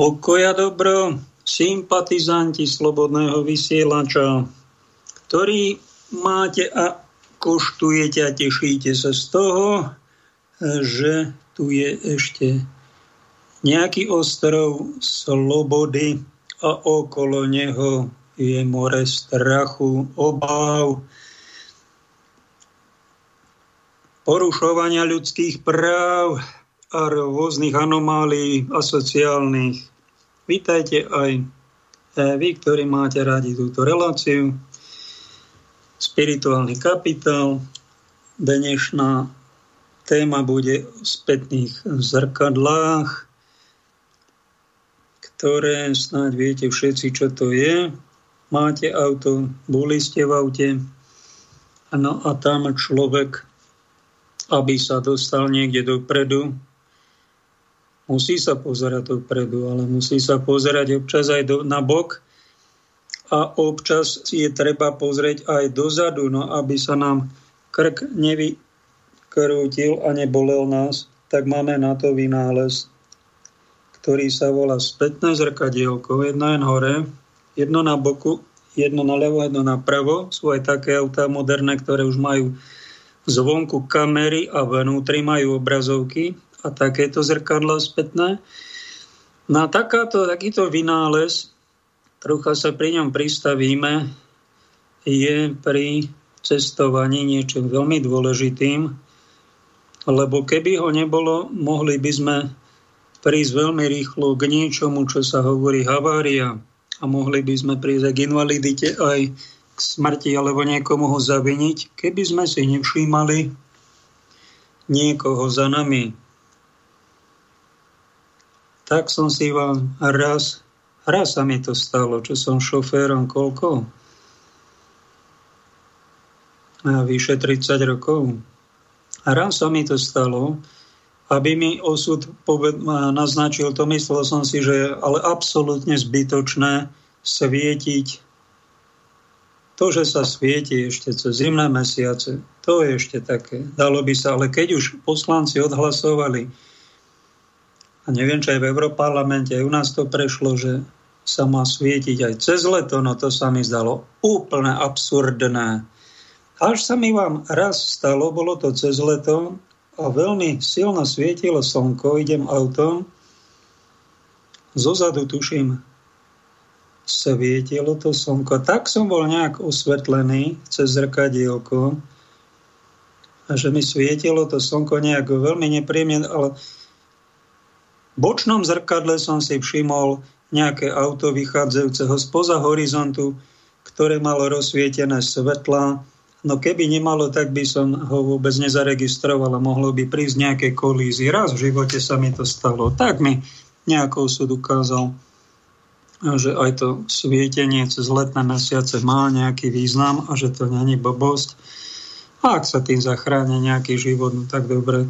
Pokoja dobro, sympatizanti slobodného vysielača, ktorí máte a koštujete a tešíte sa z toho, že tu je ešte nejaký ostrov slobody a okolo neho je more strachu, obáv, porušovania ľudských práv, a rôznych anomálií a sociálnych. Vítajte aj e, vy, ktorí máte radi túto reláciu. Spirituálny kapitál. Dnešná téma bude o spätných zrkadlách, ktoré snáď viete všetci, čo to je. Máte auto, boli ste v aute, no a tam človek, aby sa dostal niekde dopredu, musí sa pozerať dopredu, ale musí sa pozerať občas aj do, na bok a občas je treba pozrieť aj dozadu, no aby sa nám krk nevykrútil a nebolel nás, tak máme na to vynález, ktorý sa volá spätné zrkadielko. Jedno je hore, jedno na boku, jedno na levo, jedno na pravo. Sú aj také autá moderné, ktoré už majú zvonku kamery a vnútri majú obrazovky a takéto zrkadlo spätné. Na takáto, takýto vynález, trocha sa pri ňom pristavíme, je pri cestovaní niečo veľmi dôležitým, lebo keby ho nebolo, mohli by sme prísť veľmi rýchlo k niečomu, čo sa hovorí havária a mohli by sme prísť k invalidite aj k smrti alebo niekomu ho zaviniť, keby sme si nevšímali niekoho za nami tak som si vám raz, raz sa mi to stalo, čo som šoférom koľko? A vyše 30 rokov. A raz sa mi to stalo, aby mi osud poved- naznačil, to myslel som si, že je ale absolútne zbytočné svietiť to, že sa svieti ešte cez zimné mesiace, to je ešte také. Dalo by sa, ale keď už poslanci odhlasovali a neviem, čo aj v Európarlamente, aj u nás to prešlo, že sa má svietiť aj cez leto, no to sa mi zdalo úplne absurdné. Až sa mi vám raz stalo, bolo to cez leto a veľmi silno svietilo slnko, idem autom, zozadu tuším, svietilo to slnko. Tak som bol nejak osvetlený cez zrkadielko a že mi svietilo to slnko nejak veľmi nepríjemne, ale bočnom zrkadle som si všimol nejaké auto vychádzajúceho spoza horizontu, ktoré malo rozsvietené svetla. No keby nemalo, tak by som ho vôbec nezaregistroval a mohlo by prísť nejaké kolízy. Raz v živote sa mi to stalo. Tak mi nejakou súd ukázal, že aj to svietenie cez letné mesiace má nejaký význam a že to není blbosť. A ak sa tým zachráni nejaký život, no tak dobre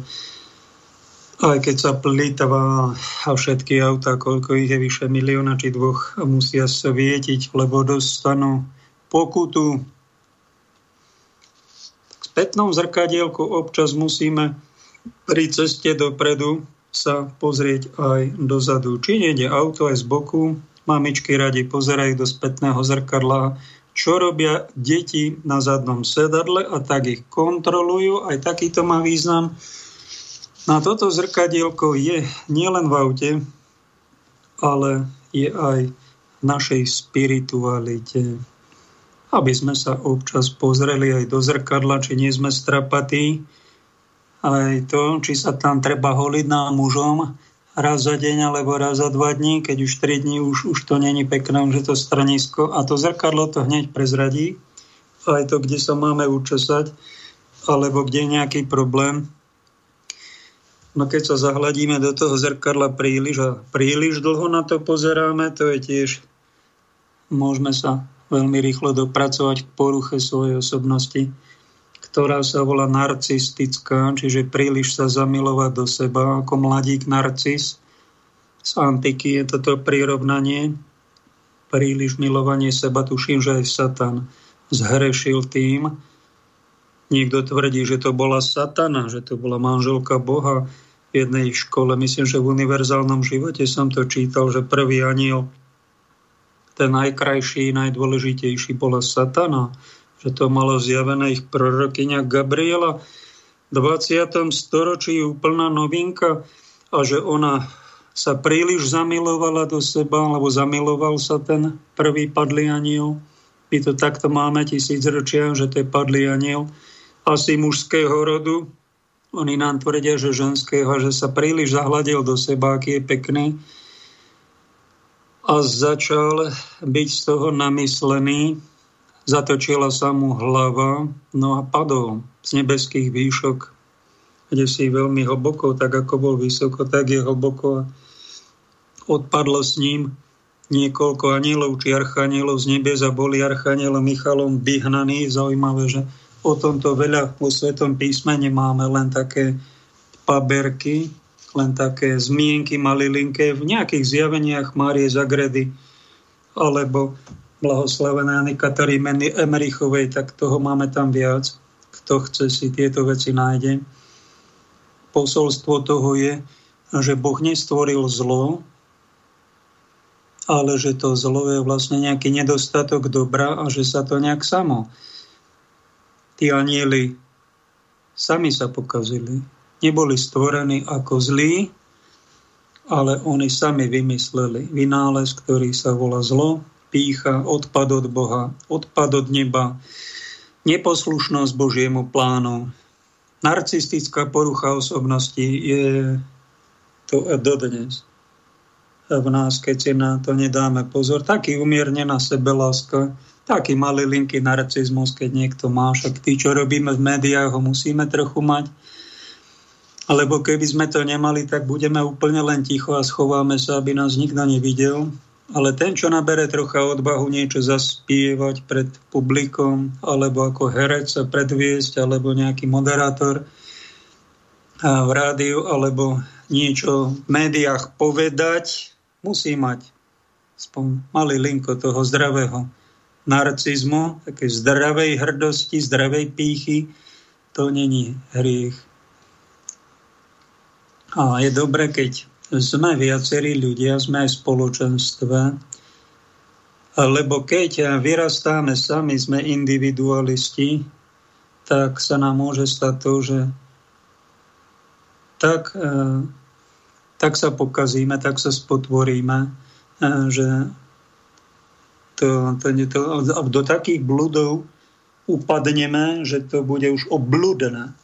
aj keď sa plýtava a všetky autá, koľko ich je vyše milióna či dvoch, musia svietiť, lebo dostanú pokutu. V spätnom zrkadielku občas musíme pri ceste dopredu sa pozrieť aj dozadu. Či nejde auto aj z boku, mamičky radi pozerajú do spätného zrkadla, čo robia deti na zadnom sedadle a tak ich kontrolujú. Aj takýto má význam No a toto zrkadielko je nielen v aute, ale je aj v našej spiritualite. Aby sme sa občas pozreli aj do zrkadla, či nie sme strapatí, aj to, či sa tam treba holiť nám mužom raz za deň alebo raz za dva dní, keď už tri dní už, už to není pekné, už to stranisko a to zrkadlo to hneď prezradí, aj to, kde sa máme učesať, alebo kde je nejaký problém, No keď sa zahľadíme do toho zrkadla príliš a príliš dlho na to pozeráme, to je tiež, môžeme sa veľmi rýchlo dopracovať k poruche svojej osobnosti, ktorá sa volá narcistická, čiže príliš sa zamilovať do seba, ako mladík narcis. Z antiky je toto prirovnanie, príliš milovanie seba, tuším, že aj Satan zhrešil tým, Niekto tvrdí, že to bola satana, že to bola manželka Boha. v jednej škole, myslím, že v univerzálnom živote som to čítal, že prvý aniel, ten najkrajší, najdôležitejší bola satana, že to malo zjavené ich prorokyňa Gabriela v 20. storočí úplná novinka a že ona sa príliš zamilovala do seba, alebo zamiloval sa ten prvý padlý aniel. My to takto máme tisícročia, že to je padlý aniel, asi mužského rodu, oni nám tvrdia, že ženského, že sa príliš zahľadil do seba, aký je pekný. A začal byť z toho namyslený, zatočila sa mu hlava, no a padol z nebeských výšok, kde si veľmi hlboko, tak ako bol vysoko, tak je hlboko. Odpadlo s ním niekoľko anielov či archanielov z nebes a boli archanielom Michalom vyhnaní. Zaujímavé, že O tomto veľa vo Svetom písme nemáme len také paberky, len také zmienky malilinké v nejakých zjaveniach Márie Zagredy alebo blahoslavené Ani Kataríny Emerichovej, tak toho máme tam viac. Kto chce si tieto veci nájde. Posolstvo toho je, že Boh nestvoril zlo, ale že to zlo je vlastne nejaký nedostatok dobra a že sa to nejak samo tí anieli sami sa pokazili. Neboli stvorení ako zlí, ale oni sami vymysleli vynález, ktorý sa volá zlo, pícha, odpad od Boha, odpad od neba, neposlušnosť Božiemu plánu. Narcistická porucha osobnosti je to dodnes v nás, keď si na to nedáme pozor. Taký umiernená sebeláska, taký malý linky narcizmus, keď niekto má, však tí, čo robíme v médiách, ho musíme trochu mať. Alebo keby sme to nemali, tak budeme úplne len ticho a schováme sa, aby nás nikto nevidel. Ale ten, čo nabere trocha odvahu niečo zaspievať pred publikom, alebo ako herec sa predviesť, alebo nejaký moderátor v rádiu, alebo niečo v médiách povedať, musí mať aspoň malý linko toho zdravého narcizmu, také zdravej hrdosti, zdravej pýchy, to není hriech. A je dobre, keď sme viacerí ľudia, sme aj v spoločenstve, lebo keď vyrastáme sami, sme individualisti, tak sa nám môže stať to, že tak, e, tak sa pokazíme, tak sa spotvoríme, e, že to, to, to, do takých bludov upadneme, že to bude už obludné.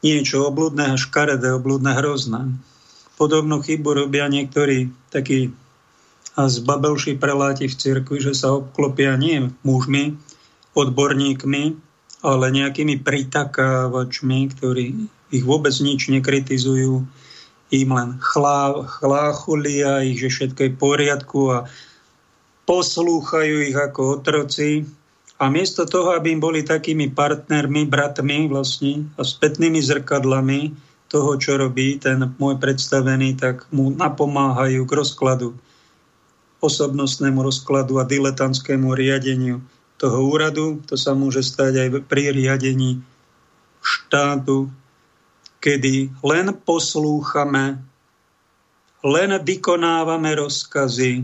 Niečo obludné a škaredé, obludné hrozné. Podobnú chybu robia niektorí takí a zbabelší preláti v cirkvi, že sa obklopia nie mužmi, odborníkmi, ale nejakými pritakávačmi, ktorí ich vôbec nič nekritizujú, im len chlá, chláchulia ich, že všetko je v poriadku a poslúchajú ich ako otroci. A miesto toho, aby im boli takými partnermi, bratmi vlastne a spätnými zrkadlami toho, čo robí ten môj predstavený, tak mu napomáhajú k rozkladu, osobnostnému rozkladu a diletantskému riadeniu toho úradu. To sa môže stať aj pri riadení štátu, kedy len poslúchame, len vykonávame rozkazy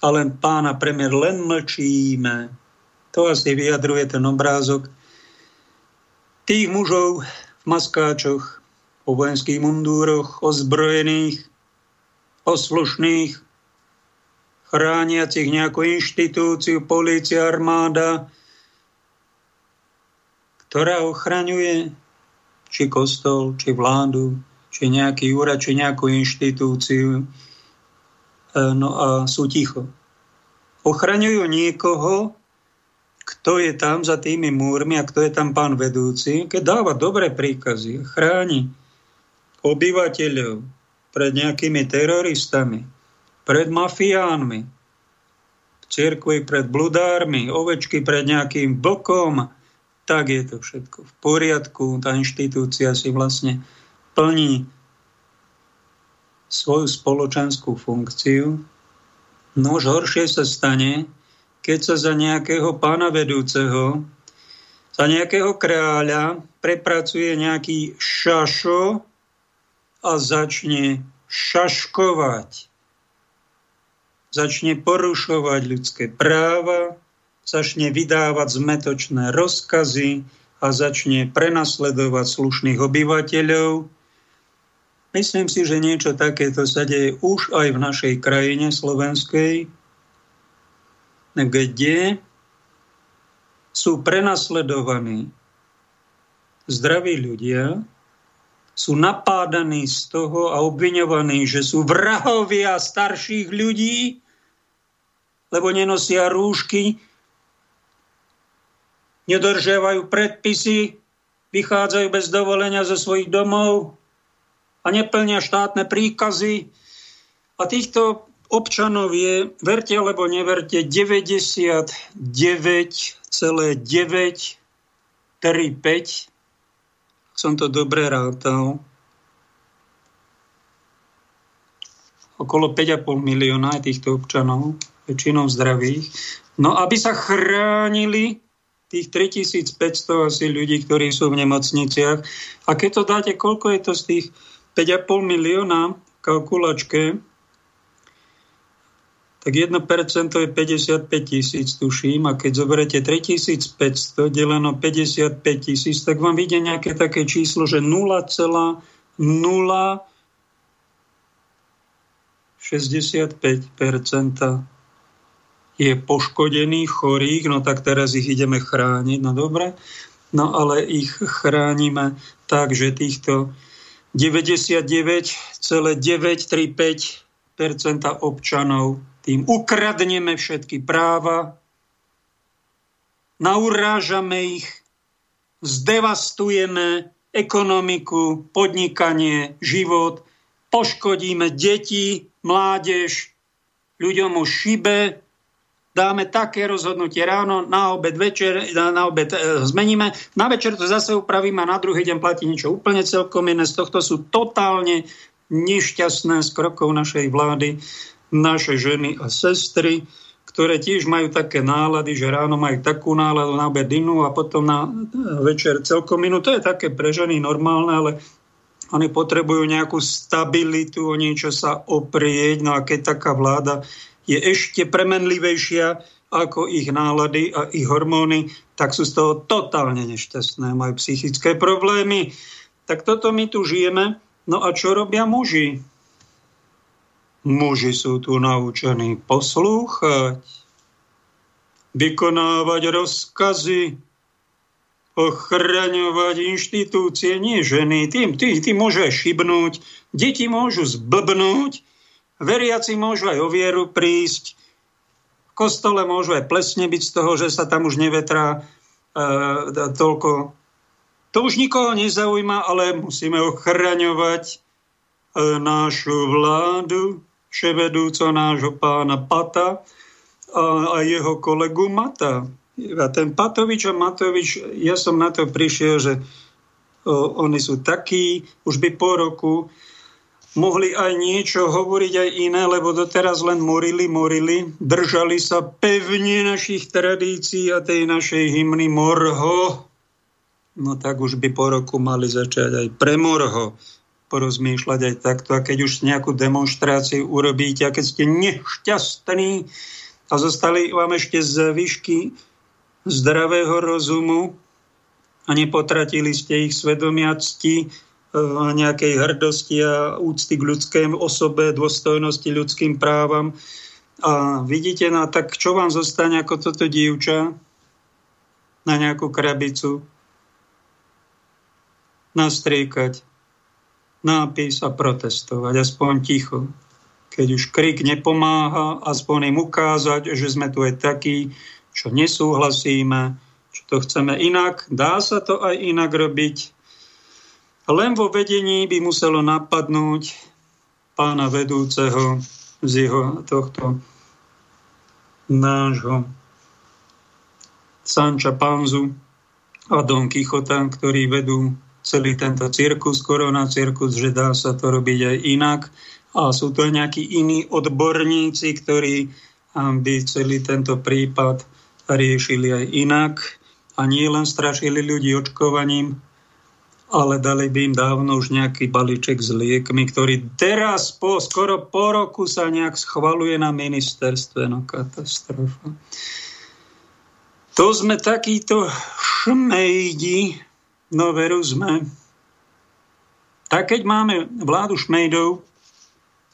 a len pána premiér, len mlčíme. To asi vyjadruje ten obrázok tých mužov v maskáčoch, po vojenských mundúroch, ozbrojených, poslušných, chrániacich nejakú inštitúciu, polícia, armáda, ktorá ochraňuje či kostol, či vládu, či nejaký úrad, či nejakú inštitúciu. E, no a sú ticho. Ochraňujú niekoho, kto je tam za tými múrmi a kto je tam pán vedúci, keď dáva dobré príkazy, chráni obyvateľov pred nejakými teroristami, pred mafiánmi, cirkvi pred bludármi, ovečky pred nejakým bokom, tak je to všetko v poriadku. Tá inštitúcia si vlastne plní svoju spoločenskú funkciu. už horšie sa stane, keď sa za nejakého pána vedúceho za nejakého kráľa prepracuje nejaký šašo a začne šaškovať. Začne porušovať ľudské práva, začne vydávať zmetočné rozkazy a začne prenasledovať slušných obyvateľov. Myslím si, že niečo takéto sa deje už aj v našej krajine slovenskej, kde sú prenasledovaní zdraví ľudia, sú napádaní z toho a obviňovaní, že sú vrahovia starších ľudí, lebo nenosia rúšky, nedržiavajú predpisy, vychádzajú bez dovolenia zo svojich domov a neplnia štátne príkazy. A týchto občanov je, verte alebo neverte, 99,935 som to dobre rátal, okolo 5,5 milióna týchto občanov, väčšinou zdravých. No aby sa chránili tých 3500 asi ľudí, ktorí sú v nemocniciach. A keď to dáte, koľko je to z tých 5,5 milióna kalkulačke, tak 1% je 55 tisíc, tuším, a keď zoberete 3500 deleno 55 tisíc, tak vám vyjde nejaké také číslo, že 0,065 je poškodených, chorých, no tak teraz ich ideme chrániť, no dobre, no ale ich chránime tak, že týchto 99,935% občanov tým ukradneme všetky práva, naurážame ich, zdevastujeme ekonomiku, podnikanie, život, poškodíme deti, mládež, ľuďom už šibe, dáme také rozhodnutie ráno, na obed, večer, na obed e, zmeníme, na večer to zase upravíme a na druhý deň platí niečo úplne celkom iné. Z tohto sú totálne nešťastné z krokov našej vlády naše ženy a sestry, ktoré tiež majú také nálady, že ráno majú takú náladu, na obed inú a potom na večer celkom inú. To je také pre ženy normálne, ale oni potrebujú nejakú stabilitu, o niečo sa oprieť. No a keď taká vláda je ešte premenlivejšia ako ich nálady a ich hormóny, tak sú z toho totálne nešťastné, majú psychické problémy. Tak toto my tu žijeme. No a čo robia muži? Muži sú tu naučení poslúchať, vykonávať rozkazy, ochraňovať inštitúcie, nie ženy. Tým, ty, ty môže šibnúť, deti môžu zblbnúť, veriaci môžu aj o vieru prísť, v kostole môžu aj plesne byť z toho, že sa tam už nevetrá e, toľko. To už nikoho nezaujíma, ale musíme ochraňovať e, našu vládu, vševedúco nášho pána Pata a, a jeho kolegu Mata. A ten Patovič a Matovič, ja som na to prišiel, že o, oni sú takí, už by po roku mohli aj niečo hovoriť aj iné, lebo doteraz len morili, morili, držali sa pevne našich tradícií a tej našej hymny Morho. No tak už by po roku mali začať aj pre Morho porozmýšľať aj takto. A keď už nejakú demonstráciu urobíte a keď ste nešťastní a zostali vám ešte z výšky zdravého rozumu a nepotratili ste ich svedomia cti, a e, nejakej hrdosti a úcty k ľudském osobe, dôstojnosti ľudským právam. A vidíte, no tak čo vám zostane ako toto dievča na nejakú krabicu? Nastriekať nápis a protestovať, aspoň ticho. Keď už krik nepomáha, aspoň im ukázať, že sme tu aj takí, čo nesúhlasíme, čo to chceme inak. Dá sa to aj inak robiť. Len vo vedení by muselo napadnúť pána vedúceho z jeho tohto nášho Sanča Panzu a Don Kichota, ktorí vedú celý tento cirkus, korona cirkus, že dá sa to robiť aj inak. A sú to nejakí iní odborníci, ktorí by celý tento prípad riešili aj inak. a nie len strašili ľudí očkovaním, ale dali by im dávno už nejaký balíček s liekmi, ktorý teraz po, skoro po roku sa nejak schvaluje na ministerstve. No katastrofa. To sme takíto šmejdi, no veru sme. Tak keď máme vládu šmejdov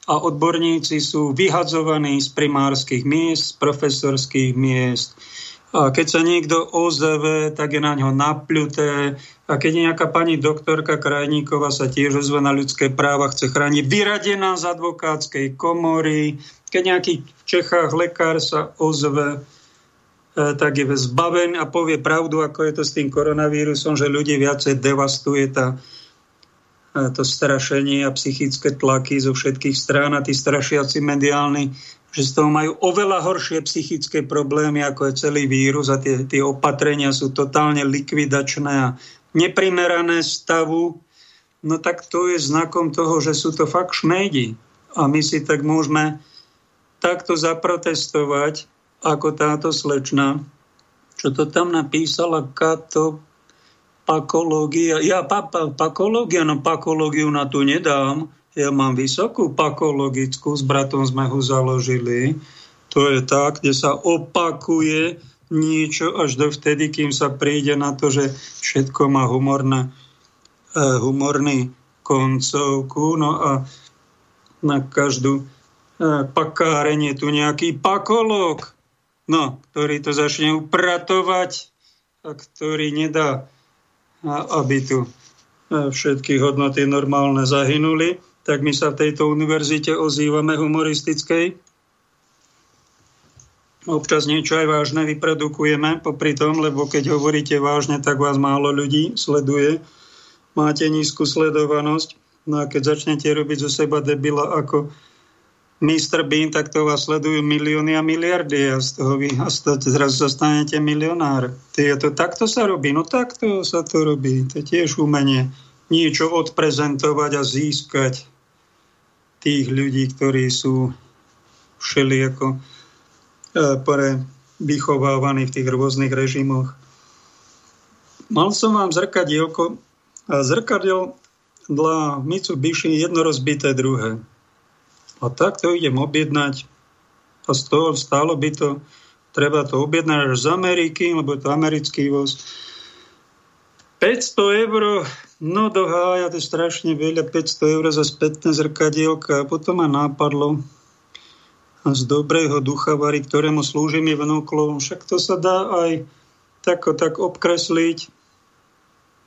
a odborníci sú vyhadzovaní z primárskych miest, z profesorských miest, keď sa niekto ozve, tak je na ňo napľuté. A keď nejaká pani doktorka Krajníková sa tiež ozve na ľudské práva, chce chrániť vyradená z advokátskej komory. Keď nejaký v Čechách lekár sa ozve, e, tak je zbaven a povie pravdu, ako je to s tým koronavírusom, že ľudí viacej devastuje tá, e, to strašenie a psychické tlaky zo všetkých strán a tí strašiaci mediálni že z toho majú oveľa horšie psychické problémy, ako je celý vírus a tie, tie opatrenia sú totálne likvidačné a neprimerané stavu, no tak to je znakom toho, že sú to fakt šmédi. A my si tak môžeme takto zaprotestovať, ako táto slečna, čo to tam napísala, kato pakológia. Ja pa, pa, pakológia, no pakológiu na to nedám, ja mám vysokú pakologickú, s bratom sme ho založili. To je tak, kde sa opakuje niečo až do vtedy, kým sa príde na to, že všetko má humorné, eh, humorný koncovku. No a na každú eh, pakárenie tu nejaký pakolog, no, ktorý to začne upratovať a ktorý nedá, aby tu eh, všetky hodnoty normálne zahynuli tak my sa v tejto univerzite ozývame humoristickej. Občas niečo aj vážne vyprodukujeme popri tom, lebo keď hovoríte vážne, tak vás málo ľudí sleduje. Máte nízku sledovanosť. No a keď začnete robiť zo seba debila ako Mr. Bean, tak to vás sledujú milióny a miliardy a z toho vy zrazu sa stanete milionár. Ty, to takto sa robí, no takto sa to robí. To je tiež umenie niečo odprezentovať a získať tých ľudí, ktorí sú všelijako e, pre vychovávaní v tých rôznych režimoch. Mal som vám zrkadielko a zrkadiel dla Mitsubishi jedno rozbité druhé. A tak to idem objednať a z toho stálo by to, treba to objednať až z Ameriky, lebo je to americký voz. 500 eur No do hája, to je strašne veľa, 500 eur za spätné zrkadielka. A potom ma nápadlo, a z dobrého duchavary, ktorému slúži mi vnúklo, však to sa dá aj tak, tak obkresliť.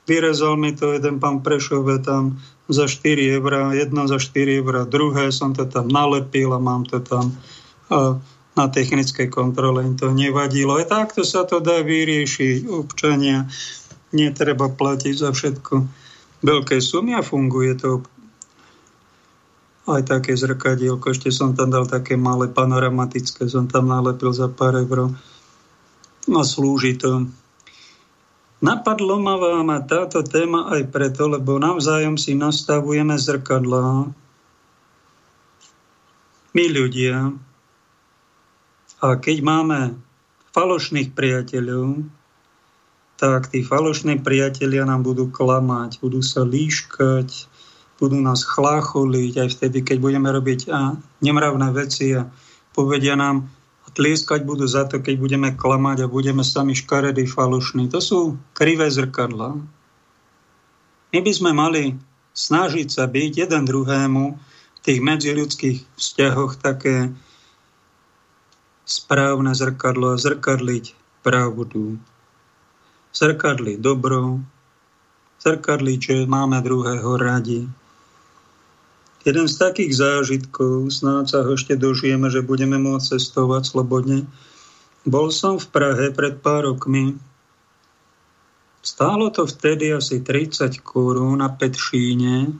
Vyrezal mi to jeden pán Prešove tam za 4 eur, jedno za 4 eur, druhé som to tam nalepil a mám to tam. A na technickej kontrole im to nevadilo. Aj takto sa to dá vyriešiť občania. Netreba platiť za všetko veľké sumy a funguje to aj také zrkadielko. Ešte som tam dal také malé panoramatické, som tam nalepil za pár eur. A slúži to. Napadlo ma vám a táto téma aj preto, lebo navzájom si nastavujeme zrkadlá. My ľudia. A keď máme falošných priateľov, tak tí falošní priatelia nám budú klamať, budú sa líškať, budú nás chlácholiť aj vtedy, keď budeme robiť a, nemravné veci a povedia nám a tlieskať budú za to, keď budeme klamať a budeme sami škaredí falošní. To sú krivé zrkadla. My by sme mali snažiť sa byť jeden druhému v tých medziľudských vzťahoch také správne zrkadlo a zrkadliť pravdu zrkadli dobro, zrkadli, čo máme druhého radi. Jeden z takých zážitkov, snáď sa ho ešte dožijeme, že budeme môcť cestovať slobodne. Bol som v Prahe pred pár rokmi. Stálo to vtedy asi 30 korún na Petšíne.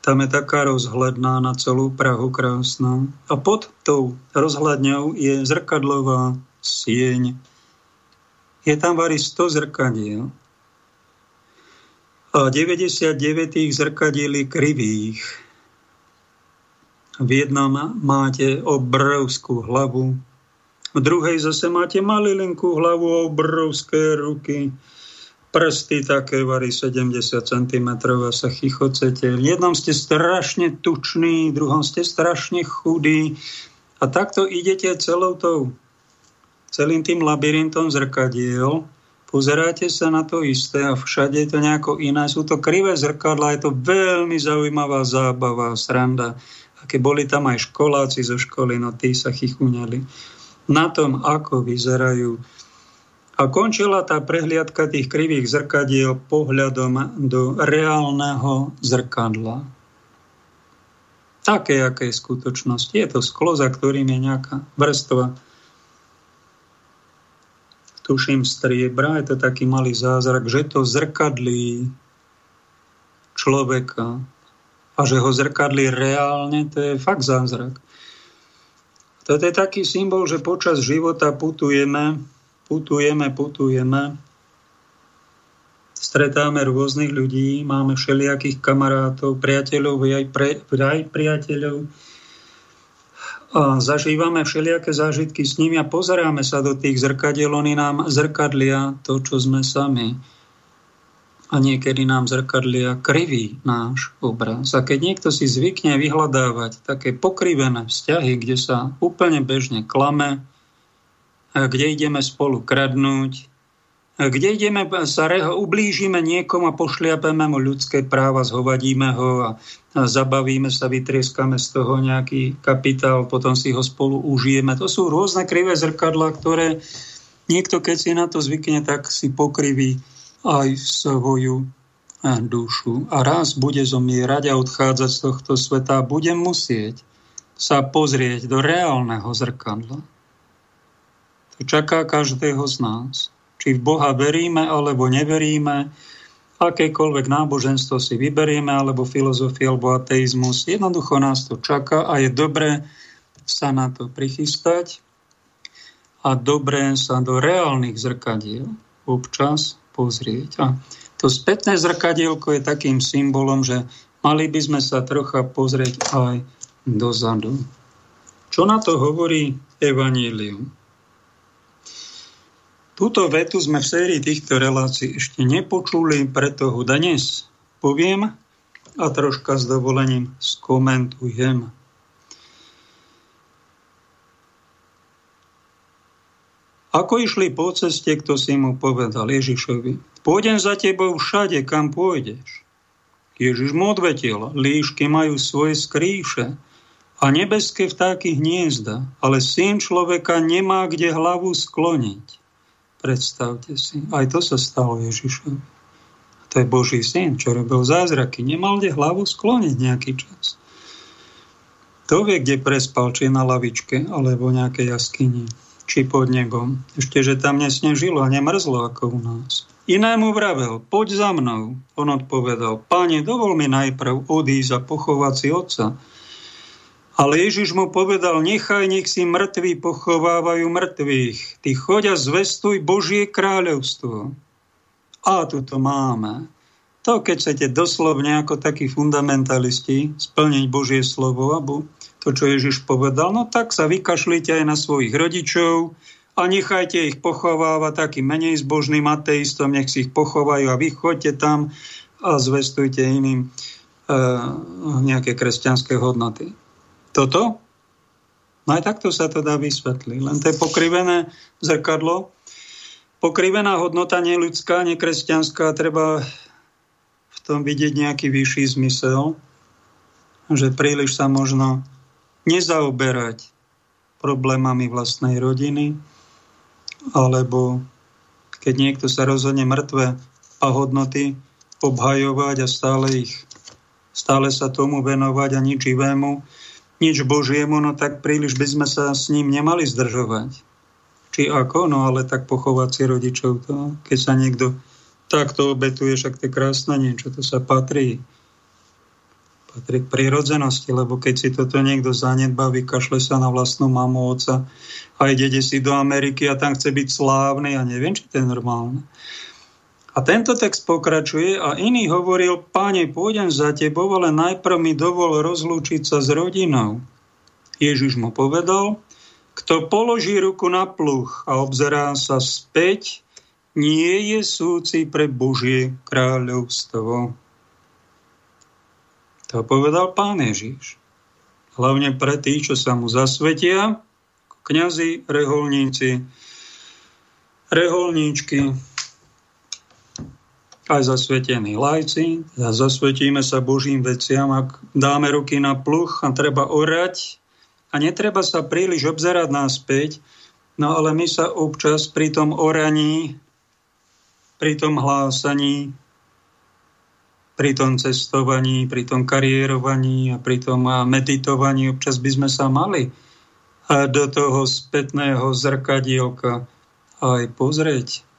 Tam je taká rozhľadná na celú Prahu krásna. A pod tou rozhľadňou je zrkadlová sieň je tam vari 100 zrkadiel a 99 tých zrkadiel krivých. V jednom máte obrovskú hlavu V druhej zase máte malilinkú hlavu, obrovské ruky, prsty také vary 70 cm a sa chichocete. V jednom ste strašne tučný, v druhom ste strašne chudý a takto idete celou tou, celým tým labyrintom zrkadiel, pozeráte sa na to isté a všade je to nejako iné. Sú to krivé zrkadla, je to veľmi zaujímavá zábava, sranda. A keď boli tam aj školáci zo školy, no tí sa chichuňali na tom, ako vyzerajú. A končila tá prehliadka tých krivých zrkadiel pohľadom do reálneho zrkadla. Také, aké je skutočnosť. Je to sklo, za ktorým je nejaká vrstva tuším striebra, je to taký malý zázrak, že to zrkadlí človeka a že ho zrkadlí reálne, to je fakt zázrak. Toto je taký symbol, že počas života putujeme, putujeme, putujeme, stretáme rôznych ľudí, máme všelijakých kamarátov, priateľov, aj, pre, aj priateľov zažívame všelijaké zážitky s nimi a pozeráme sa do tých zrkadiel, oni nám zrkadlia to, čo sme sami a niekedy nám zrkadlia krivý náš obraz. A keď niekto si zvykne vyhľadávať také pokrivené vzťahy, kde sa úplne bežne klame, kde ideme spolu kradnúť, kde ideme sa reho, ublížime niekomu a pošliapeme mu ľudské práva, zhovadíme ho a, zabavíme sa, vytrieskame z toho nejaký kapitál, potom si ho spolu užijeme. To sú rôzne krivé zrkadla, ktoré niekto, keď si na to zvykne, tak si pokriví aj svoju dušu. A raz bude zomierať a odchádzať z tohto sveta a bude musieť sa pozrieť do reálneho zrkadla. To čaká každého z nás. Či v Boha veríme alebo neveríme, akékoľvek náboženstvo si vyberieme, alebo filozofia, alebo ateizmus. Jednoducho nás to čaká a je dobré sa na to prichystať a dobré sa do reálnych zrkadiel občas pozrieť. A to spätné zrkadielko je takým symbolom, že mali by sme sa trocha pozrieť aj dozadu. Čo na to hovorí Evanílium? Túto vetu sme v sérii týchto relácií ešte nepočuli, preto ho dnes poviem a troška s dovolením skomentujem. Ako išli po ceste, kto si mu povedal Ježišovi, pôjdem za tebou všade, kam pôjdeš. Ježiš mu odvetil, líšky majú svoje skrýše a nebeské vtáky hniezda, ale syn človeka nemá kde hlavu skloniť. Predstavte si, aj to sa stalo Ježišovi. To je Boží syn, čo robil zázraky. Nemal kde hlavu skloniť nejaký čas. To vie, kde prespal, či na lavičke, alebo nejakej jaskyni či pod nebom. Ešte, že tam nesnežilo a nemrzlo ako u nás. Inému vravel, poď za mnou. On odpovedal, páne, dovol mi najprv odísť a pochovať si otca. Ale Ježiš mu povedal, nechaj, nech si mŕtvi pochovávajú mŕtvych. Ty choď a zvestuj Božie kráľovstvo. A tu to máme. To, keď chcete doslovne ako takí fundamentalisti splniť Božie slovo, alebo to, čo Ježiš povedal, no tak sa vykašlite aj na svojich rodičov a nechajte ich pochovávať takým menej zbožným ateistom, nech si ich pochovajú a vy choďte tam a zvestujte iným e, nejaké kresťanské hodnoty. Toto? No aj takto sa to dá vysvetliť. Len to je pokrivené zrkadlo. Pokrivená hodnota neľudská, nekresťanská, treba v tom vidieť nejaký vyšší zmysel, že príliš sa možno nezaoberať problémami vlastnej rodiny, alebo keď niekto sa rozhodne mŕtve a hodnoty obhajovať a stále ich stále sa tomu venovať a nič živému, nič Božiemu, no tak príliš by sme sa s ním nemali zdržovať. Či ako? No ale tak pochovať si rodičov to, keď sa niekto takto obetuje, však to je krásne niečo, to sa patrí patrí k prírodzenosti, lebo keď si toto niekto zanedbá, vykašle sa na vlastnú mamu, oca a ide si do Ameriky a tam chce byť slávny a neviem, či to je normálne. A tento text pokračuje a iný hovoril, páne, pôjdem za tebou, ale najprv mi dovol rozlúčiť sa s rodinou. Ježiš mu povedal, Kto položí ruku na pluch a obzerá sa späť, nie je súci pre Božie kráľovstvo. To povedal pán Ježiš. Hlavne pre tých, čo sa mu zasvetia, kňazi, reholníci, reholníčky, aj zasvetení lajci, zasvetíme sa Božím veciam, ak dáme ruky na pluch a treba orať. A netreba sa príliš obzerať náspäť, no ale my sa občas pri tom oraní, pri tom hlásaní, pri tom cestovaní, pri tom kariérovaní a pri tom meditovaní občas by sme sa mali. Do toho spätného zrkadielka aj pozrieť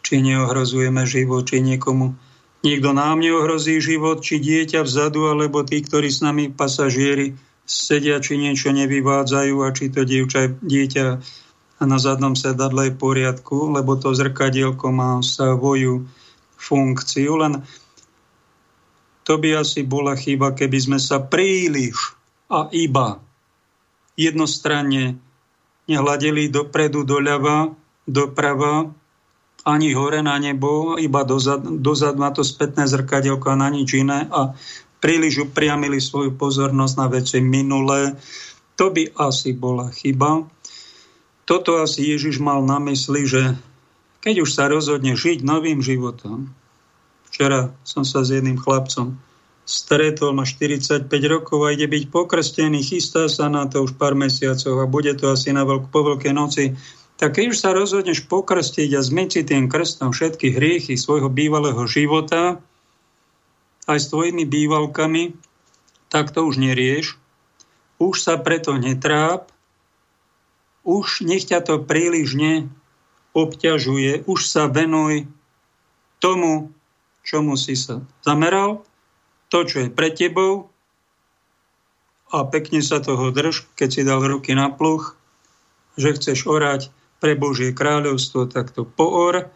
či neohrozujeme život, či niekomu niekto nám neohrozí život, či dieťa vzadu, alebo tí, ktorí s nami pasažieri sedia, či niečo nevyvádzajú a či to dievča, dieťa na zadnom sedadle je v poriadku, lebo to zrkadielko má svoju funkciu. Len to by asi bola chyba, keby sme sa príliš a iba jednostranne nehľadeli dopredu, doľava, doprava, ani hore na nebo, iba dozad, dozad na to spätné zrkadielko a na nič iné a príliš upriamili svoju pozornosť na veci minulé. To by asi bola chyba. Toto asi Ježiš mal na mysli, že keď už sa rozhodne žiť novým životom, včera som sa s jedným chlapcom stretol, má 45 rokov a ide byť pokrstený, chystá sa na to už pár mesiacov a bude to asi na veľk, po Veľkej noci tak keď už sa rozhodneš pokrstiť a zmyť si tým krstom všetky hriechy svojho bývalého života, aj s tvojimi bývalkami, tak to už nerieš. Už sa preto netráp, už nech ťa to príliš neobťažuje, už sa venuj tomu, čomu si sa zameral, to, čo je pre tebou a pekne sa toho drž, keď si dal ruky na pluch, že chceš orať, pre Božie kráľovstvo, tak to poor,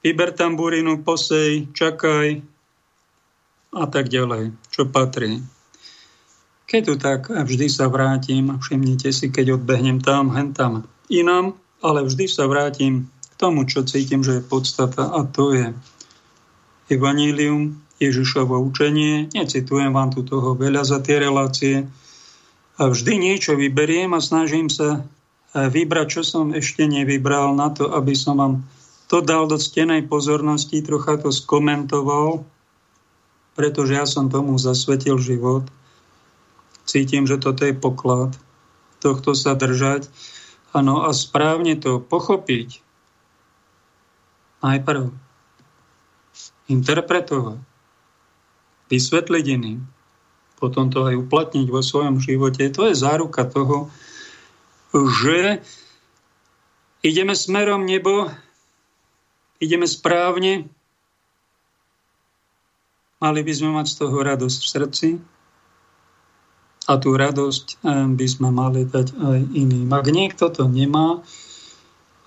vyber tamburinu, posej, čakaj a tak ďalej, čo patrí. Keď tu tak, vždy sa vrátim, všimnite si, keď odbehnem tam, hen tam inám, ale vždy sa vrátim k tomu, čo cítim, že je podstata a to je Evangelium, Ježišovo učenie. Necitujem vám tu toho veľa za tie relácie. A vždy niečo vyberiem a snažím sa vybrať, čo som ešte nevybral na to, aby som vám to dal do ctenej pozornosti, trocha to skomentoval, pretože ja som tomu zasvetil život. Cítim, že toto je poklad. Tohto sa držať. Ano, a správne to pochopiť. Najprv interpretovať, vysvetliť iným, potom to aj uplatniť vo svojom živote. To je záruka toho, že ideme smerom nebo, ideme správne, mali by sme mať z toho radosť v srdci. A tú radosť by sme mali dať aj iným. Ak niekto to nemá,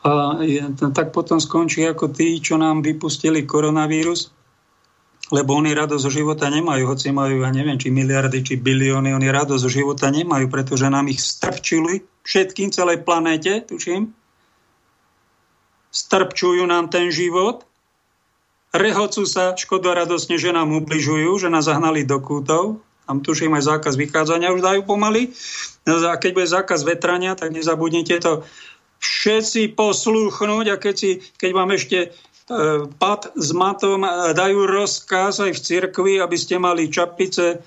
a je, tak potom skončí ako tí, čo nám vypustili koronavírus, lebo oni radosť zo života nemajú, hoci majú, ja neviem, či miliardy, či bilióny, oni radosť zo života nemajú, pretože nám ich strčili všetkým celej planéte, tuším. Strpčujú nám ten život, rehocú sa škodoradosne, že nám ubližujú, že nás zahnali do kútov, tam tuším aj zákaz vychádzania už dajú pomaly. No a keď bude zákaz vetrania, tak nezabudnite to všetci poslúchnuť a keď, si, keď vám ešte e, pad s matom e, dajú rozkaz aj v cirkvi, aby ste mali čapice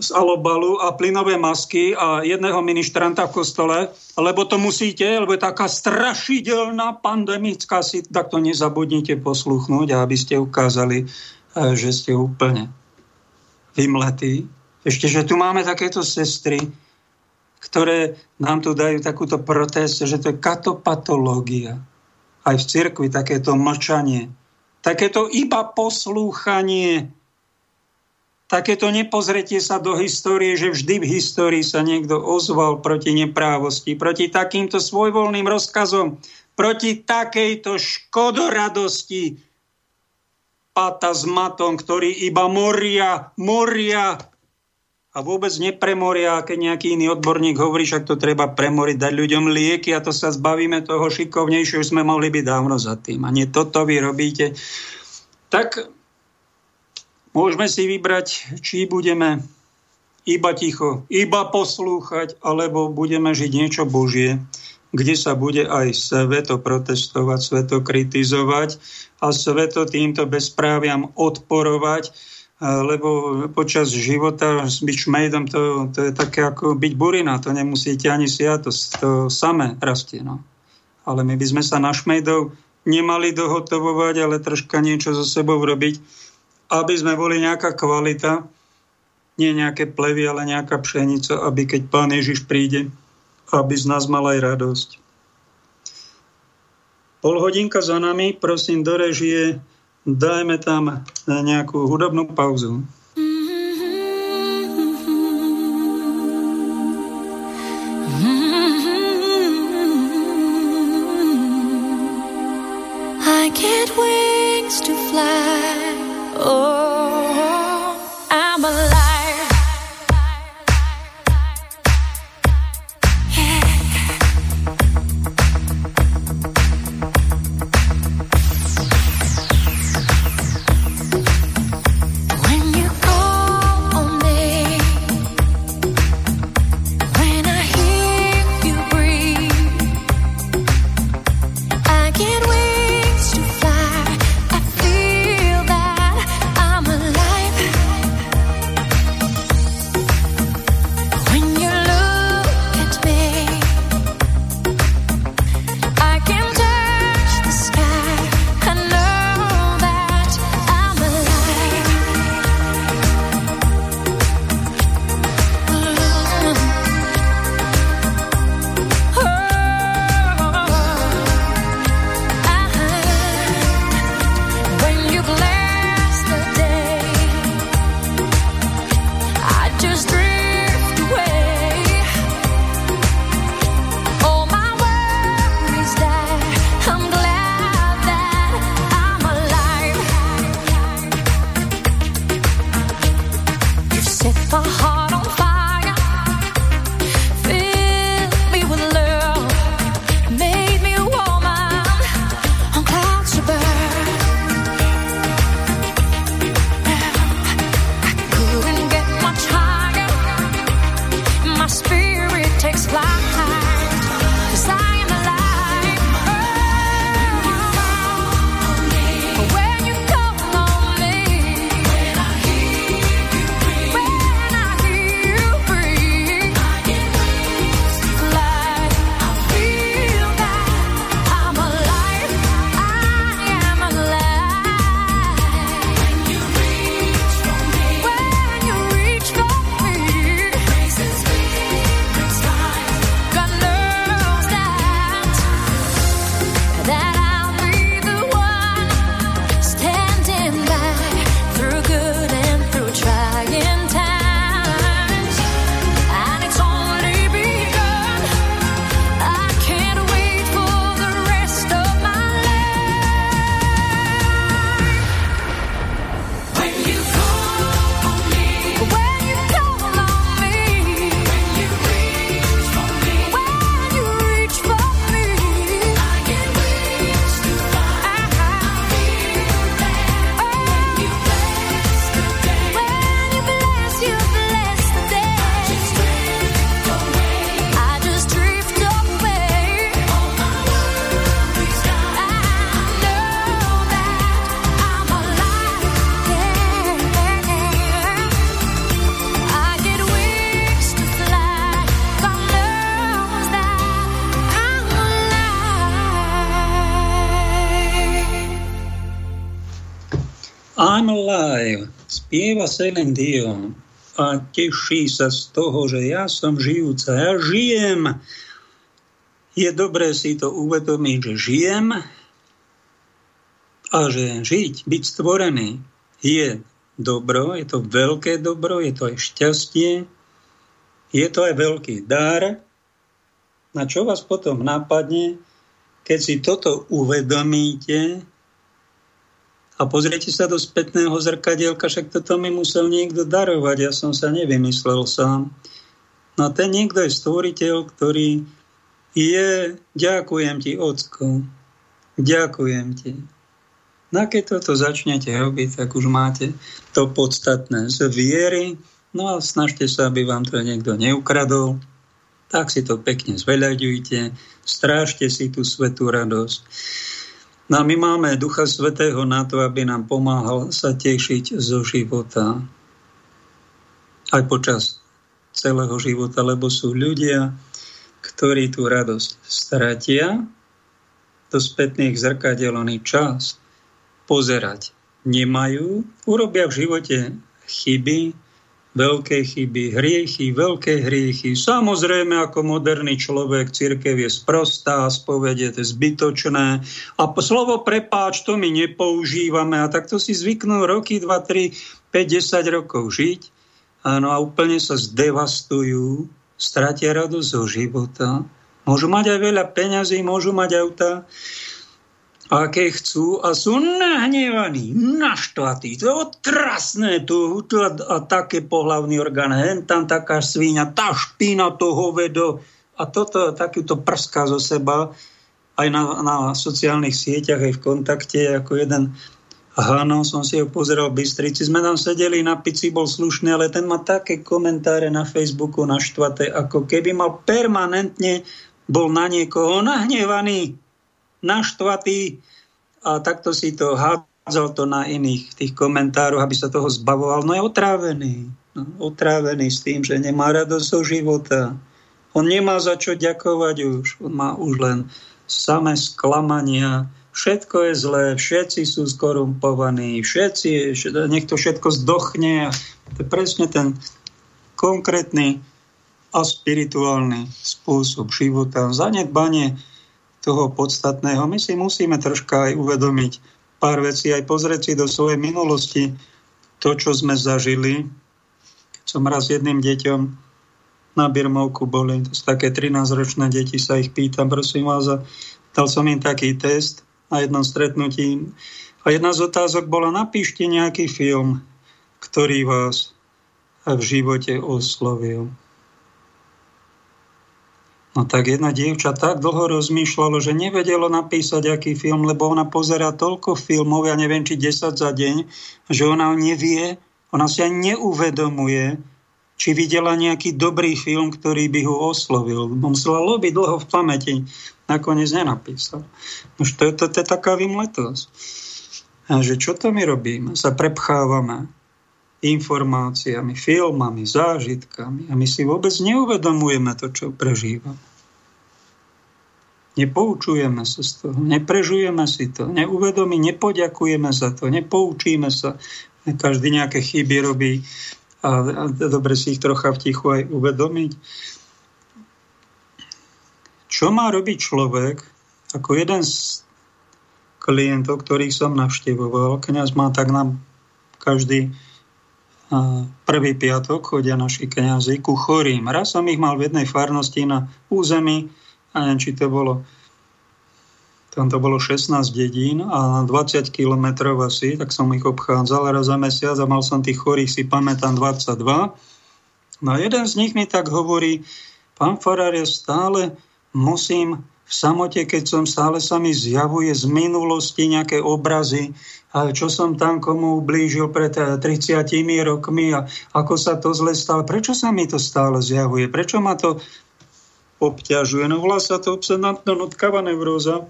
z alobalu a plynové masky a jedného ministranta v kostole, lebo to musíte, lebo je taká strašidelná pandemická si, tak to nezabudnite posluchnúť, aby ste ukázali, eh, že ste úplne vymletí. Ešte, že tu máme takéto sestry, ktoré nám tu dajú takúto protest, že to je katopatológia. Aj v cirkvi takéto mlčanie, takéto iba poslúchanie takéto nepozretie sa do histórie, že vždy v histórii sa niekto ozval proti neprávosti, proti takýmto svojvoľným rozkazom, proti takejto škodoradosti pata s matom, ktorý iba moria, moria a vôbec nepremoria, keď nejaký iný odborník hovorí, že to treba premoriť, dať ľuďom lieky a to sa zbavíme toho šikovnejšieho, sme mohli byť dávno za tým. A nie toto vy robíte. Tak môžeme si vybrať, či budeme iba ticho, iba poslúchať, alebo budeme žiť niečo Božie, kde sa bude aj sveto protestovať, sveto kritizovať a sveto týmto bezpráviam odporovať, lebo počas života byť šmejdom to, to je také ako byť burina, to nemusíte ani siať, to, to samé rastie. No. Ale my by sme sa na šmejdov nemali dohotovovať, ale troška niečo so sebou robiť, aby sme boli nejaká kvalita, nie nejaké plevy, ale nejaká pšenica, aby keď Pán Ježiš príde, aby z nás mal aj radosť. Pol hodinka za nami, prosím, do režie Dajme tam nejakú hudobnú pauzu. I get wings to fly. Oh. Spieva Celine Dion a teší sa z toho, že ja som žijúca, ja žijem. Je dobré si to uvedomiť, že žijem a že žiť, byť stvorený je dobro, je to veľké dobro, je to aj šťastie, je to aj veľký dar. Na čo vás potom napadne, keď si toto uvedomíte A pozrite sa do spätného zrkadielka, však toto mi musel niekto darovať, ja som sa nevymyslel sám. No ten niekto je stvoriteľ, ktorý je, ďakujem ti, ocko, ďakujem ti. No a keď toto začnete robiť, tak už máte to podstatné z viery, no a snažte sa, aby vám to niekto neukradol, tak si to pekne zveľaďujte, strážte si tú svetú radosť. No a my máme Ducha Svetého na to, aby nám pomáhal sa tešiť zo života. Aj počas celého života, lebo sú ľudia, ktorí tú radosť stratia, do spätných zrkadiel čas pozerať nemajú, urobia v živote chyby, veľké chyby, hriechy, veľké hriechy. Samozrejme, ako moderný človek, církev je sprostá, spovedie to je zbytočné. A slovo prepáč, to my nepoužívame. A takto si zvyknú roky, 2, 3, 5, 10 rokov žiť. Áno, a úplne sa zdevastujú, stratia radosť zo života. Môžu mať aj veľa peňazí, môžu mať auta, aké chcú a sú nahnevaní, naštvatí. To je otrasné, to, to a, také pohlavný orgán, hen tam taká svíňa, tá špína, to hovedo a toto, takýto prská zo seba aj na, na sociálnych sieťach, aj v kontakte, ako jeden Hano, som si ho pozeral v Bystrici, sme tam sedeli na pici, bol slušný, ale ten má také komentáre na Facebooku naštvaté, ako keby mal permanentne bol na niekoho nahnevaný naštvatý a takto si to hádzal to na iných tých komentároch, aby sa toho zbavoval. No je otrávený. No, otrávený s tým, že nemá radosť zo života. On nemá za čo ďakovať už. On má už len samé sklamania. Všetko je zlé, všetci sú skorumpovaní, všetci, nech všetko zdochne. To je presne ten konkrétny a spirituálny spôsob života. Zanedbanie toho podstatného. My si musíme troška aj uvedomiť pár vecí, aj pozrieť si do svojej minulosti to, čo sme zažili. Som raz jedným deťom na Birmovku boli, to sú také 13-ročné deti, sa ich pýtam, prosím vás, a dal som im taký test na jednom stretnutí. A jedna z otázok bola, napíšte nejaký film, ktorý vás v živote oslovil. No tak jedna dievča tak dlho rozmýšľalo, že nevedelo napísať, aký film, lebo ona pozera toľko filmov, ja neviem, či 10 za deň, že ona nevie, ona si aj neuvedomuje, či videla nejaký dobrý film, ktorý by ho oslovil. Musela lobiť dlho v pamäti, nakoniec nenapísal. Už to, to, to je taká vymletosť. A že čo to my robíme? Sa prepchávame informáciami, filmami, zážitkami a my si vôbec neuvedomujeme to, čo prežívame. Nepoučujeme sa z toho, neprežujeme si to, neuvedomí, nepoďakujeme za to, nepoučíme sa. Každý nejaké chyby robí a, a dobre si ich trocha v tichu aj uvedomiť. Čo má robiť človek, ako jeden z klientov, ktorých som navštevoval, kniaz má tak nám každý prvý piatok chodia naši kniazy ku chorým. Raz som ich mal v jednej farnosti na území, a neviem, či to bolo tam to bolo 16 dedín a na 20 kilometrov asi, tak som ich obchádzal raz za mesiac a mal som tých chorých, si pamätám, 22. No a jeden z nich mi tak hovorí, pán Farár, ja stále musím v samote, keď som stále sa mi zjavuje z minulosti nejaké obrazy, čo som tam komu ublížil pred 30 eh, rokmi a ako sa to zle stalo. Prečo sa mi to stále zjavuje? Prečo ma to obťažuje? No volá sa to obsedantno-nutkáva neuróza.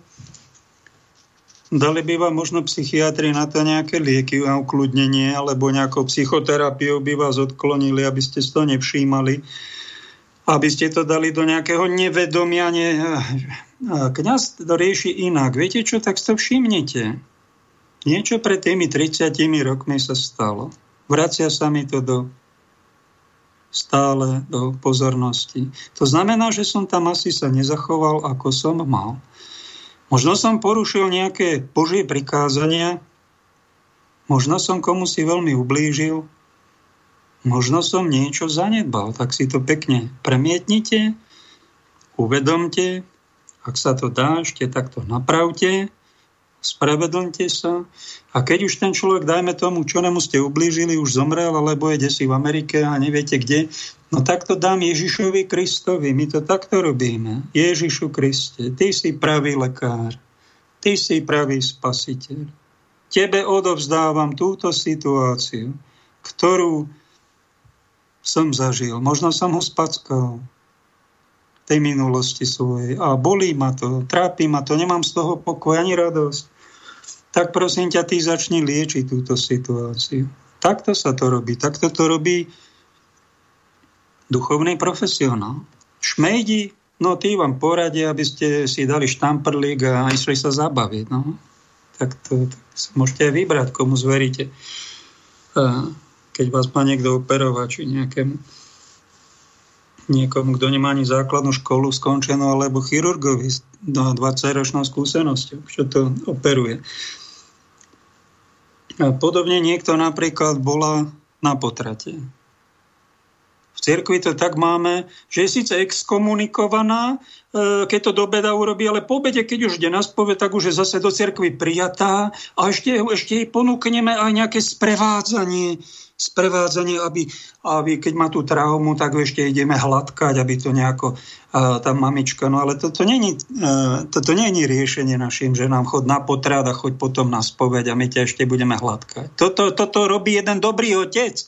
Dali by vám možno psychiatri na to nejaké lieky a ukludnenie, alebo nejakou psychoterapiou by vás odklonili, aby ste to nevšímali, aby ste to dali do nejakého nevedomia. Ne... Kňaz to rieši inak. Viete čo, tak to všimnite. Niečo pred tými 30 rokmi sa stalo. Vracia sa mi to do stále do pozornosti. To znamená, že som tam asi sa nezachoval, ako som mal. Možno som porušil nejaké Božie prikázania, možno som komu si veľmi ublížil, možno som niečo zanedbal, tak si to pekne premietnite, uvedomte, ak sa to dá, ešte takto napravte spravedlňte sa. A keď už ten človek, dajme tomu, čo nemu ste ublížili, už zomrel, alebo je desi v Amerike a neviete kde, no tak to dám Ježišovi Kristovi. My to takto robíme. Ježišu Kriste, ty si pravý lekár. Ty si pravý spasiteľ. Tebe odovzdávam túto situáciu, ktorú som zažil. Možno som ho spackal tej minulosti svojej. A bolí ma to, trápi ma to, nemám z toho pokoj ani radosť. Tak prosím ťa, ty začni liečiť túto situáciu. Takto sa to robí. Takto to robí duchovný profesionál. Šmejdi, no tí vám poradia, aby ste si dali štamprlík a išli sa zabaviť. No. Tak to tak môžete aj vybrať, komu zveríte. Keď vás má niekto operovať, či nejakému niekomu, kto nemá ani základnú školu skončenú, alebo chirurgovi s 20-ročnou skúsenosťou, čo to operuje. A podobne niekto napríklad bola na potrate. V cirkvi to tak máme, že je síce exkomunikovaná, e, keď to do beda urobí, ale po obede, keď už ide na spove, tak už je zase do cirkvi prijatá a ešte, ešte jej ponúkneme aj nejaké sprevádzanie sprevádzanie, aby, aby keď má tú traumu, tak ešte ideme hladkať, aby to nejako uh, tá mamička, no ale toto není, uh, toto není riešenie našim ženám, chod na potrat a choď potom na spoveď a my ťa ešte budeme hladkať. Toto, toto robí jeden dobrý otec.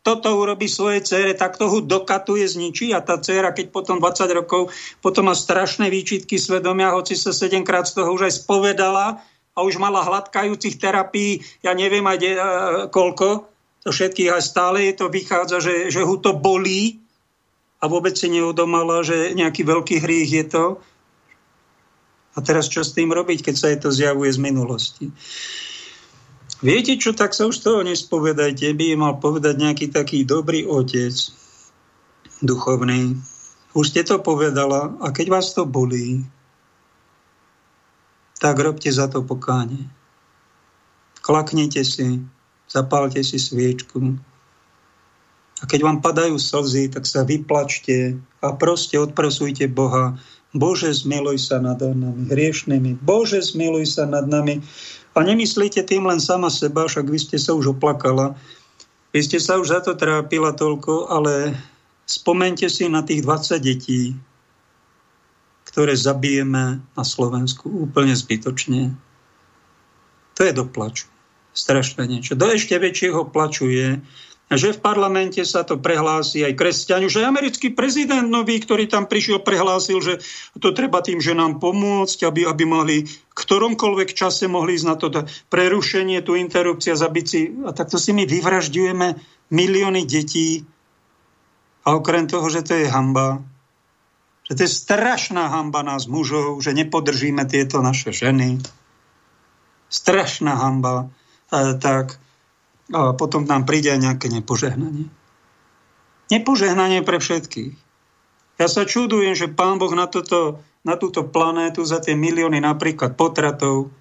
Toto urobí svojej cére, tak toho dokatuje, zničí a tá dcera, keď potom 20 rokov, potom má strašné výčitky svedomia, hoci sa 7 krát z toho už aj spovedala, a už mala hladkajúcich terapií, ja neviem aj de, koľko, to všetkých aj stále to vychádza, že, že ho to bolí a vôbec si neudomala, že nejaký veľký hriech je to. A teraz čo s tým robiť, keď sa je to zjavuje z minulosti? Viete čo, tak sa už toho nespovedajte. By mal povedať nejaký taký dobrý otec, duchovný. Už ste to povedala a keď vás to bolí, tak robte za to pokánie. Klaknite si, zapálte si sviečku. A keď vám padajú slzy, tak sa vyplačte a proste odprosujte Boha. Bože, zmiluj sa nad nami, hriešnými. Bože, zmiluj sa nad nami. A nemyslíte tým len sama seba, však vy ste sa už oplakala. Vy ste sa už za to trápila toľko, ale spomente si na tých 20 detí, ktoré zabijeme na Slovensku úplne zbytočne. To je do plaču. Strašné niečo. Do ešte väčšieho plaču je, že v parlamente sa to prehlási aj kresťani, že americký prezident nový, ktorý tam prišiel, prehlásil, že to treba tým ženám pomôcť, aby, aby mali v ktoromkoľvek čase mohli ísť na to prerušenie, tu interrupcia, zabiť si. A takto si my vyvražďujeme milióny detí. A okrem toho, že to je hamba, že to je strašná hamba nás mužov, že nepodržíme tieto naše ženy. Strašná hamba. E, tak a potom nám príde aj nejaké nepožehnanie. Nepožehnanie pre všetkých. Ja sa čudujem, že pán Boh na, toto, na túto planétu za tie milióny napríklad potratov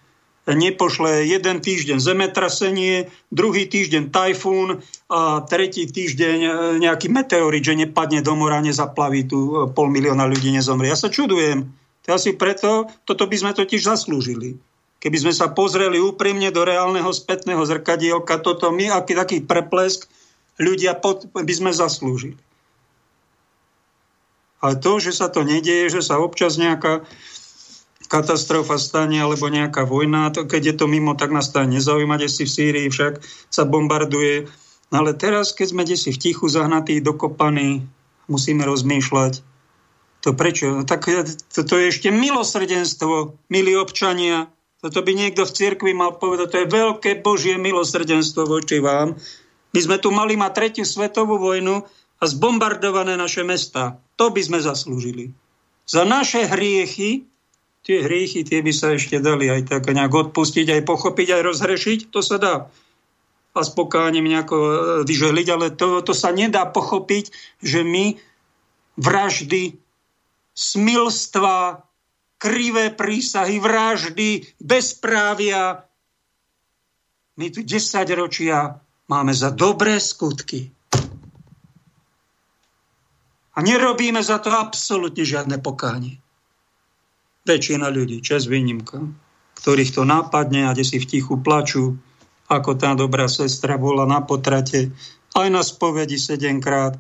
nepošle jeden týždeň zemetrasenie, druhý týždeň tajfún a tretí týždeň e, nejaký meteorit, že nepadne do mora, nezaplaví tu e, pol milióna ľudí, nezomrie. Ja sa čudujem. To asi preto, toto by sme totiž zaslúžili. Keby sme sa pozreli úprimne do reálneho spätného zrkadielka, toto my, aký taký preplesk, ľudia pod, by sme zaslúžili. Ale to, že sa to nedieje, že sa občas nejaká katastrofa stane alebo nejaká vojna, to, keď je to mimo, tak nás to nezaujíma, kde si v Sýrii však sa bombarduje. No ale teraz, keď sme si v tichu zahnatí, dokopaní, musíme rozmýšľať, to prečo? No tak to, to je ešte milosrdenstvo, milí občania. Toto by niekto v cirkvi mal povedať, to je veľké Božie milosrdenstvo voči vám. My sme tu mali mať tretiu svetovú vojnu a zbombardované naše mesta. To by sme zaslúžili. Za naše hriechy tie hriechy, tie by sa ešte dali aj tak nejak odpustiť, aj pochopiť, aj rozhrešiť, to sa dá. A s pokáním nejako e, vyželiť, ale to, to sa nedá pochopiť, že my vraždy, smilstva, krivé prísahy, vraždy, bezprávia, my tu 10 ročia máme za dobré skutky. A nerobíme za to absolútne žiadne pokánie väčšina ľudí, čas výnimka. ktorých to nápadne a kde si v tichu plačú, ako tá dobrá sestra bola na potrate, aj na spovedi sedemkrát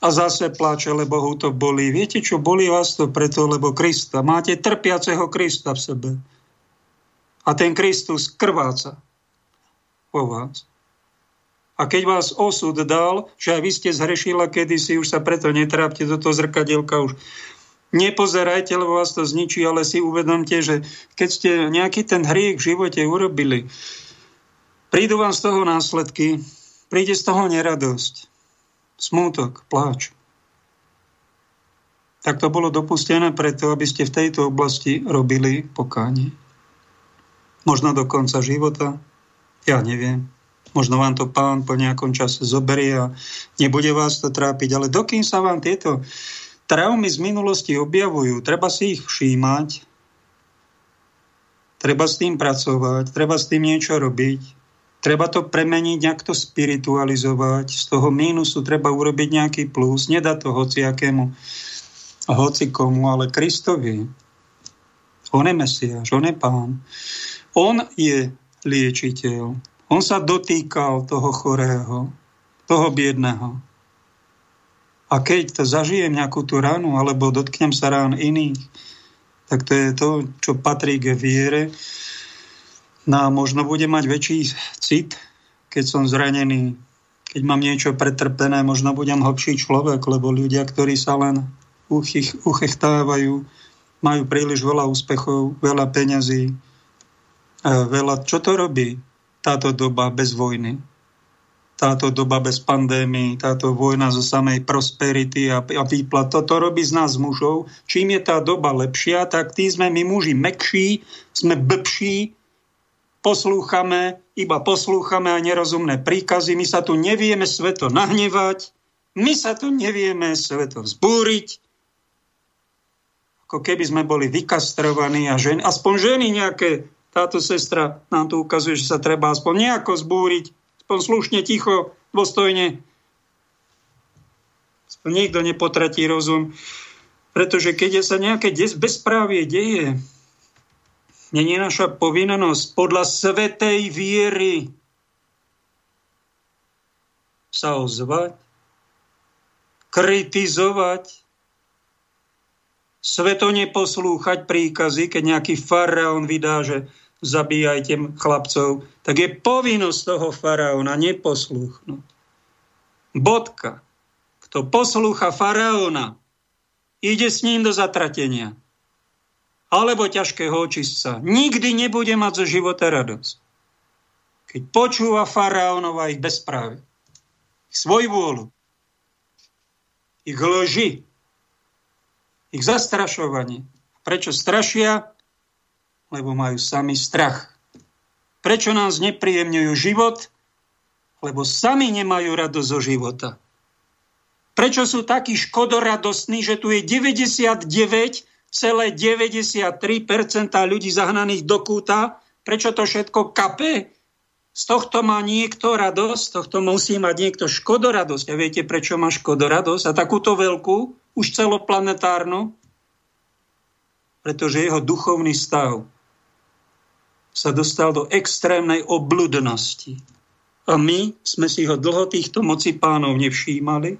a zase plače, lebo ho to bolí. Viete čo, bolí vás to preto, lebo Krista. Máte trpiaceho Krista v sebe. A ten Kristus krváca po vás. A keď vás osud dal, že aj vy ste zhrešila kedysi, už sa preto netrápte do toho zrkadielka, už nepozerajte, lebo vás to zničí, ale si uvedomte, že keď ste nejaký ten hriech v živote urobili, prídu vám z toho následky, príde z toho neradosť, smútok, pláč. Tak to bolo dopustené preto, aby ste v tejto oblasti robili pokánie. Možno do konca života, ja neviem. Možno vám to pán po nejakom čase zoberie a nebude vás to trápiť. Ale dokým sa vám tieto traumy z minulosti objavujú, treba si ich všímať, treba s tým pracovať, treba s tým niečo robiť, treba to premeniť, nejak to spiritualizovať, z toho mínusu treba urobiť nejaký plus, nedá to hociakému, hocikomu, ale Kristovi. On je Mesiáš, on je Pán. On je liečiteľ. On sa dotýkal toho chorého, toho biedného. A keď to zažijem nejakú tú ránu, alebo dotknem sa rán iných, tak to je to, čo patrí k viere. No a možno bude mať väčší cit, keď som zranený, keď mám niečo pretrpené, možno budem hlbší človek, lebo ľudia, ktorí sa len uchych, uchechtávajú, majú príliš veľa úspechov, veľa peňazí, veľa... Čo to robí? táto doba bez vojny, táto doba bez pandémii, táto vojna zo samej prosperity a, a výplat. Toto robí z nás mužov. Čím je tá doba lepšia, tak tí sme my muži mekší, sme blbší, poslúchame, iba poslúchame a nerozumné príkazy. My sa tu nevieme sveto nahnevať, my sa tu nevieme sveto vzbúriť, ako keby sme boli vykastrovaní a ženy, aspoň ženy nejaké táto sestra nám tu ukazuje, že sa treba aspoň nejako zbúriť, aspoň slušne, ticho, dôstojne. Nikto nepotratí rozum. Pretože keď sa nejaké bezprávie deje, není naša povinnosť podľa svetej viery sa ozvať, kritizovať, sveto neposlúchať príkazy, keď nejaký faraón vydá, že zabíjajte chlapcov, tak je povinnosť toho faraóna neposlúchnuť. Bodka. Kto poslúcha faraóna, ide s ním do zatratenia. Alebo ťažkého očistca. Nikdy nebude mať zo života radosť. Keď počúva faraónova ich bezprávy, ich svoj vôľu, ich loži, ich zastrašovanie. Prečo strašia? Lebo majú sami strach. Prečo nás nepríjemňujú život? Lebo sami nemajú radosť zo života. Prečo sú takí škodoradostní, že tu je 99,93% ľudí zahnaných do kúta? Prečo to všetko kape? Z tohto má niekto radosť, z tohto musí mať niekto škodoradosť. A viete, prečo má škodoradosť? A takúto veľkú? už celoplanetárnu, pretože jeho duchovný stav sa dostal do extrémnej obludnosti. A my sme si ho dlho týchto moci pánov nevšímali.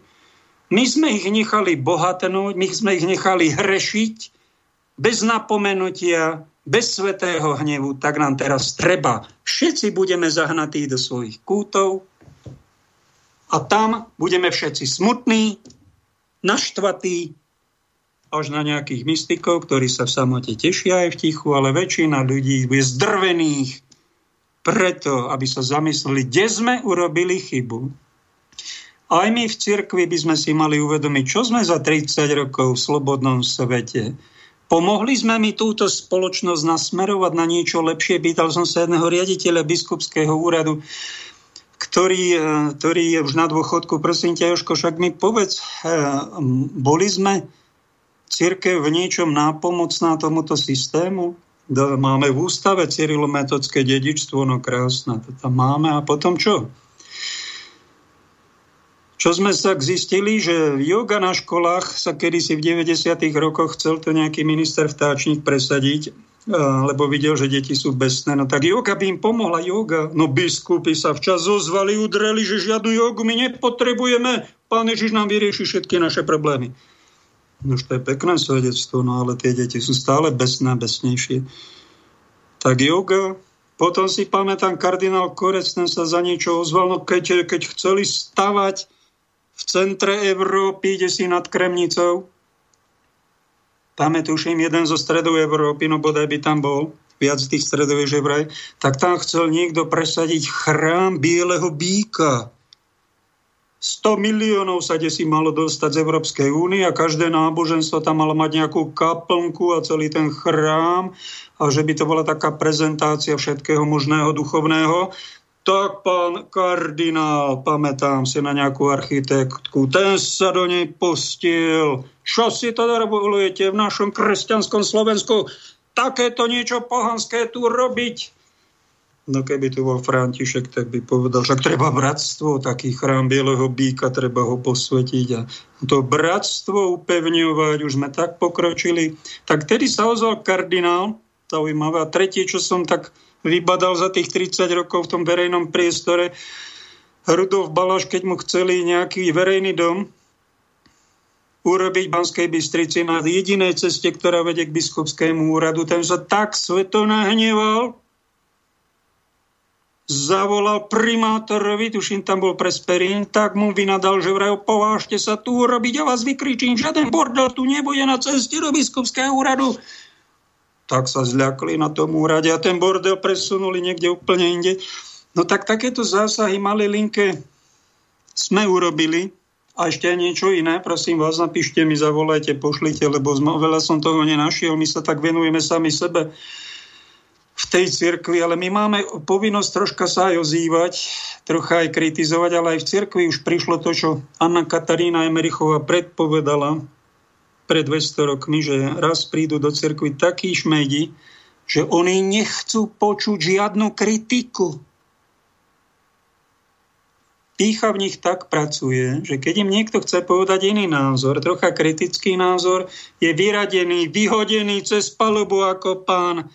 My sme ich nechali bohatnúť, my sme ich nechali hrešiť bez napomenutia, bez svetého hnevu, tak nám teraz treba. Všetci budeme zahnatí do svojich kútov a tam budeme všetci smutní, naštvatí až na nejakých mystikov, ktorí sa v samote tešia aj v tichu, ale väčšina ľudí je zdrvených preto, aby sa zamysleli, kde sme urobili chybu. Aj my v cirkvi by sme si mali uvedomiť, čo sme za 30 rokov v slobodnom svete. Pomohli sme mi túto spoločnosť nasmerovať na niečo lepšie. Pýtal som sa jedného riaditeľa biskupského úradu, ktorý, e, ktorý je už na dôchodku. Prosím ťa, Joško, však mi povedz, e, boli sme církev v niečom nápomocná tomuto systému? Máme v ústave cyrilometodské dedičstvo, no krásne, to tam máme. A potom čo? Čo sme sa zistili, že yoga na školách sa kedysi v 90. rokoch chcel to nejaký minister vtáčnik presadiť lebo videl, že deti sú besné. No tak joga by im pomohla, joga. No biskupy sa včas ozvali, udreli, že žiadnu jogu my nepotrebujeme. Pán Ježiš nám vyrieši všetky naše problémy. No to je pekné svedectvo, no ale tie deti sú stále besné, besnejšie. Tak yoga, potom si pamätám, kardinál Korec, ten sa za niečo ozval, no keď, keď chceli stavať v centre Európy, kde si nad Kremnicou, tam je jeden zo stredu Európy, no bodaj by tam bol, viac tých stredových že vraj, tak tam chcel niekto presadiť chrám Bieleho býka. 100 miliónov sa desi malo dostať z Európskej únie a každé náboženstvo tam malo mať nejakú kaplnku a celý ten chrám a že by to bola taká prezentácia všetkého možného duchovného. Tak pán kardinál, pamätám si na nejakú architektku, ten sa do nej pustil. Čo si to dovolujete v našom kresťanskom Slovensku? Takéto niečo pohanské tu robiť? No keby tu bol František, tak by povedal, že treba bratstvo, taký chrám Bieleho býka, treba ho posvetiť a to bratstvo upevňovať, už sme tak pokročili. Tak tedy sa ozval kardinál, zaujímavé. A tretie, čo som tak vybadal za tých 30 rokov v tom verejnom priestore. Rudolf Balaš, keď mu chceli nejaký verejný dom urobiť Banskej Bystrici na jedinej ceste, ktorá vedie k biskupskému úradu, ten sa tak sveto nahneval, zavolal primátorovi, tuším, tam bol Presperín, tak mu vynadal, že vraj povážte sa tu urobiť a vás vykričím, žiaden bordel tu nebude na ceste do biskupského úradu. Tak sa zľakli na tom úrade a ten bordel presunuli niekde úplne inde. No tak takéto zásahy malé linke sme urobili. A ešte aj niečo iné, prosím vás, napíšte mi, zavolajte, pošlite, lebo veľa som toho nenašiel, my sa tak venujeme sami sebe v tej cirkvi, ale my máme povinnosť troška sa aj ozývať, trocha aj kritizovať, ale aj v cirkvi už prišlo to, čo Anna Katarína Emerichová predpovedala, pred 200 rokmi, že raz prídu do cirkvi takí šmejdi, že oni nechcú počuť žiadnu kritiku. Pícha v nich tak pracuje, že keď im niekto chce povedať iný názor, trocha kritický názor, je vyradený, vyhodený cez palubu ako pán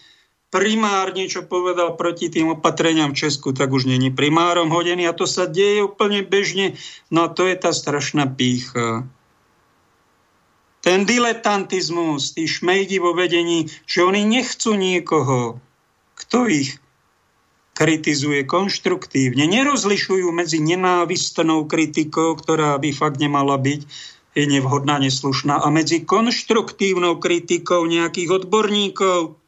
primár niečo povedal proti tým opatreniam v Česku, tak už není primárom hodený a to sa deje úplne bežne. No a to je tá strašná pícha ten diletantizmus, tí šmejdi vo vedení, že oni nechcú niekoho, kto ich kritizuje konštruktívne. Nerozlišujú medzi nenávistnou kritikou, ktorá by fakt nemala byť, je nevhodná, neslušná, a medzi konštruktívnou kritikou nejakých odborníkov,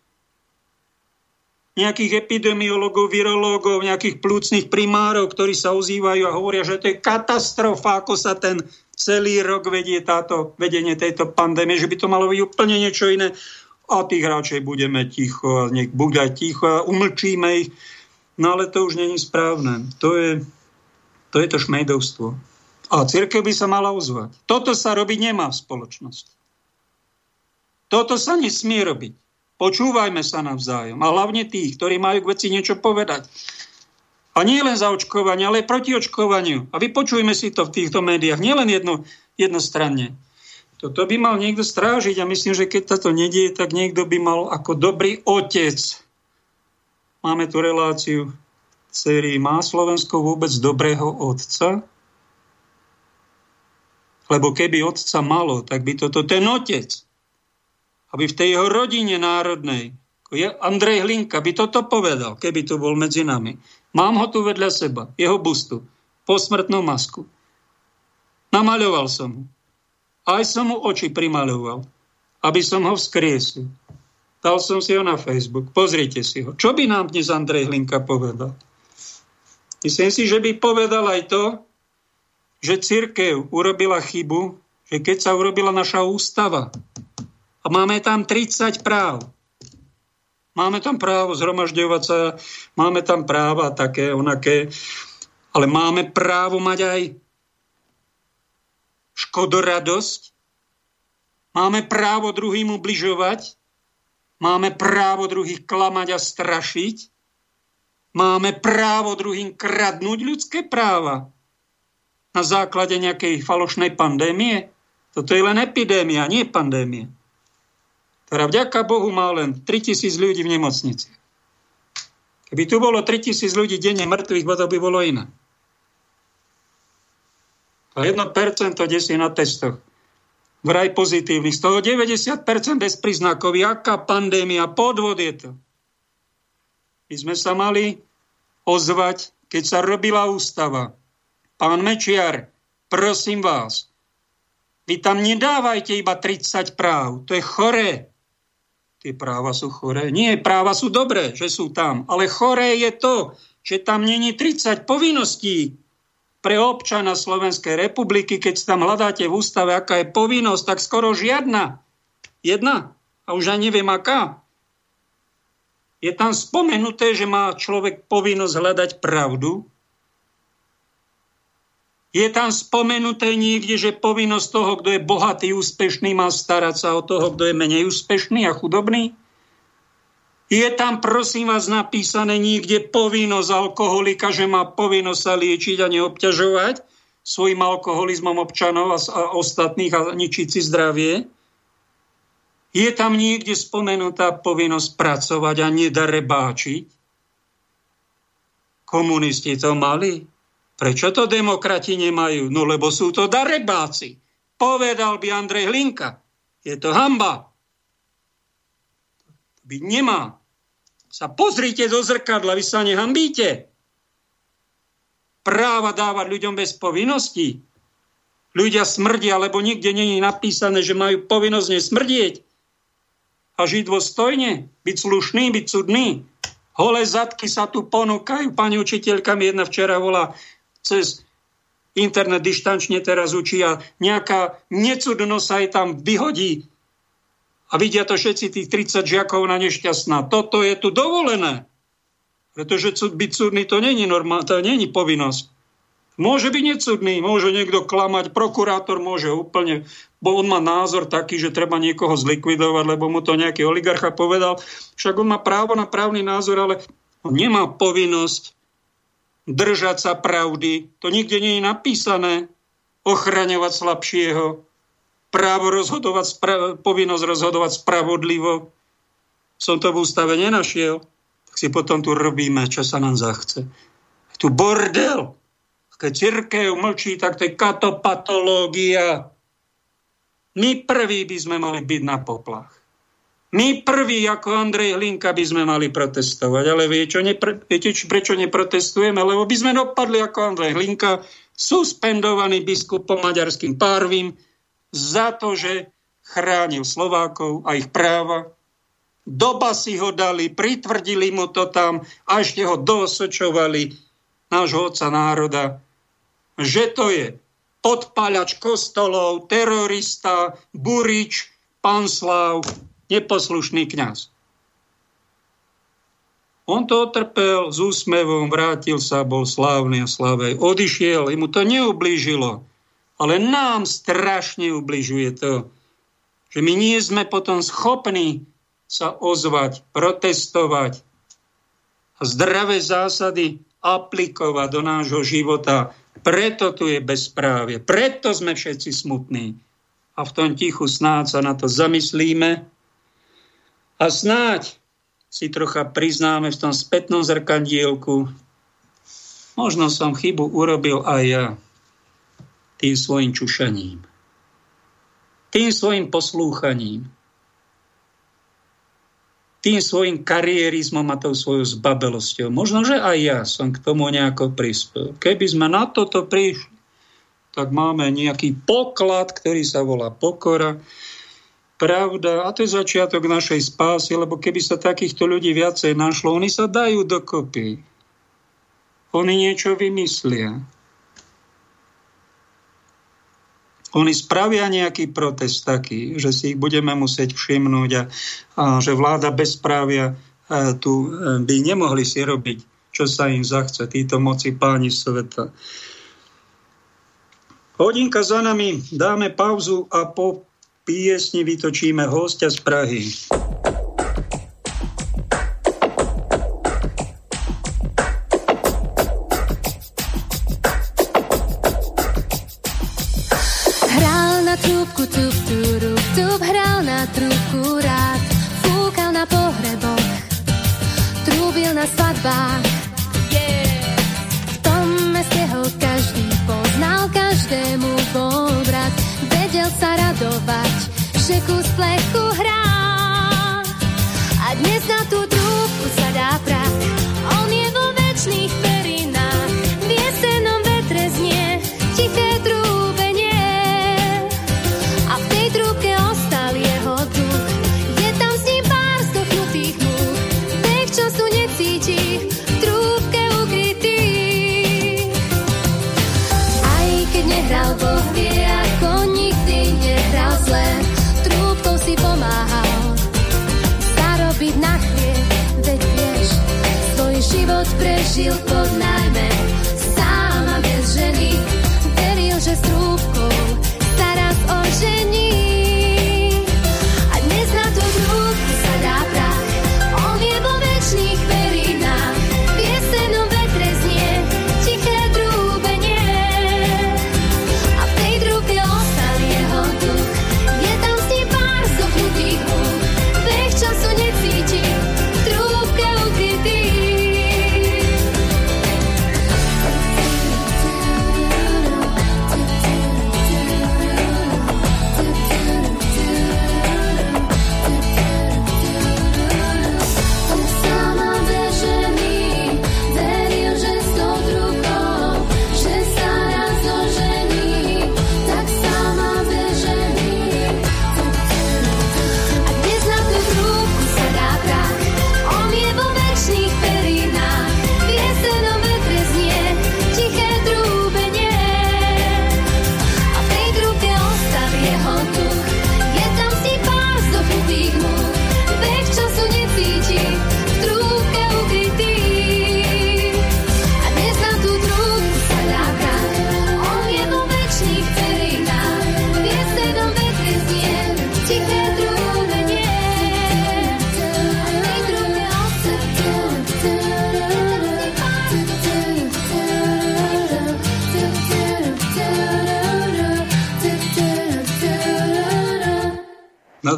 nejakých epidemiologov, virológov, nejakých plúcnych primárov, ktorí sa ozývajú a hovoria, že to je katastrofa, ako sa ten celý rok vedie táto, vedenie tejto pandémie, že by to malo byť úplne niečo iné. A tých radšej budeme ticho nech bude aj ticho a umlčíme ich. No ale to už není správne. To je to, je to šmejdovstvo. A církev by sa mala ozvať. Toto sa robiť nemá v spoločnosti. Toto sa nesmie robiť. Počúvajme sa navzájom. A hlavne tých, ktorí majú k veci niečo povedať. A nie len za očkovanie, ale aj proti očkovaniu. A vypočujme si to v týchto médiách. Nielen jedno, jednostranne. Toto by mal niekto strážiť a myslím, že keď toto nedieje, tak niekto by mal ako dobrý otec. Máme tu reláciu sérii Má Slovensko vôbec dobrého otca? Lebo keby otca malo, tak by toto ten otec, aby v tej jeho rodine národnej, Andrej Hlinka by toto povedal, keby tu bol medzi nami. Mám ho tu vedľa seba, jeho bustu, posmrtnú masku. Namaľoval som ho. Aj som mu oči primaľoval, aby som ho vzkriesil. Dal som si ho na Facebook. Pozrite si ho. Čo by nám dnes Andrej Hlinka povedal? Myslím si, že by povedal aj to, že církev urobila chybu, že keď sa urobila naša ústava a máme tam 30 práv, Máme tam právo zhromažďovať sa, máme tam práva také, onaké, ale máme právo mať aj škodoradosť, máme právo druhým ubližovať, máme právo druhých klamať a strašiť, máme právo druhým kradnúť ľudské práva na základe nejakej falošnej pandémie. Toto je len epidémia, nie pandémia. Ktorá vďaka Bohu má len 3000 ľudí v nemocnici. Keby tu bolo 3000 ľudí denne mŕtvych, to by bolo iné. A 1% desí na testoch. Vraj pozitívnych. Z toho 90% bez príznakov. Jaká pandémia, podvod je to. My sme sa mali ozvať, keď sa robila ústava. Pán Mečiar, prosím vás, vy tam nedávajte iba 30 práv. To je choré. Tie práva sú choré. Nie, práva sú dobré, že sú tam. Ale choré je to, že tam není 30 povinností pre občana Slovenskej republiky. Keď tam hľadáte v ústave, aká je povinnosť, tak skoro žiadna. Jedna. A už aj neviem aká. Je tam spomenuté, že má človek povinnosť hľadať pravdu, je tam spomenuté niekde, že povinnosť toho, kto je bohatý, úspešný, má starať sa o toho, kto je menej úspešný a chudobný? Je tam, prosím vás, napísané niekde povinnosť alkoholika, že má povinnosť sa liečiť a neobťažovať svojim alkoholizmom občanov a, ostatných a ničiť si zdravie? Je tam niekde spomenutá povinnosť pracovať a nedarebáčiť? Komunisti to mali? Prečo to demokrati nemajú? No lebo sú to darebáci. Povedal by Andrej Hlinka. Je to hamba. To byť nemá. Sa pozrite do zrkadla, vy sa nehambíte. Práva dávať ľuďom bez povinností. Ľudia smrdia, lebo nikde je napísané, že majú povinnosť nesmrdieť. A žiť dôstojne, byť slušný, byť cudný. Holé zadky sa tu ponúkajú. Pani učiteľka mi jedna včera volá, cez internet dištančne teraz učí a nejaká necudnosť sa aj tam vyhodí a vidia to všetci tých 30 žiakov na nešťastná. Toto je tu dovolené. Pretože byť cudný to není, normál, to není povinnosť. Môže byť necudný, môže niekto klamať, prokurátor môže úplne, bo on má názor taký, že treba niekoho zlikvidovať, lebo mu to nejaký oligarcha povedal. Však on má právo na právny názor, ale on nemá povinnosť držať sa pravdy. To nikde nie je napísané. Ochraňovať slabšieho. Právo rozhodovať, spra- povinnosť rozhodovať spravodlivo. Som to v ústave nenašiel. Tak si potom tu robíme, čo sa nám zachce. Tu bordel. Keď církev mlčí, tak to je katopatológia. My prví by sme mali byť na poplach. My prví, ako Andrej Hlinka, by sme mali protestovať. Ale vie, čo nepre, viete, čo, prečo neprotestujeme? Lebo by sme dopadli ako Andrej Hlinka, suspendovaný biskupom maďarským Párvim za to, že chránil Slovákov a ich práva. Doba si ho dali, pritvrdili mu to tam a ešte ho dosočovali nášho oca národa, že to je podpáľač kostolov, terorista, burič, panslav, neposlušný kňaz. On to otrpel s úsmevom, vrátil sa, bol slávny a slavej. Odišiel, mu to neublížilo. Ale nám strašne ubližuje to, že my nie sme potom schopní sa ozvať, protestovať a zdravé zásady aplikovať do nášho života. Preto tu je bezprávie, preto sme všetci smutní. A v tom tichu snáď sa na to zamyslíme a snáď si trocha priznáme v tom spätnom zrkandielku, možno som chybu urobil aj ja tým svojim čušaním, tým svojim poslúchaním, tým svojim kariérizmom a tou svojou zbabelosťou. Možno, že aj ja som k tomu nejako prispel. Keby sme na toto prišli, tak máme nejaký poklad, ktorý sa volá pokora, pravda a to je začiatok našej spásy, lebo keby sa takýchto ľudí viacej našlo, oni sa dajú dokopy. Oni niečo vymyslia. Oni spravia nejaký protest taký, že si ich budeme musieť všimnúť a, a že vláda bezprávia a tu e, by nemohli si robiť, čo sa im zachce, títo moci páni sveta. Hodinka za nami, dáme pauzu a po piesni vytočíme hostia z Prahy. Že kus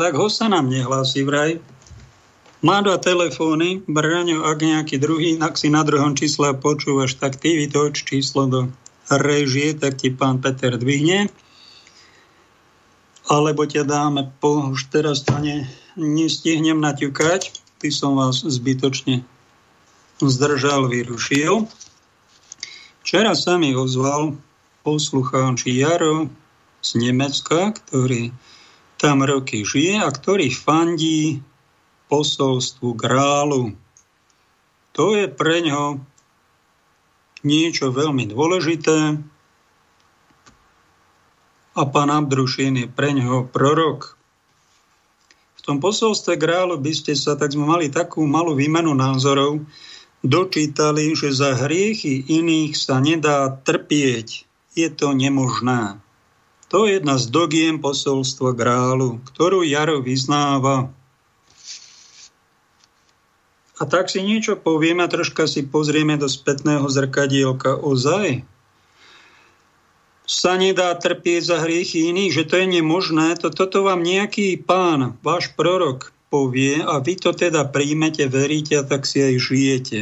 tak ho sa nám nehlási vraj. Má dva telefóny, Braňo, ak nejaký druhý, ak si na druhom čísle počúvaš, tak ty vytoč číslo do režie, tak ti pán Peter dvihne. Alebo ťa dáme po, už teraz to ne, nestihnem naťukať, ty som vás zbytočne zdržal, vyrušil. Včera sa mi ozval poslucháč Jaro z Nemecka, ktorý tam roky žije a ktorý fandí posolstvu grálu. To je pre ňo niečo veľmi dôležité a pán Abdrušin je pre ňo prorok. V tom posolstve grálu by ste sa, tak sme mali takú malú výmenu názorov, dočítali, že za hriechy iných sa nedá trpieť. Je to nemožné. To je jedna z dogiem posolstva grálu, ktorú Jaro vyznáva. A tak si niečo povieme a troška si pozrieme do spätného zrkadielka. Ozaj sa nedá trpieť za hriechy iných, že to je nemožné. To, toto vám nejaký pán, váš prorok, povie a vy to teda príjmete, veríte a tak si aj žijete.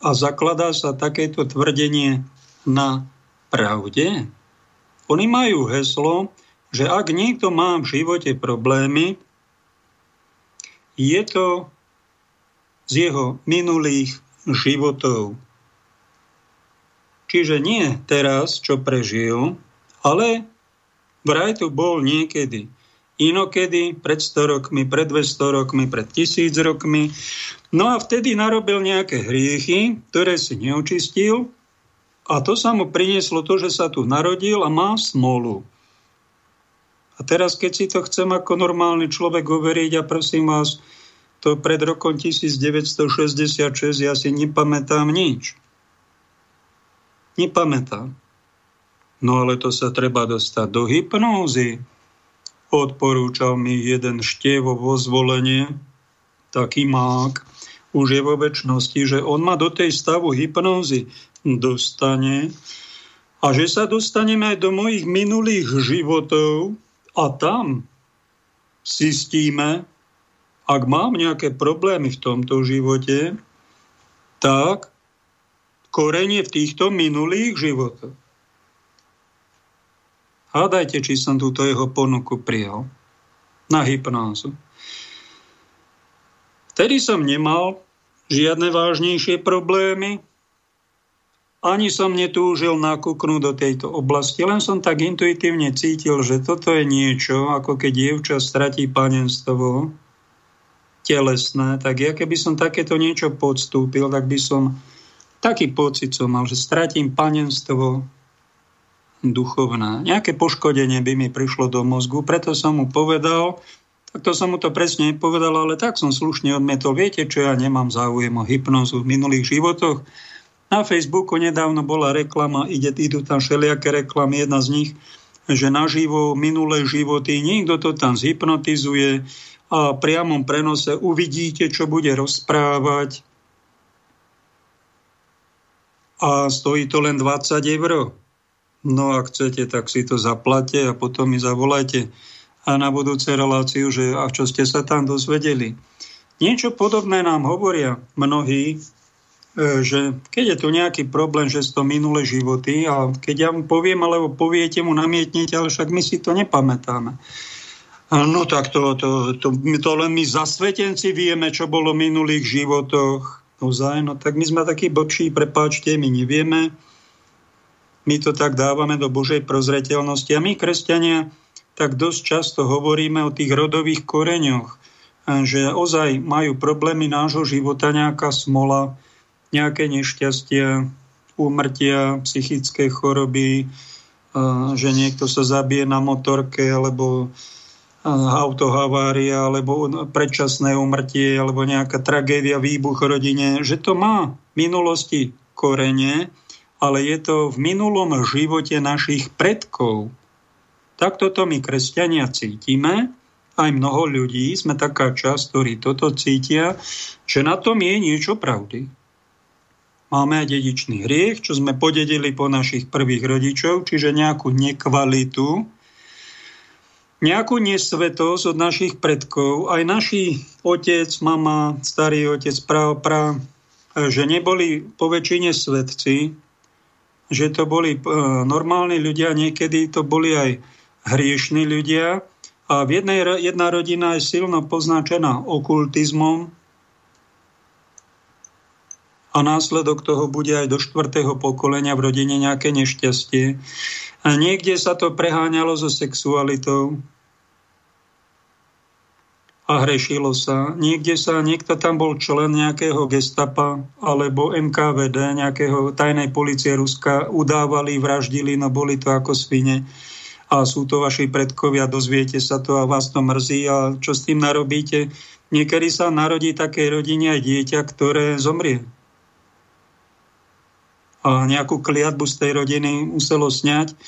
A zakladá sa takéto tvrdenie na pravde? Oni majú heslo, že ak niekto má v živote problémy, je to z jeho minulých životov. Čiže nie teraz, čo prežil, ale vraj tu bol niekedy inokedy, pred 100 rokmi, pred 200 rokmi, pred 1000 rokmi. No a vtedy narobil nejaké hriechy, ktoré si neočistil a to sa mu prinieslo to, že sa tu narodil a má smolu. A teraz, keď si to chcem ako normálny človek overiť, a prosím vás, to pred rokom 1966 ja si nepamätám nič. Nepamätám. No ale to sa treba dostať do hypnózy. Odporúčal mi jeden števo vo zvolenie, taký mák, už je vo väčšnosti, že on ma do tej stavu hypnózy dostane a že sa dostaneme aj do mojich minulých životov a tam zistíme, ak mám nejaké problémy v tomto živote, tak korenie v týchto minulých životoch. Hádajte, či som túto jeho ponuku prijal na hypnózu. Vtedy som nemal žiadne vážnejšie problémy, ani som netúžil nakúknúť do tejto oblasti, len som tak intuitívne cítil, že toto je niečo, ako keď dievča stratí panenstvo telesné, tak ja keby som takéto niečo podstúpil, tak by som taký pocit som mal, že stratím panenstvo duchovné. Nejaké poškodenie by mi prišlo do mozgu, preto som mu povedal, tak to som mu to presne povedal, ale tak som slušne odmietol. Viete, čo ja nemám záujem o hypnozu v minulých životoch. Na Facebooku nedávno bola reklama, ide, idú tam všelijaké reklamy, jedna z nich, že naživo minulé životy, niekto to tam zhypnotizuje a priamom prenose uvidíte, čo bude rozprávať a stojí to len 20 eur. No ak chcete, tak si to zaplate a potom mi zavolajte a na budúce reláciu, že a čo ste sa tam dozvedeli. Niečo podobné nám hovoria mnohí, že keď je tu nejaký problém, že to minulé životy a keď ja mu poviem, alebo poviete mu, namietnete, ale však my si to nepamätáme. No tak to, to, to, to len my zasvetenci vieme, čo bolo v minulých životoch ozaj, no tak my sme takí bočí, prepáčte, my nevieme. My to tak dávame do Božej prozreteľnosti. A my, kresťania, tak dosť často hovoríme o tých rodových koreňoch, že ozaj majú problémy nášho života, nejaká smola, nejaké nešťastia, úmrtia, psychické choroby, že niekto sa zabije na motorke, alebo autohavária alebo predčasné umrtie alebo nejaká tragédia, výbuch rodine, že to má v minulosti korene, ale je to v minulom živote našich predkov. Takto to my, kresťania, cítime. Aj mnoho ľudí, sme taká časť, ktorí toto cítia, že na tom je niečo pravdy. Máme dedičný hriech, čo sme podedili po našich prvých rodičov, čiže nejakú nekvalitu, nejakú nesvetosť od našich predkov. Aj naši otec, mama, starý otec, prav, že neboli po väčšine svetci, že to boli e, normálni ľudia, niekedy to boli aj hriešní ľudia. A v jednej, jedna rodina je silno poznačená okultizmom a následok toho bude aj do štvrtého pokolenia v rodine nejaké nešťastie. A niekde sa to preháňalo so sexualitou a hrešilo sa. Niekde sa, niekto tam bol člen nejakého gestapa alebo MKVD, nejakého tajnej policie Ruska, udávali, vraždili, no boli to ako svine. A sú to vaši predkovia, dozviete sa to a vás to mrzí a čo s tým narobíte? Niekedy sa narodí takej rodine aj dieťa, ktoré zomrie a nejakú kliatbu z tej rodiny muselo sňať.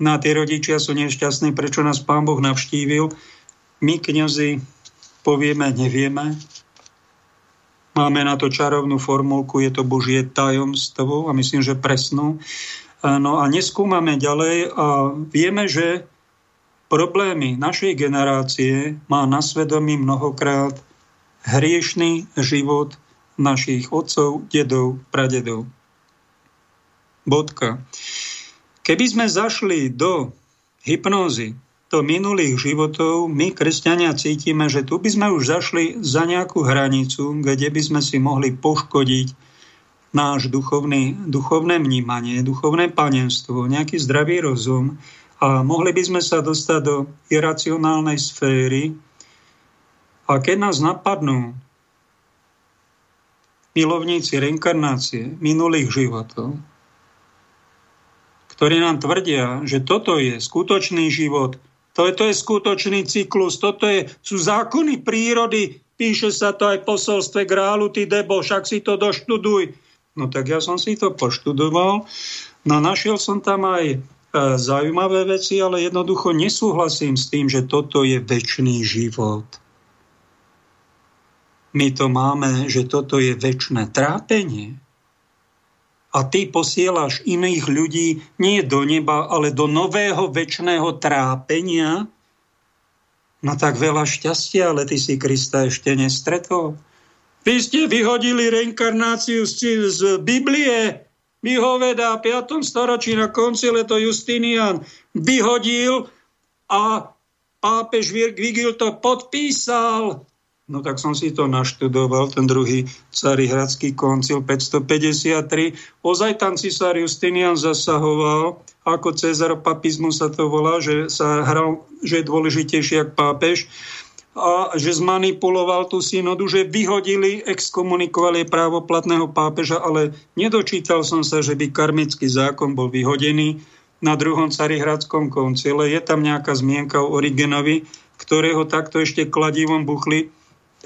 Na tie rodičia sú nešťastní, prečo nás pán Boh navštívil. My, kniazy, povieme, nevieme. Máme na to čarovnú formulku, je to Božie tajomstvo a myslím, že presnú. No a neskúmame ďalej a vieme, že problémy našej generácie má na svedomí mnohokrát hriešný život našich otcov, dedov, pradedov. Bodka. Keby sme zašli do hypnózy, do minulých životov, my, kresťania, cítime, že tu by sme už zašli za nejakú hranicu, kde by sme si mohli poškodiť náš duchovný, duchovné vnímanie, duchovné panenstvo, nejaký zdravý rozum a mohli by sme sa dostať do iracionálnej sféry. A keď nás napadnú milovníci reinkarnácie minulých životov, ktorí nám tvrdia, že toto je skutočný život, to je, to je skutočný cyklus, toto je, sú zákony prírody, píše sa to aj v posolstve Grálu, ty debo, však si to doštuduj. No tak ja som si to poštudoval, no našiel som tam aj e, zaujímavé veci, ale jednoducho nesúhlasím s tým, že toto je väčší život. My to máme, že toto je väčšie trápenie a ty posielaš iných ľudí nie do neba, ale do nového väčšného trápenia, no tak veľa šťastia, ale ty si Krista ešte nestretol. Vy ste vyhodili reinkarnáciu z, z Biblie. Vyhoveda v 5. storočí na koncile to Justinian vyhodil a pápež Vigil to podpísal. No tak som si to naštudoval, ten druhý Carihradský koncil 553. Ozaj tam cisár Justinian zasahoval, ako Cezar papizmu sa to volá, že sa hral, že je dôležitejší ako pápež a že zmanipuloval tú synodu, že vyhodili, exkomunikovali právoplatného pápeža, ale nedočítal som sa, že by karmický zákon bol vyhodený na druhom Carihradskom koncile. Je tam nejaká zmienka o Origenovi, ktorého takto ešte kladivom buchli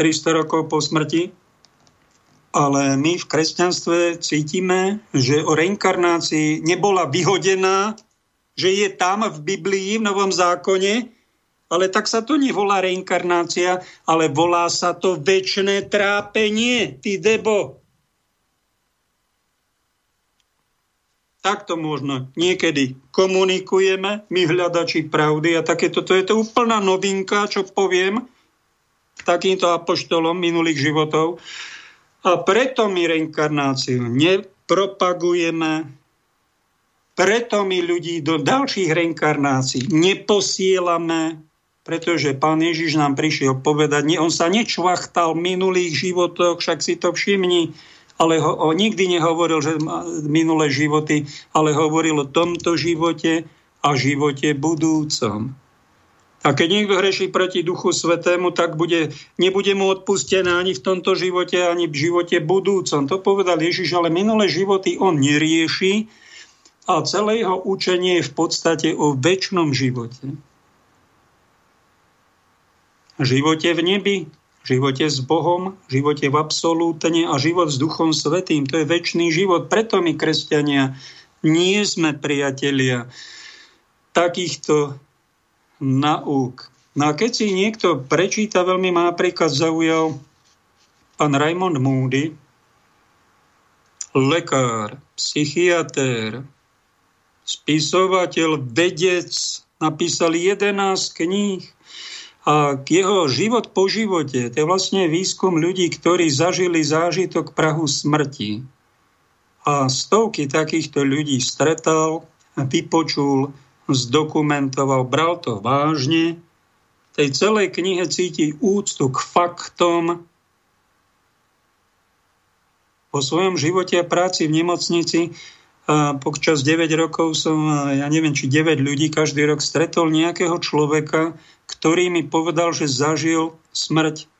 300 rokov po smrti. Ale my v kresťanstve cítime, že o reinkarnácii nebola vyhodená, že je tam v Biblii, v Novom zákone, ale tak sa to nevolá reinkarnácia, ale volá sa to väčšné trápenie, ty debo. Takto možno niekedy komunikujeme, my hľadači pravdy a takéto, to je to úplná novinka, čo poviem, takýmto apoštolom minulých životov. A preto my reinkarnáciu nepropagujeme, preto my ľudí do ďalších reinkarnácií neposielame, pretože pán Ježiš nám prišiel povedať, nie, on sa nečvachtal v minulých životoch, však si to všimni, ale ho, o, nikdy nehovoril, že minulé životy, ale hovoril o tomto živote a živote budúcom. A keď niekto hreší proti Duchu Svetému, tak bude, nebude mu odpustené ani v tomto živote, ani v živote budúcom. To povedal Ježiš, ale minulé životy on nerieši a celé jeho učenie je v podstate o väčšnom živote. Živote v nebi, živote s Bohom, živote v absolútne a život s Duchom Svetým. To je väčší život. Preto my, kresťania, nie sme priatelia takýchto nauk. No a keď si niekto prečíta, veľmi ma napríklad zaujal pán Raymond Moody, lekár, psychiatér, spisovateľ, vedec, napísal 11 kníh a jeho život po živote, to je vlastne výskum ľudí, ktorí zažili zážitok Prahu smrti. A stovky takýchto ľudí stretal, vypočul, zdokumentoval, bral to vážne. V tej celej knihe cíti úctu k faktom. Po svojom živote a práci v nemocnici počas 9 rokov som, ja neviem, či 9 ľudí každý rok stretol nejakého človeka, ktorý mi povedal, že zažil smrť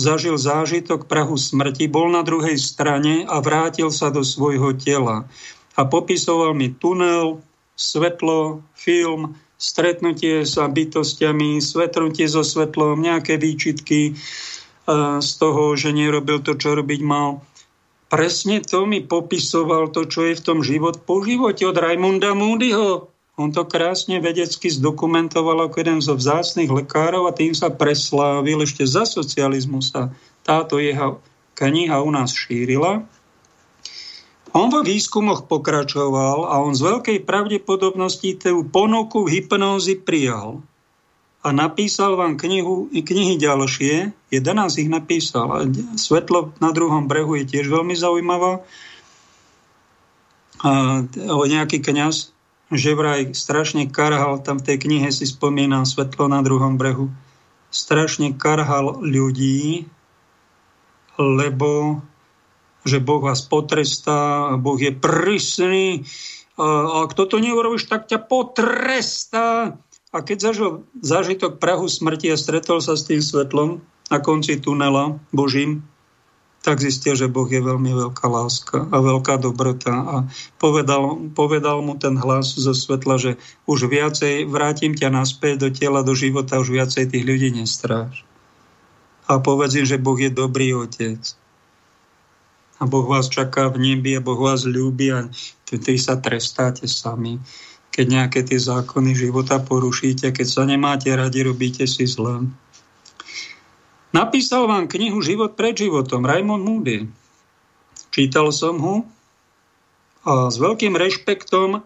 zažil zážitok Prahu smrti, bol na druhej strane a vrátil sa do svojho tela. A popisoval mi tunel, svetlo, film, stretnutie sa bytostiami, svetnutie so svetlom, nejaké výčitky z toho, že nerobil to, čo robiť mal. Presne to mi popisoval to, čo je v tom život po živote od Raimunda Moodyho. On to krásne vedecky zdokumentoval ako jeden zo vzácných lekárov a tým sa preslávil. Ešte za socializmu sa táto jeho kniha u nás šírila. On vo výskumoch pokračoval a on z veľkej pravdepodobnosti tú ponuku hypnózy prijal. A napísal vám knihu, knihy ďalšie, 11 ich napísal. A Svetlo na druhom brehu je tiež veľmi zaujímavá. A, o nejaký kňaz, že vraj strašne karhal, tam v tej knihe si spomínam Svetlo na druhom brehu, strašne karhal ľudí, lebo že Boh vás potrestá, Boh je prísny a kto to neurobíš, tak ťa potrestá. A keď zažil zážitok Prahu smrti a stretol sa s tým svetlom na konci tunela Božím, tak zistil, že Boh je veľmi veľká láska a veľká dobrota. A povedal, povedal mu ten hlas zo svetla, že už viacej vrátim ťa naspäť do tela, do života, už viacej tých ľudí nestráž. A povedz im, že Boh je dobrý otec a Boh vás čaká v nebi a Boh vás ľúbi a vtedy sa trestáte sami. Keď nejaké tie zákony života porušíte, keď sa nemáte radi, robíte si zle. Napísal vám knihu Život pred životom, Raymond Moody. Čítal som ho a s veľkým rešpektom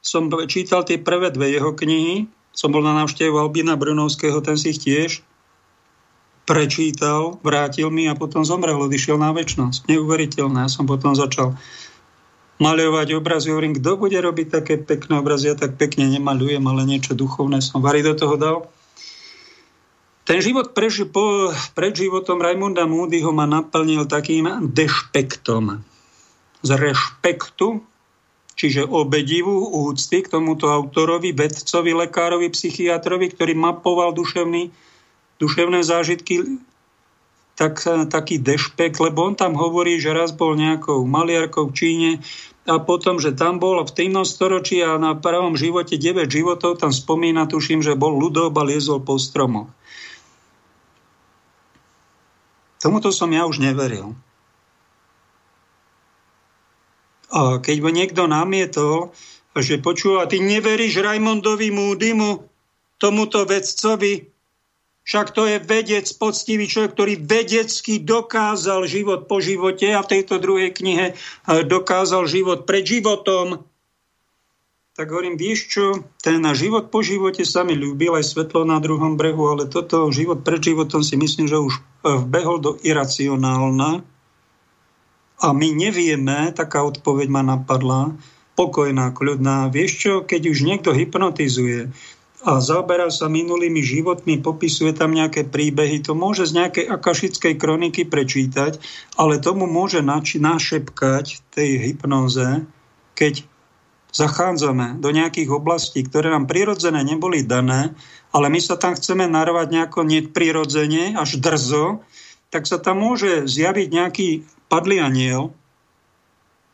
som čítal tie prvé dve jeho knihy. Som bol na návštevu Albina Brunovského, ten si ich tiež prečítal, vrátil mi a potom zomrel, odišiel na väčšnosť. Neuveriteľné. Ja som potom začal maľovať obrazy. Hovorím, kto bude robiť také pekné obrazy? Ja tak pekne nemaľujem, ale niečo duchovné som Vary do toho dal. Ten život prež, po, pred životom Raimunda Moodyho ma naplnil takým dešpektom. Z rešpektu, čiže obedivu, úcty k tomuto autorovi, vedcovi, lekárovi, psychiatrovi, ktorý mapoval duševný duševné zážitky, tak, taký dešpek, lebo on tam hovorí, že raz bol nejakou maliarkou v Číne a potom, že tam bol v 13. storočí a na prvom živote 9 životov, tam spomína, tuším, že bol ľudob a liezol po stromoch. Tomuto som ja už neveril. A keď by niekto namietol, že počúva, ty neveríš Raimondovi Múdymu, tomuto vedcovi, však to je vedec, poctivý človek, ktorý vedecky dokázal život po živote a v tejto druhej knihe eh, dokázal život pred životom. Tak hovorím, vieš čo, ten na život po živote sa mi ľúbil aj svetlo na druhom brehu, ale toto život pred životom si myslím, že už eh, vbehol do iracionálna. A my nevieme, taká odpoveď ma napadla, pokojná, kľudná. Vieš čo, keď už niekto hypnotizuje, a zaoberá sa minulými životmi, popisuje tam nejaké príbehy, to môže z nejakej akašickej kroniky prečítať, ale tomu môže našepkať tej hypnoze, keď zachádzame do nejakých oblastí, ktoré nám prirodzené neboli dané, ale my sa tam chceme narvať nejako neprirodzene, až drzo, tak sa tam môže zjaviť nejaký padlý aniel,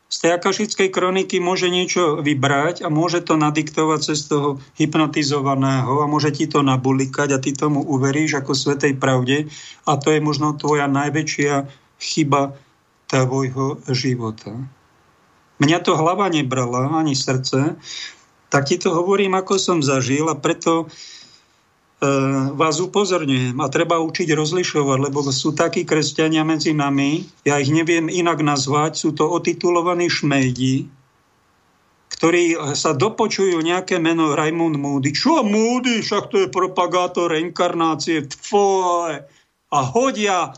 z tej akašickej kroniky môže niečo vybrať a môže to nadiktovať cez toho hypnotizovaného a môže ti to nabulikať a ty tomu uveríš ako svetej pravde a to je možno tvoja najväčšia chyba tvojho života. Mňa to hlava nebrala, ani srdce, tak ti to hovorím, ako som zažil a preto E, vás upozorňujem a treba učiť rozlišovať, lebo sú takí kresťania medzi nami, ja ich neviem inak nazvať, sú to otitulovaní šmejdi, ktorí sa dopočujú nejaké meno Raimund Moody. Čo Moody? Však to je propagátor reinkarnácie. Tvoje. A hodia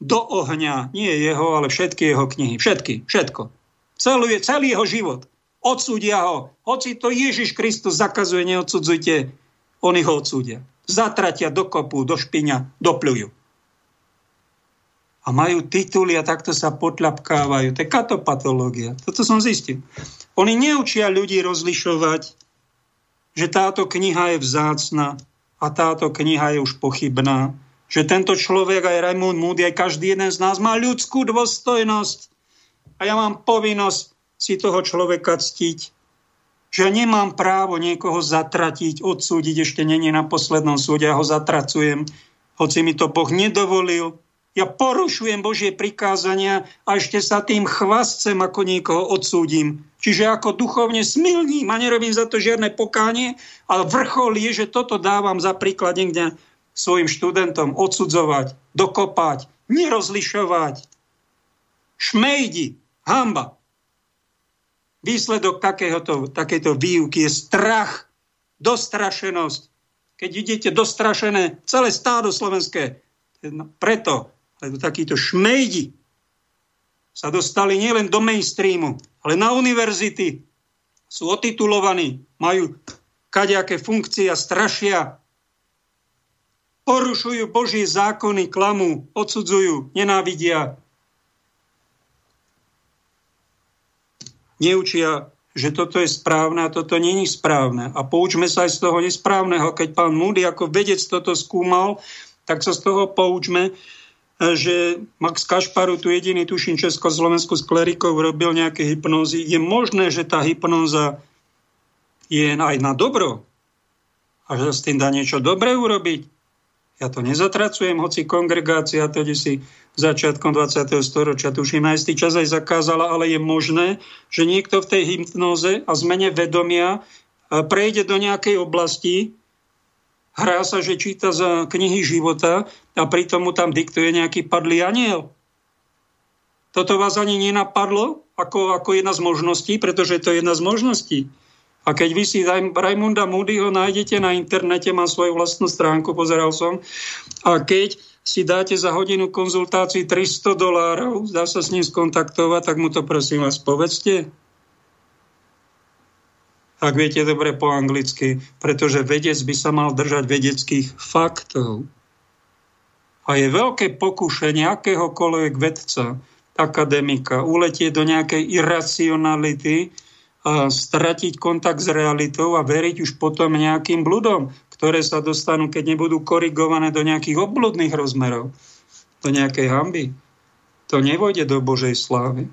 do ohňa, nie jeho, ale všetky jeho knihy. Všetky, všetko. Celý, celý jeho život. Odsúdia ho. Hoci to Ježiš Kristus zakazuje, neodsudzujte oni ho odsúdia. Zatratia do kopu, do špiňa, dopľujú. A majú tituly a takto sa potľapkávajú. To je katopatológia. Toto som zistil. Oni neučia ľudí rozlišovať, že táto kniha je vzácna a táto kniha je už pochybná. Že tento človek, aj Raymond Moody, aj každý jeden z nás má ľudskú dôstojnosť. A ja mám povinnosť si toho človeka ctiť že nemám právo niekoho zatratiť, odsúdiť, ešte není na poslednom súde, ja ho zatracujem, hoci mi to Boh nedovolil. Ja porušujem Božie prikázania a ešte sa tým chvascem, ako niekoho odsúdim. Čiže ako duchovne smilním a nerobím za to žiadne pokánie, ale vrchol je, že toto dávam za príklad niekde svojim študentom odsudzovať, dokopať, nerozlišovať. Šmejdi, hamba. Výsledok takéhoto, takéto výuky je strach, dostrašenosť. Keď idete dostrašené, celé stádo slovenské, preto, lebo takíto šmejdi sa dostali nielen do mainstreamu, ale na univerzity, sú otitulovaní, majú kadejaké funkcie a strašia, porušujú Božie zákony, klamu, odsudzujú, nenávidia, neučia, že toto je správne a toto není správne. A poučme sa aj z toho nesprávneho. Keď pán Moody ako vedec toto skúmal, tak sa z toho poučme, že Max Kašparu, tu jediný, tuším, Československu s klerikou robil nejaké hypnózy. Je možné, že tá hypnóza je aj na dobro a že s tým dá niečo dobré urobiť. Ja to nezatracujem, hoci kongregácia to si začiatkom 20. storočia, tuším, na istý čas aj zakázala, ale je možné, že niekto v tej hypnoze a zmene vedomia e, prejde do nejakej oblasti, hrá sa, že číta za knihy života a pritom mu tam diktuje nejaký padlý aniel. Toto vás ani nenapadlo ako, ako jedna z možností, pretože to je jedna z možností. A keď vy si Raimunda Moodyho nájdete na internete, má svoju vlastnú stránku, pozeral som, a keď si dáte za hodinu konzultácií 300 dolárov, dá sa s ním skontaktovať, tak mu to prosím vás povedzte. Ak viete dobre po anglicky, pretože vedec by sa mal držať vedeckých faktov. A je veľké pokušenie akéhokoľvek vedca, akademika, uletieť do nejakej iracionality, stratiť kontakt s realitou a veriť už potom nejakým bludom, ktoré sa dostanú, keď nebudú korigované do nejakých obbludných rozmerov, do nejakej hamby. To nevojde do Božej slávy.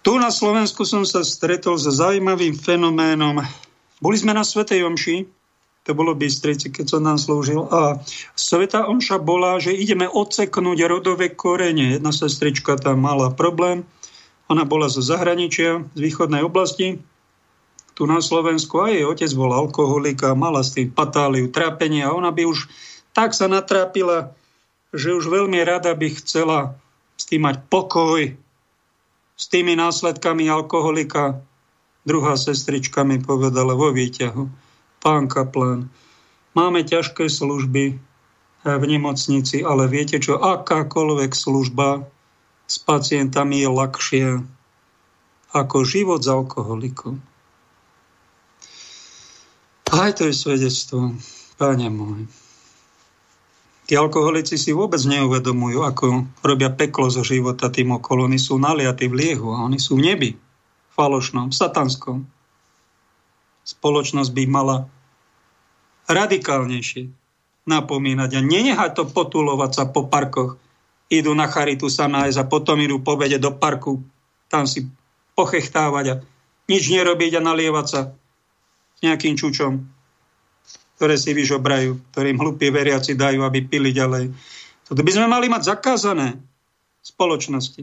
Tu na Slovensku som sa stretol so zaujímavým fenoménom. Boli sme na Svetej Omši, to bolo Bystrici, keď som nám slúžil. A Sveta Omša bola, že ideme odseknúť rodové korene. Jedna sestrička tam mala problém, ona bola zo zahraničia, z východnej oblasti, tu na Slovensku a jej otec bol alkoholik a mala s tým patáliu, trápenie a ona by už tak sa natrápila, že už veľmi rada by chcela s tým mať pokoj, s tými následkami alkoholika. Druhá sestrička mi povedala vo výťahu, pán Kaplan, máme ťažké služby v nemocnici, ale viete čo, akákoľvek služba s pacientami je ľahšie ako život s alkoholikom. Aj to je svedectvo, páne môj. Tí alkoholici si vôbec neuvedomujú, ako robia peklo zo života tým okolo. Oni sú naliatí v liehu a oni sú v nebi, falošnom, satanskom. Spoločnosť by mala radikálnejšie napomínať a nenehať to potulovať sa po parkoch idú na charitu sa nájsť a potom idú po vede do parku, tam si pochechtávať a nič nerobiť a nalievať sa nejakým čučom, ktoré si vyžobrajú, ktorým hlupí veriaci dajú, aby pili ďalej. Toto by sme mali mať zakázané v spoločnosti.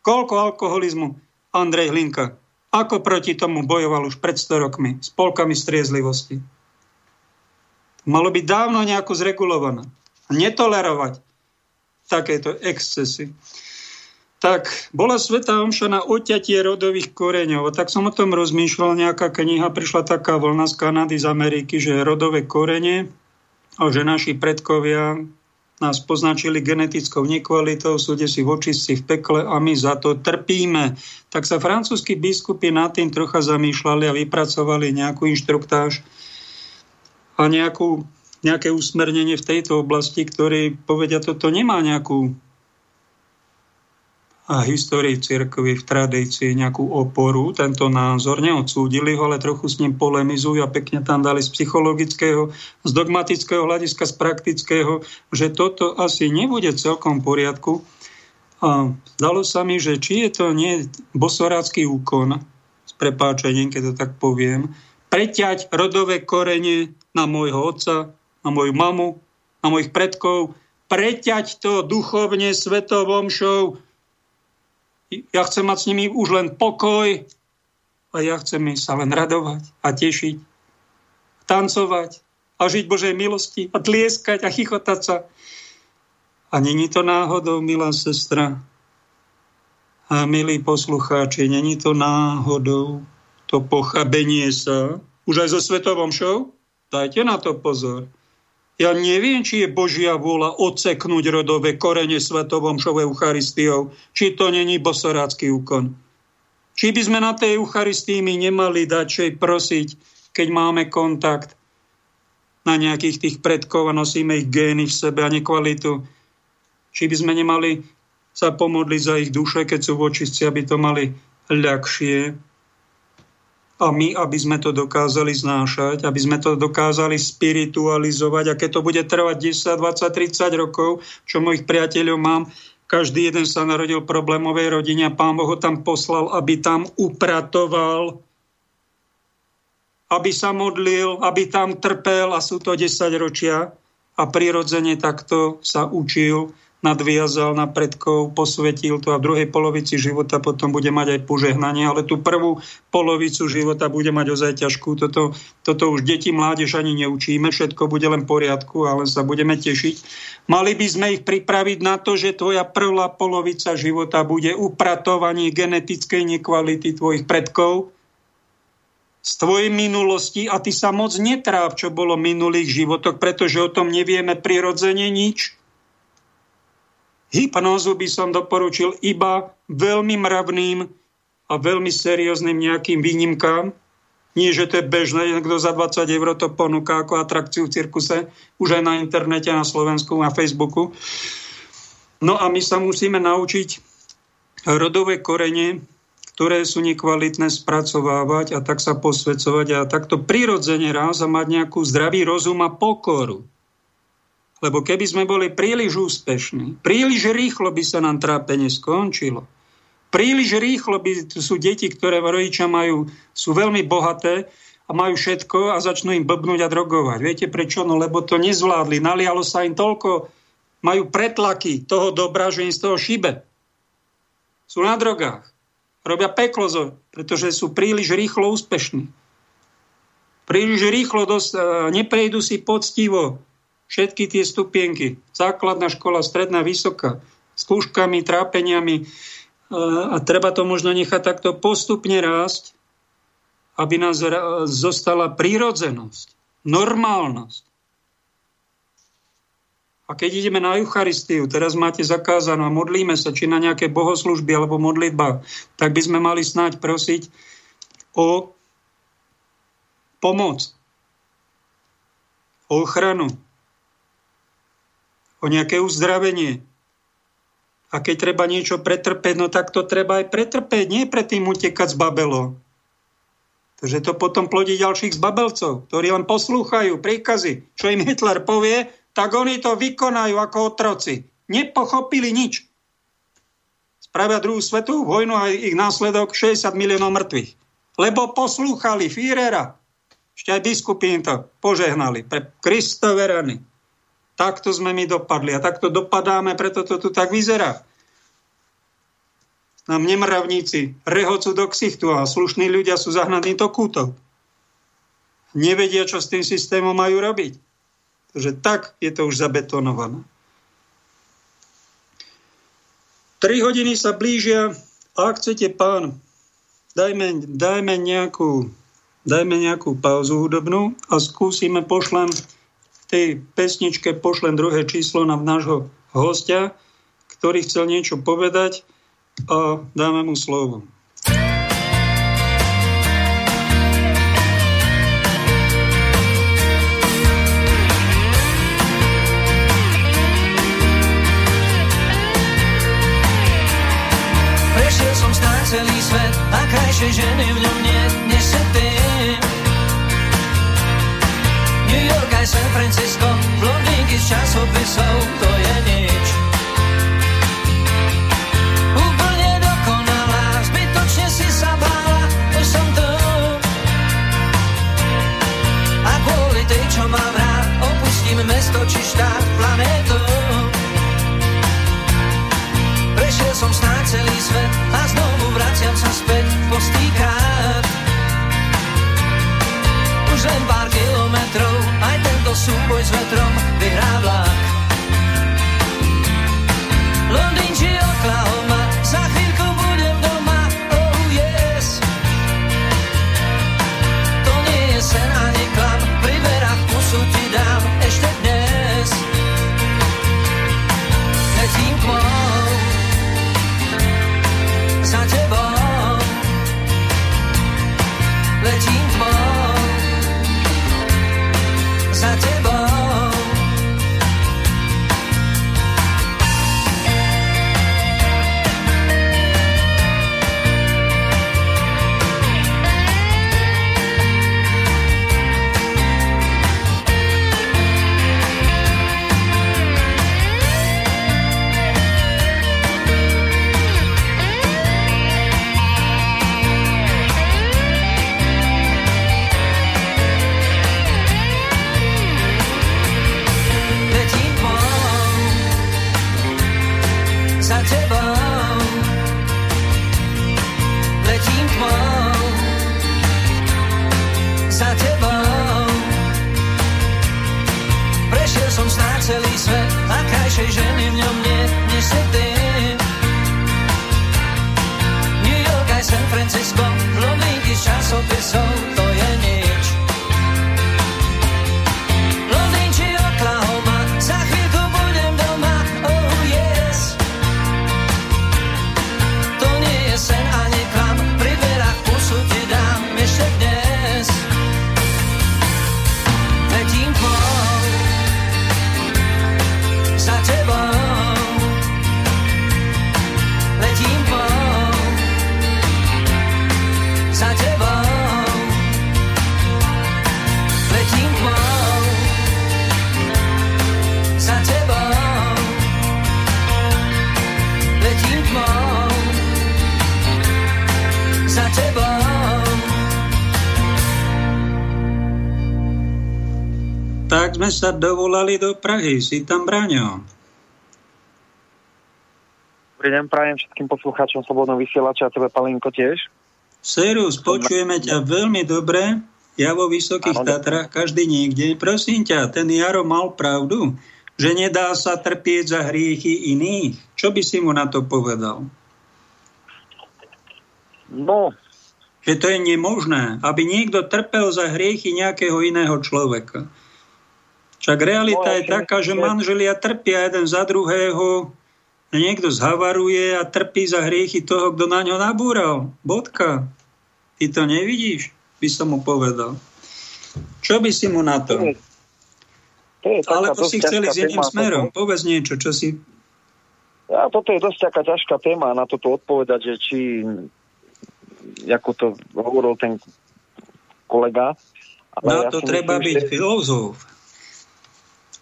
Koľko alkoholizmu Andrej Hlinka, ako proti tomu bojoval už pred 100 rokmi s polkami striezlivosti. Malo byť dávno nejako zregulované. Netolerovať takéto excesy. Tak bola Sveta Omša na oťatie rodových koreňov. Tak som o tom rozmýšľal, nejaká kniha, prišla taká vlna z Kanady, z Ameriky, že rodové korene a že naši predkovia nás poznačili genetickou nekvalitou, sú si v očistci v pekle a my za to trpíme. Tak sa francúzskí biskupy nad tým trocha zamýšľali a vypracovali nejakú inštruktáž a nejakú nejaké usmernenie v tejto oblasti, ktorí povedia, toto nemá nejakú a histórii cirkvi, v tradícii nejakú oporu, tento názor, neodsúdili ho, ale trochu s ním polemizujú a pekne tam dali z psychologického, z dogmatického hľadiska, z praktického, že toto asi nebude celkom v poriadku. A zdalo sa mi, že či je to nie bosorácky úkon, s prepáčením, keď to tak poviem, preťať rodové korene na môjho otca, na moju mamu, na mojich predkov, preťať to duchovne svetovom show. Ja chcem mať s nimi už len pokoj a ja chcem sa len radovať a tešiť, tancovať a žiť Božej milosti a tlieskať a chichotať sa. A není to náhodou, milá sestra a milí poslucháči, není to náhodou to pochabenie sa, už aj so svetovom show? Dajte na to pozor. Ja neviem, či je Božia vôľa odseknúť rodové korene svetovom šove Eucharistiou, či to není bosorácky úkon. Či by sme na tej Eucharistii my nemali dať prosiť, keď máme kontakt na nejakých tých predkov a nosíme ich gény v sebe a nekvalitu. Či by sme nemali sa pomodliť za ich duše, keď sú v očistci, aby to mali ľahšie, a my, aby sme to dokázali znášať, aby sme to dokázali spiritualizovať. A keď to bude trvať 10, 20, 30 rokov, čo mojich priateľov mám, každý jeden sa narodil v problémovej rodine a pán Boh ho tam poslal, aby tam upratoval, aby sa modlil, aby tam trpel. A sú to 10 ročia a prirodzene takto sa učil nadviazal na predkov, posvetil to a v druhej polovici života potom bude mať aj požehnanie, ale tú prvú polovicu života bude mať ozaj ťažkú. Toto, toto už deti, mládež ani neučíme, všetko bude len v poriadku, ale sa budeme tešiť. Mali by sme ich pripraviť na to, že tvoja prvá polovica života bude upratovanie genetickej nekvality tvojich predkov, z tvojej minulosti a ty sa moc netráv, čo bolo minulých životoch, pretože o tom nevieme prirodzene nič. Hypnózu by som doporučil iba veľmi mravným a veľmi serióznym nejakým výnimkám. Nie, že to je bežné, niekto za 20 eur to ponúka ako atrakciu v cirkuse, už aj na internete, na Slovensku, na Facebooku. No a my sa musíme naučiť rodové korene ktoré sú nekvalitné, spracovávať a tak sa posvedcovať a takto prirodzene raz a mať nejakú zdravý rozum a pokoru. Lebo keby sme boli príliš úspešní, príliš rýchlo by sa nám trápenie skončilo. Príliš rýchlo by sú deti, ktoré rodičia majú, sú veľmi bohaté a majú všetko a začnú im blbnúť a drogovať. Viete prečo? No lebo to nezvládli. Nalialo sa im toľko, majú pretlaky toho dobra, že im z toho šibe. Sú na drogách robia peklo, pretože sú príliš rýchlo úspešní. Príliš rýchlo dos- neprejdú si poctivo všetky tie stupienky. Základná škola, stredná, vysoká, s kúškami, trápeniami. A treba to možno nechať takto postupne rásť, aby nás zostala prírodzenosť, normálnosť. A keď ideme na Eucharistiu, teraz máte zakázanú a modlíme sa, či na nejaké bohoslužby alebo modlitba, tak by sme mali snáď prosiť o pomoc, o ochranu, o nejaké uzdravenie. A keď treba niečo pretrpeť, no tak to treba aj pretrpeť, nie predtým utekať z Babelo. Takže to potom plodí ďalších zbabelcov, ktorí len poslúchajú príkazy, čo im Hitler povie tak oni to vykonajú ako otroci. Nepochopili nič. Spravia druhú svetovú vojnu a ich následok 60 miliónov mŕtvych. Lebo poslúchali Führera. Ešte aj biskupy im to požehnali. Pre Kristove rany. Takto sme my dopadli a takto dopadáme, preto to tu tak vyzerá. Nám nemravníci rehocú do ksichtu a slušní ľudia sú zahnaní do kútov. Nevedia, čo s tým systémom majú robiť. Takže tak je to už zabetonované. Tri hodiny sa blížia. Ak chcete, pán, dajme, dajme, nejakú, dajme nejakú pauzu hudobnú a skúsime, pošlem tej pesničke, pošlem druhé číslo na nášho hostia, ktorý chcel niečo povedať a dáme mu slovo. celý svet a krajšie ženy v San Francisco, blondinky z časopisov, to je nič. Úplne dokonalá, zbytočne si sa bála, už som tu. A kvôli tej, čo mám rád, opustím mesto či štát, planetu. Prešiel som snáď celý svet a znovu vraciam sa späť po stýkách. Už len súboj s vetrom vyhrá vlak. Londýn či Oklahoma, za chvíľku budem doma, oh yes. To nie je sen ani klam, pri verách pusu ti dám ešte dnes. Letím tmou, za tebou. Letím dovolali do Prahy. Si tam, Braňo? Dobrý deň, prajem všetkým poslucháčom Slobodnom vysielača a tebe, Palinko, tiež. Serus, počujeme ťa veľmi dobre. Ja vo Vysokých Tatrách, každý niekde. Prosím ťa, ten Jaro mal pravdu, že nedá sa trpieť za hriechy iných. Čo by si mu na to povedal? No, že to je nemožné, aby niekto trpel za hriechy nejakého iného človeka. Však realita je taká, že manželia trpia jeden za druhého, niekto zhavaruje a trpí za hriechy toho, kto na ňo nabúral. Bodka. Ty to nevidíš? By som mu povedal. Čo by si mu na to? to je Ale to si chceli s iným smerom. Toto. Povedz niečo, čo si... Ja, toto je dosť taká ťažká téma na toto odpovedať, že či ako to hovoril ten kolega. Ale no ja to treba byť že... filozof.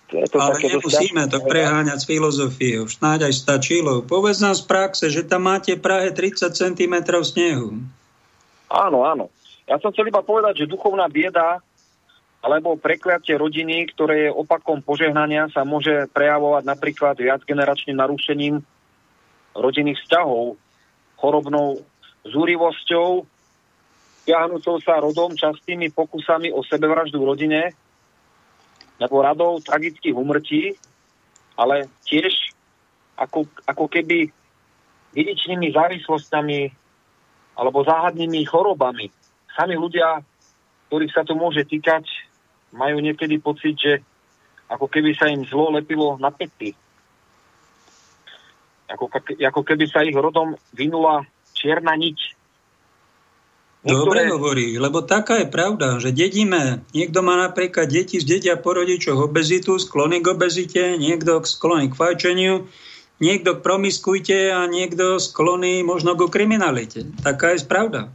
To ale nemusíme to preháňať s filozofiou. Snáď aj stačilo. Povedz nám z praxe, že tam máte v Prahe 30 cm snehu. Áno, áno. Ja som chcel iba povedať, že duchovná bieda alebo prekliatie rodiny, ktoré je opakom požehnania, sa môže prejavovať napríklad viacgeneračným narušením rodinných vzťahov, chorobnou zúrivosťou, tiahnúcou sa rodom, častými pokusami o sebevraždu v rodine, nebo radou tragických umrtí, ale tiež ako, ako keby vidičnými závislosťami alebo záhadnými chorobami. Sami ľudia, ktorých sa to môže týkať, majú niekedy pocit, že ako keby sa im zlo lepilo na pety. Ako, ako keby sa ich rodom vynula čierna niť. Dobre hovorí, lebo taká je pravda, že dedíme, niekto má napríklad deti z dedia po rodičoch obezitu, sklony k obezite, niekto sklony k fajčeniu, niekto k promiskujte a niekto sklony možno k kriminalite. Taká je pravda.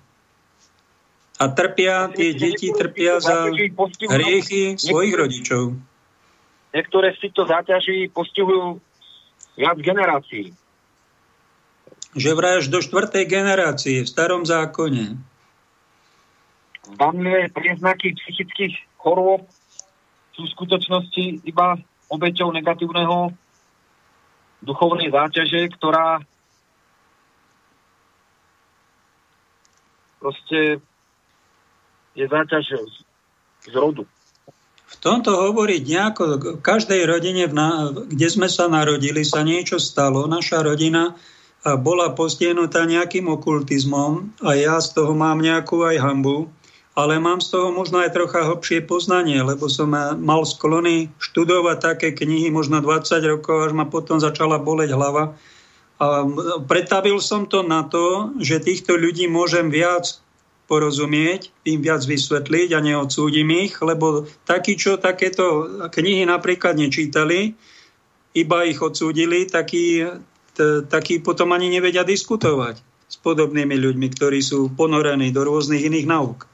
A trpia, tie deti trpia za hriechy svojich rodičov. Niektoré z týchto záťaží postihujú viac generácií že vraj do štvrtej generácie v starom zákone. Vanlivé príznaky psychických chorôb sú v skutočnosti iba obeťou negatívneho duchovnej záťaže, ktorá proste je záťaž z, z rodu. V tomto hovoriť nejako, v každej rodine, kde sme sa narodili, sa niečo stalo. Naša rodina bola postihnutá nejakým okultizmom a ja z toho mám nejakú aj hambu, ale mám z toho možno aj trocha hlbšie poznanie, lebo som mal sklony študovať také knihy možno 20 rokov, až ma potom začala boleť hlava. A pretavil som to na to, že týchto ľudí môžem viac porozumieť, im viac vysvetliť a neodsúdim ich, lebo takí, čo takéto knihy napríklad nečítali, iba ich odsúdili, takí takí potom ani nevedia diskutovať s podobnými ľuďmi, ktorí sú ponorení do rôznych iných nauk.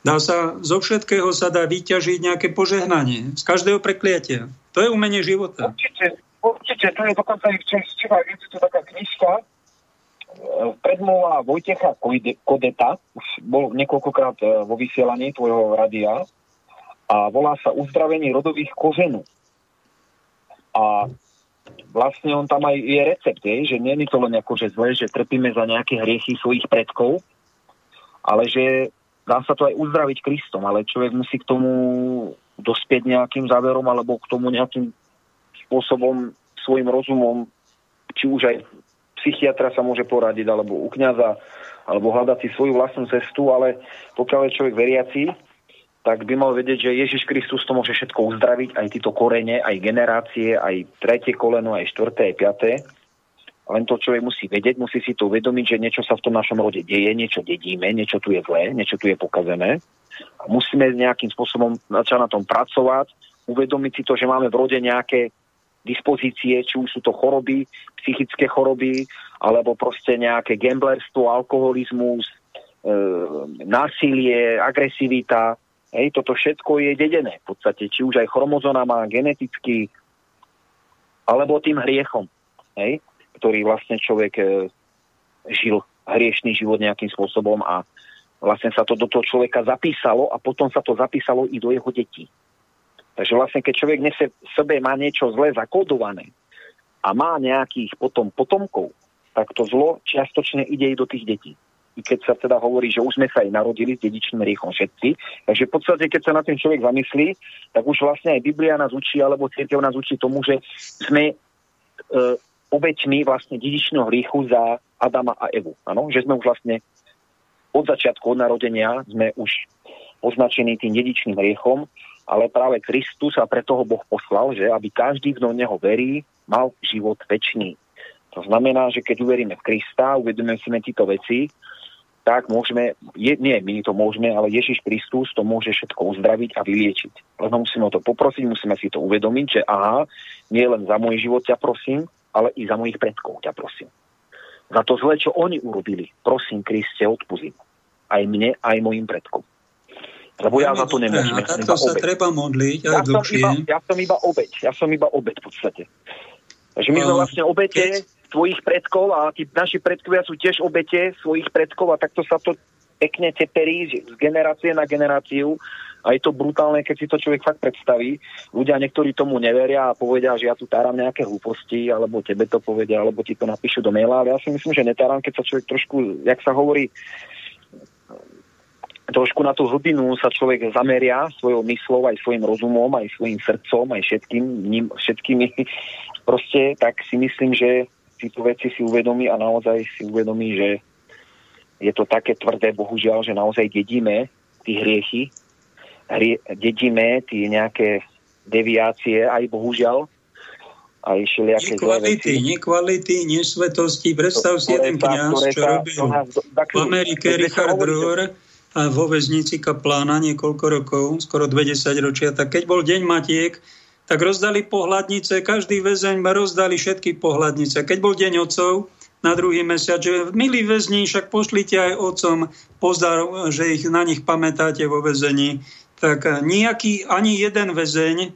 Dá sa, zo všetkého sa dá vyťažiť nejaké požehnanie, z každého prekliatia. To je umenie života. Určite, určite, to je dokonca aj včera, je to taká knižka, e, predmova Vojtecha Kodeta, už bol niekoľkokrát e, vo vysielaní tvojho radia a volá sa Uzdravenie rodových koženú. A vlastne on tam aj je recept, je, že nie je to len ako, zle, že trpíme za nejaké hriechy svojich predkov, ale že dá sa to aj uzdraviť Kristom, ale človek musí k tomu dospieť nejakým záverom alebo k tomu nejakým spôsobom svojim rozumom, či už aj psychiatra sa môže poradiť, alebo u kniaza, alebo hľadať si svoju vlastnú cestu, ale pokiaľ je človek veriaci, tak by mal vedieť, že Ježiš Kristus to môže všetko uzdraviť, aj títo korene, aj generácie, aj tretie koleno, aj štvrté, aj piaté. Len to človek musí vedieť, musí si to uvedomiť, že niečo sa v tom našom rode deje, niečo dedíme, niečo tu je zlé, niečo tu je pokazené. A musíme nejakým spôsobom začať na tom pracovať, uvedomiť si to, že máme v rode nejaké dispozície, či už sú to choroby, psychické choroby, alebo proste nejaké gamblerstvo, alkoholizmus, e, násilie, agresivita, Hej, toto všetko je dedené. V podstate, či už aj chromozonama, geneticky, alebo tým hriechom, hej, ktorý vlastne človek e, žil hriešný život nejakým spôsobom a vlastne sa to do toho človeka zapísalo a potom sa to zapísalo i do jeho detí. Takže vlastne, keď človek nese v sebe má niečo zlé zakódované a má nejakých potom potomkov, tak to zlo čiastočne ide i do tých detí. I keď sa teda hovorí, že už sme sa aj narodili s dedičným riechom všetci. Takže v podstate, keď sa na ten človek zamyslí, tak už vlastne aj Biblia nás učí, alebo církev nás učí tomu, že sme e, obeťmi vlastne dedičného hriechu za Adama a Evu. Ano? Že sme už vlastne od začiatku, od narodenia sme už označení tým dedičným hriechom, ale práve Kristus a pre toho Boh poslal, že aby každý, kto neho verí, mal život väčší. To znamená, že keď uveríme v Krista, uvedomíme si tieto veci, tak môžeme, je, nie my to môžeme, ale Ježiš Kristus to môže všetko uzdraviť a vyliečiť. Len musíme o to poprosiť, musíme si to uvedomiť, že aha, nie len za môj život ťa prosím, ale i za mojich predkov ťa prosím. Za to zle, čo oni urobili, prosím, Kriste, odpuzím. Aj mne, aj mojim predkom. Lebo ja za to nemôžem. Ja takto sa obeď. treba modliť aj ja dlhšie. Som iba, ja som iba obeď. Ja som iba obeď v podstate. Takže my sme vlastne obete keď... svojich predkov a tí naši predkovia sú tiež obete svojich predkov a takto sa to pekne teperí z generácie na generáciu a je to brutálne, keď si to človek fakt predstaví. Ľudia niektorí tomu neveria a povedia, že ja tu táram nejaké hlúposti, alebo tebe to povedia, alebo ti to napíšu do maila, ale ja si myslím, že netáram, keď sa človek trošku, jak sa hovorí, trošku na tú hlbinu sa človek zameria svojou myslou, aj svojim rozumom, aj svojim srdcom, aj všetkým, ním, všetkými, proste, tak si myslím, že tieto veci si uvedomí a naozaj si uvedomí, že je to také tvrdé, bohužiaľ, že naozaj dedíme tie hriechy, hrie, dedíme tie nejaké deviácie, aj bohužiaľ, aj všelijaké nekvality, nekvality, nesvetosti. Predstav si jeden kniaz, čo robil v Amerike Richard Rohr, vo väznici kaplána niekoľko rokov, skoro 20 ročia, tak keď bol deň Matiek, tak rozdali pohľadnice, každý väzeň rozdali všetky pohľadnice. Keď bol deň otcov, na druhý mesiac, že milí väzni, však pošlite aj otcom pozdar, že ich na nich pamätáte vo väzení. Tak nejaký, ani jeden väzeň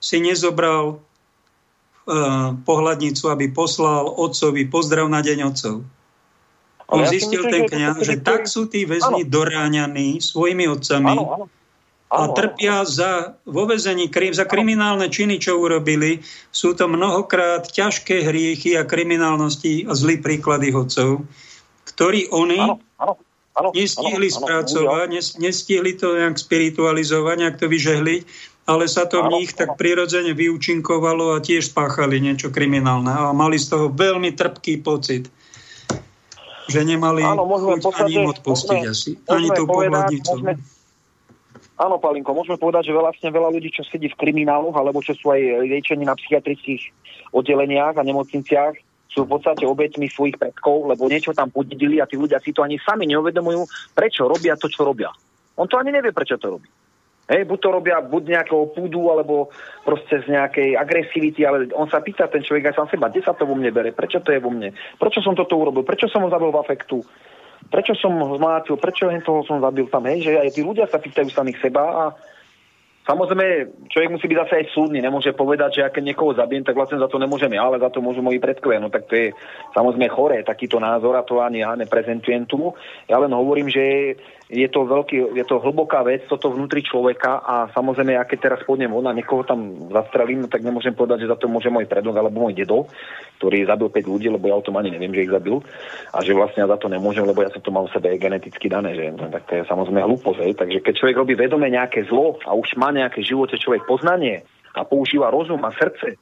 si nezobral uh, pohľadnicu, aby poslal otcovi pozdrav na deň otcov. On ja zistil myslím, ten kniaz, že, že tak sú tí väzni doráňaní svojimi otcami áno, áno. Áno, a trpia za, vo vezení za kriminálne činy, čo urobili. Sú to mnohokrát ťažké hriechy a kriminálnosti a zlý príklad ich otcov, ktorí oni áno, áno, áno, nestihli áno, spracovať, áno, nestihli to nejak spiritualizovať, nejak to vyžehliť, ale sa to v nich áno, tak prirodzene vyučinkovalo a tiež spáchali niečo kriminálne a mali z toho veľmi trpký pocit že nemali Áno, môžeme chuť podstate, ani im odpustiť môžeme, asi, ani tou pohľadnicou. Áno, Palinko, môžeme povedať, že vlastne veľa ľudí, čo sedí v krimináloch, alebo čo sú aj liečení na psychiatrických oddeleniach a nemocniciach, sú v podstate obeťmi svojich predkov, lebo niečo tam podedili a tí ľudia si to ani sami neuvedomujú, prečo robia to, čo robia. On to ani nevie, prečo to robí. Hej, buď to robia buď nejakého púdu, alebo proste z nejakej agresivity, ale on sa pýta ten človek aj sám seba, kde sa to vo mne bere, prečo to je vo mne, prečo som toto urobil, prečo som ho zabil v afektu, prečo som ho zmátil, prečo toho som zabil tam, hej, že aj tí ľudia sa pýtajú samých seba a Samozrejme, človek musí byť zase aj súdny, nemôže povedať, že ak niekoho zabijem, tak vlastne za to nemôžem ja, ale za to môžu moji predkovia. No tak to je samozrejme choré, takýto názor a to ani ja neprezentujem tu. Ja len hovorím, že je to, veľký, je to hlboká vec, toto vnútri človeka a samozrejme, ja keď teraz pôjdem von a niekoho tam zastrelím, no tak nemôžem povedať, že za to môže môj predok alebo môj dedo, ktorý zabil 5 ľudí, lebo ja o tom ani neviem, že ich zabil a že vlastne ja za to nemôžem, lebo ja som to mal v sebe geneticky dané, že no, tak to je samozrejme hlúposť. Takže keď človek robí vedome nejaké zlo a už má nejaké živote človek poznanie a používa rozum a srdce,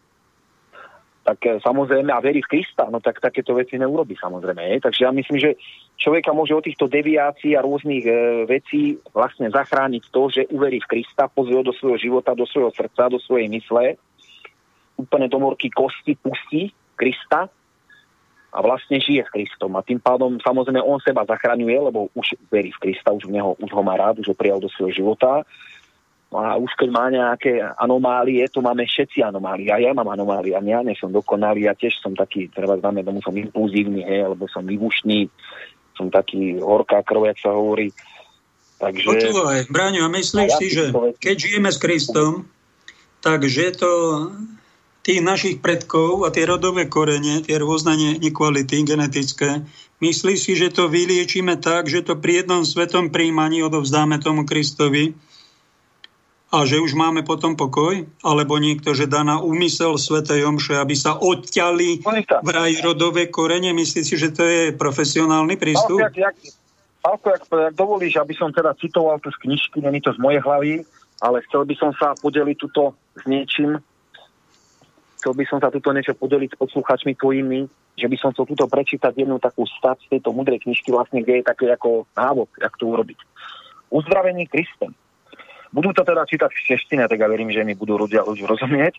tak e, samozrejme a verí v Krista, no tak takéto veci neurobi samozrejme. Je. Takže ja myslím, že človeka môže od týchto deviácií a rôznych e, vecí vlastne zachrániť to, že uverí v Krista, pozrie do svojho života, do svojho srdca, do svojej mysle, úplne do morky kosti pustí Krista a vlastne žije s Kristom. A tým pádom samozrejme on seba zachraňuje, lebo už verí v Krista, už v neho, už ho má rád, už ho prijal do svojho života a už keď má nejaké anomálie, to máme všetci anomálie. A ja mám anomálie, a ja nie som dokonalý, ja tiež som taký, treba znamená, tomu som impulzívny, hej, alebo som vybušný, som taký horká krv, jak sa hovorí. Takže... Počúvaj, Bráňo, a myslíš ja si, že keď žijeme s Kristom, takže to tých našich predkov a tie rodové korene, tie rôzne nekvality genetické, myslíš si, že to vyliečíme tak, že to pri jednom svetom príjmaní odovzdáme tomu Kristovi, a že už máme potom pokoj? Alebo niekto, že dá na úmysel Svetej Omše, aby sa odťali vraj rodové korene? Myslíte si, že to je profesionálny prístup? Pálko, jak, Pálko, jak, jak dovolíš, aby som teda citoval tu z knižky, není to z mojej hlavy, ale chcel by som sa podeliť tuto s niečím, chcel by som sa tuto niečo podeliť s posluchačmi tvojimi, že by som chcel tuto prečítať jednu takú stať z tejto mudrej knižky, vlastne, kde je také ako návod, jak to urobiť. Uzdravení Kristem. Budú to teda čítať v češtine, tak ja verím, že mi budú ľudia už rozumieť.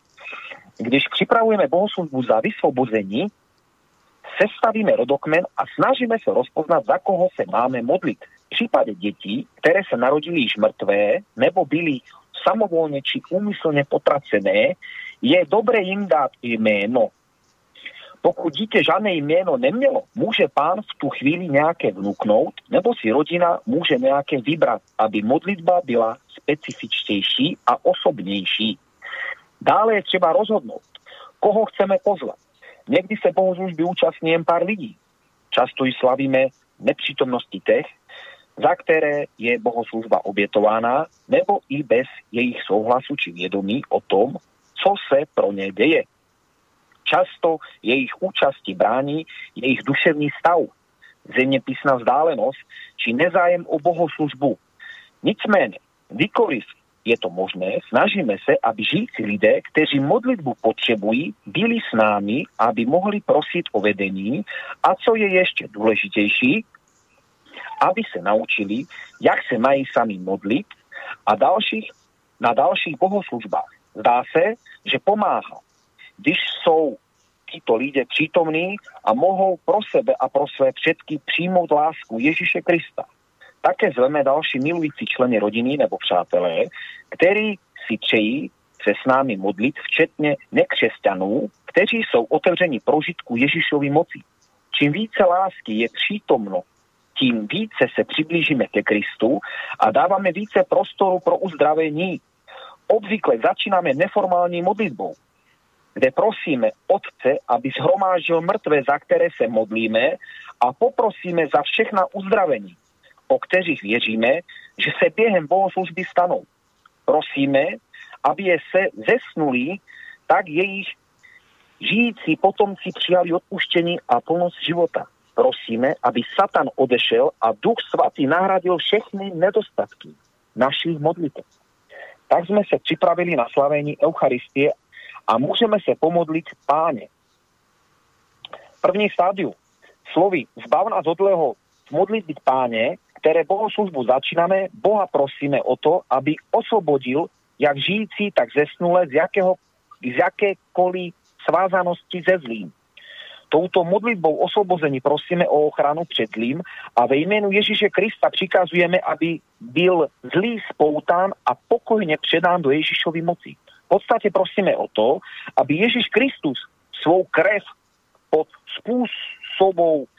Když připravujeme bohoslužbu za vysvobození, sestavíme rodokmen a snažíme sa rozpoznať, za koho sa máme modliť. V prípade detí, ktoré sa narodili již mŕtvé, nebo byli samovolne či úmyslne potracené, je dobre im dať jméno. Pokud dítě žádné jméno nemělo, může pán v tu chvíli nějaké vnúknout, nebo si rodina může nějaké vybrat, aby modlitba byla specifičtější a osobnější. Dále je třeba rozhodnout, koho chceme pozvat. Někdy se bohoslužby účastní jen pár lidí. Často ji slavíme nepřítomnosti těch, za které je bohoslužba obětována, nebo i bez jejich souhlasu či vědomí o tom, co se pro ně děje. Často jejich účasti bráni jejich duševní stav, zeměpisná vzdálenosť či nezájem o bohoslužbu. Nicméně, kdykoliv je to možné, snažíme se, aby žijící lidé, kteří modlitbu potřebují, byli s námi, aby mohli prosiť o vedení a co je ještě důležitější, aby se naučili, jak se mají sami modliť a dalších, na dalších bohoslužbách. Zdá se, že pomáha, když jsou títo lidé přítomní a mohou pro sebe a pro své předky přijmout lásku Ježíše Krista. Také zveme další milující členy rodiny nebo přátelé, kteří si přejí se s námi modlit, včetně nekřesťanů, kteří jsou otevřeni prožitku Ježíšovy moci. Čím více lásky je přítomno, tím více se přiblížíme ke Kristu a dáváme více prostoru pro uzdravení. Obvykle začínáme neformální modlitbou, kde prosíme Otce, aby zhromážil mŕtve, za ktoré sa modlíme a poprosíme za všechna uzdravení, o ktorých věříme, že se během bohoslužby stanou. Prosíme, aby je se zesnulí, tak jejich žijící potomci přijali odpuštení a plnosť života. Prosíme, aby Satan odešel a Duch Svatý nahradil všechny nedostatky našich modlitev. Tak sme sa pripravili na slavení Eucharistie a môžeme sa pomodliť páne. První stádiu. Slovy zbav nás od zlého modliť byť páne, ktoré bohoslužbu začíname, Boha prosíme o to, aby oslobodil jak žijící, tak zesnule z, jakého, z jakékoliv svázanosti ze zlým. Touto modlitbou oslobození prosíme o ochranu před zlým a ve jménu Ježíše Krista přikazujeme, aby byl zlý spoután a pokojne předán do Ježišovy moci. V podstate prosíme o to, aby Ježiš Kristus svou krev pod spôsobou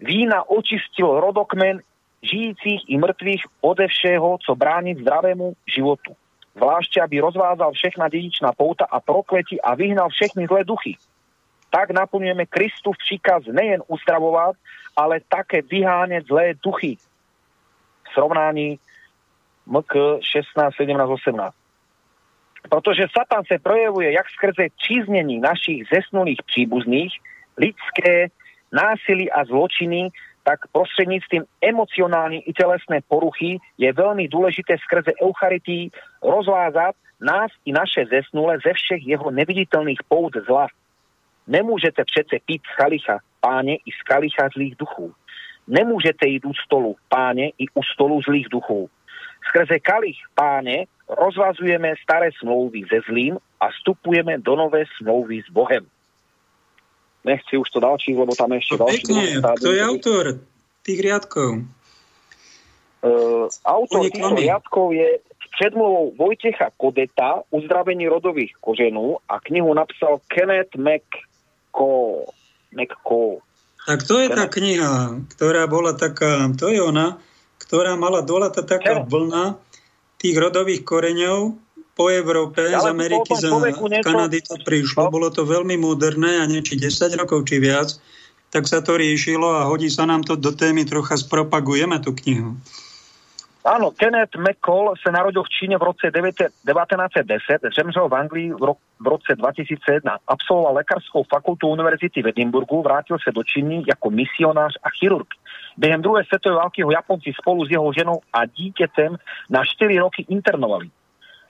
vína očistil rodokmen žijících i mŕtvych ode všeho, co bráni zdravému životu. Zvláště, aby rozvázal všechna dedičná pouta a prokleti a vyhnal všechny zlé duchy. Tak naplňujeme Kristův příkaz nejen uzdravovať, ale také vyháňať zlé duchy. V srovnání MK 16, 17, 18. Protože Satan se projevuje jak skrze číznení našich zesnulých příbuzných, lidské násilí a zločiny, tak prostredníctvom emocionálnej i telesné poruchy je veľmi dôležité skrze Eucharití rozvázať nás i naše zesnule ze všech jeho neviditeľných pout zla. Nemôžete přece piť z kalicha, páne, i z kalicha zlých duchov. Nemôžete ísť u stolu, páne, i u stolu zlých duchov. Skrze kalich, páne, rozvazujeme staré smlouvy se zlým a vstupujeme do nové smlouvy s Bohem. Nechci už to ďalších, lebo tam ešte no, ďalší... Pekne, kto je autor tých riadkov? Uh, autor týchto riadkov je predmluvou Vojtecha Kodeta Uzdravení rodových koženú a knihu napsal Kenneth McCall. McCall. Tak to je tá kniha, ktorá bola taká, to je ona, ktorá mala dola taká vlna, tých rodových koreňov po Európe, ja, z Ameriky, z Kanady to prišlo. No. Bolo to veľmi moderné a nie či 10 rokov, či viac. Tak sa to riešilo a hodí sa nám to do témy, trocha spropagujeme tú knihu. Áno, Kenneth McCall sa narodil v Číne v roce 1910, zemřel v Anglii v, ro- v roce 2001. Absolvoval lekárskou fakultu Univerzity v Edinburgu, vrátil sa do Číny ako misionář a chirurg. Během druhé svetovej války ho Japonci spolu s jeho ženou a dítětem na 4 roky internovali.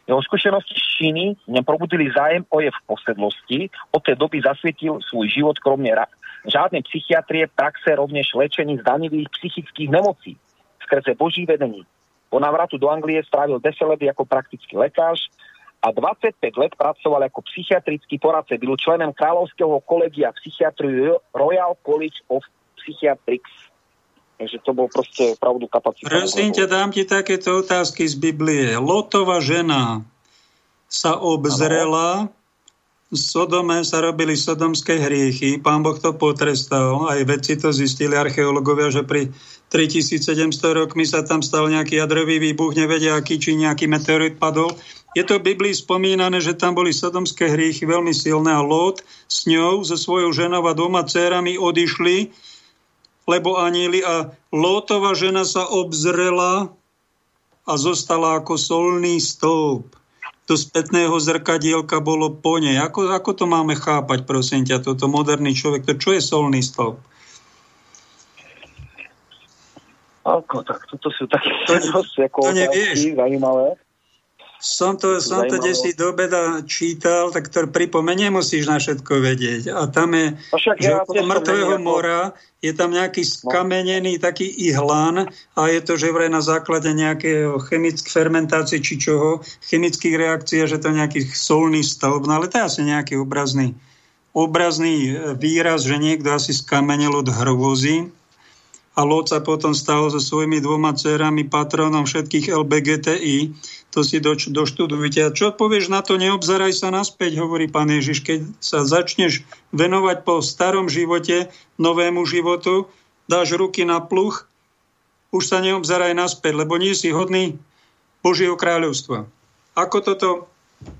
Jeho skúsenosti z Číny neprobudili zájem o je v posedlosti. Od tej doby zasvietil svůj život kromne ra- žádnej psychiatrie, praxe, rovnež lečení zdanivých psychických nemocí skrze Boží vedení. Po návratu do Anglie strávil 10 let ako praktický lekář a 25 let pracoval ako psychiatrický poradce. Byl členem Kráľovského kolegia psychiatrie Royal College of Psychiatrics. Takže to bol proste pravdu kapacita. Prosím ťa, dám ti takéto otázky z Biblie. Lotová žena sa obzrela, Sodome sa robili sodomské hriechy, pán Boh to potrestal, aj vedci to zistili, archeológovia, že pri 3700 rokmi sa tam stal nejaký jadrový výbuch, nevedia aký, či nejaký meteorit padol. Je to v Biblii spomínané, že tam boli sodomské hriechy veľmi silné a Lot s ňou, so svojou ženou a dvoma dcerami odišli, lebo aníli a Lótová žena sa obzrela a zostala ako solný stĺp to spätného zrkadielka bolo po nej. Ako, ako to máme chápať, prosím ťa, toto moderný človek? To čo je solný stĺp? Ako, tak toto sú také to, ako to nevieš. zaujímavé. Som to, som to desi do beda čítal, tak to pripomenie musíš na všetko vedieť. A tam je, no že ja okolo mŕtvého mora je tam nejaký no. skamenený taký ihlan a je to, že vraj na základe nejakého chemickej fermentácie či čoho, chemických reakcií, že to nejaký solný stav. No ale to je asi nejaký obrazný, obrazný e, výraz, že niekto asi skamenel od hrôzy a Lot sa potom stal so svojimi dvoma dcerami patronom všetkých LBGTI. To si do, doštudujte. A čo povieš na to, neobzeraj sa naspäť, hovorí pán Ježiš. Keď sa začneš venovať po starom živote, novému životu, dáš ruky na pluch, už sa neobzeraj naspäť, lebo nie si hodný Božieho kráľovstva. Ako toto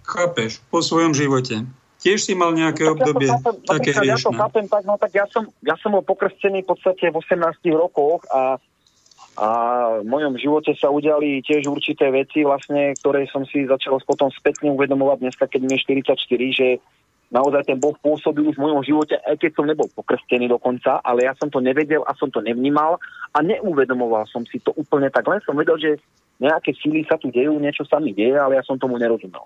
chápeš po svojom živote? Tiež si mal nejaké tak obdobie ja chápem, také Ja to chápem tak, no tak ja som, ja som bol pokrstený v podstate v 18 rokoch a, a v mojom živote sa udiali tiež určité veci, vlastne, ktoré som si začal potom spätne uvedomovať dneska, keď mi je 44, že naozaj ten Boh pôsobil už v mojom živote, aj keď som nebol pokrstený dokonca, ale ja som to nevedel a som to nevnímal a neuvedomoval som si to úplne tak. Len som vedel, že nejaké síly sa tu dejú, niečo sa mi deje, ale ja som tomu nerozumel.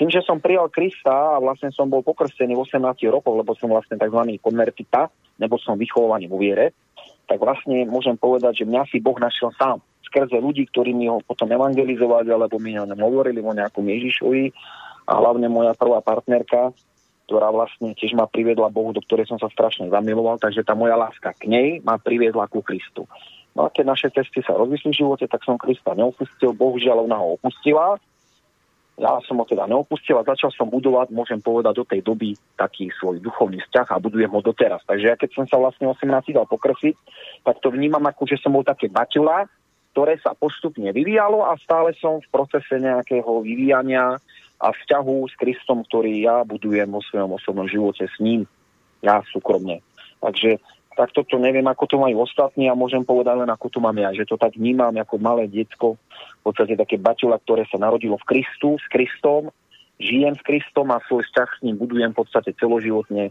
Tým, že som prijal Krista a vlastne som bol pokrstený v 18 rokoch, lebo som vlastne tzv. konvertita, nebo som vychovaný vo viere, tak vlastne môžem povedať, že mňa si Boh našiel sám skrze ľudí, ktorí mi ho potom evangelizovali, alebo mi ho hovorili o nejakom Ježišovi a hlavne moja prvá partnerka, ktorá vlastne tiež ma priviedla Bohu, do ktorej som sa strašne zamiloval, takže tá moja láska k nej ma priviedla ku Kristu. No a keď naše cesty sa rozvyšli v živote, tak som Krista neopustil, bohužiaľ ona ho opustila, ja som ho teda neopustil a začal som budovať, môžem povedať, do tej doby taký svoj duchovný vzťah a budujem ho doteraz. Takže ja keď som sa vlastne 18 dal pokrsiť, tak to vnímam ako, že som bol také baťula, ktoré sa postupne vyvíjalo a stále som v procese nejakého vyvíjania a vzťahu s Kristom, ktorý ja budujem vo svojom osobnom živote s ním, ja súkromne. Takže tak toto neviem, ako to majú ostatní a môžem povedať len, ako to mám ja, že to tak vnímam ako malé diecko, v podstate také baťula, ktoré sa narodilo v Kristu, s Kristom, žijem s Kristom a svoj vzťah s ním budujem v podstate celoživotne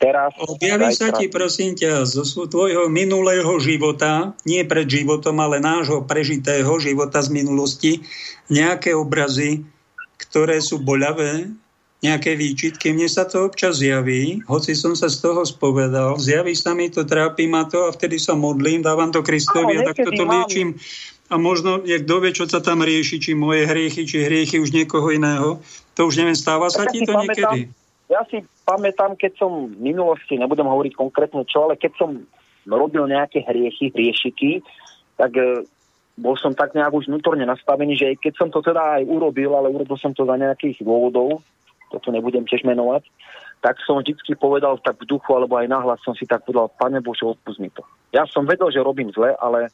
teraz. Objaví sa ti, prosím ťa, zo tvojho minulého života, nie pred životom, ale nášho prežitého života z minulosti, nejaké obrazy, ktoré sú boľavé, nejaké výčitky. Mne sa to občas zjaví, hoci som sa z toho spovedal, zjaví sa mi to, trápi ma to a vtedy sa modlím, dávam to Kristovi a takto to liečím. A možno, jak vie, čo sa tam rieši, či moje hriechy, či hriechy už niekoho iného. To už neviem, stáva sa ti to pamätám, niekedy? Ja si pamätám, keď som v minulosti, nebudem hovoriť konkrétne čo, ale keď som robil nejaké hriechy, hriešiky, tak e, bol som tak nejak už vnútorne nastavený, že keď som to teda aj urobil, ale urobil som to za nejakých dôvodov, toto nebudem tiež menovať, tak som vždycky povedal tak v duchu, alebo aj nahlas som si tak povedal, Pane Bože, odpust mi to. Ja som vedel, že robím zle, ale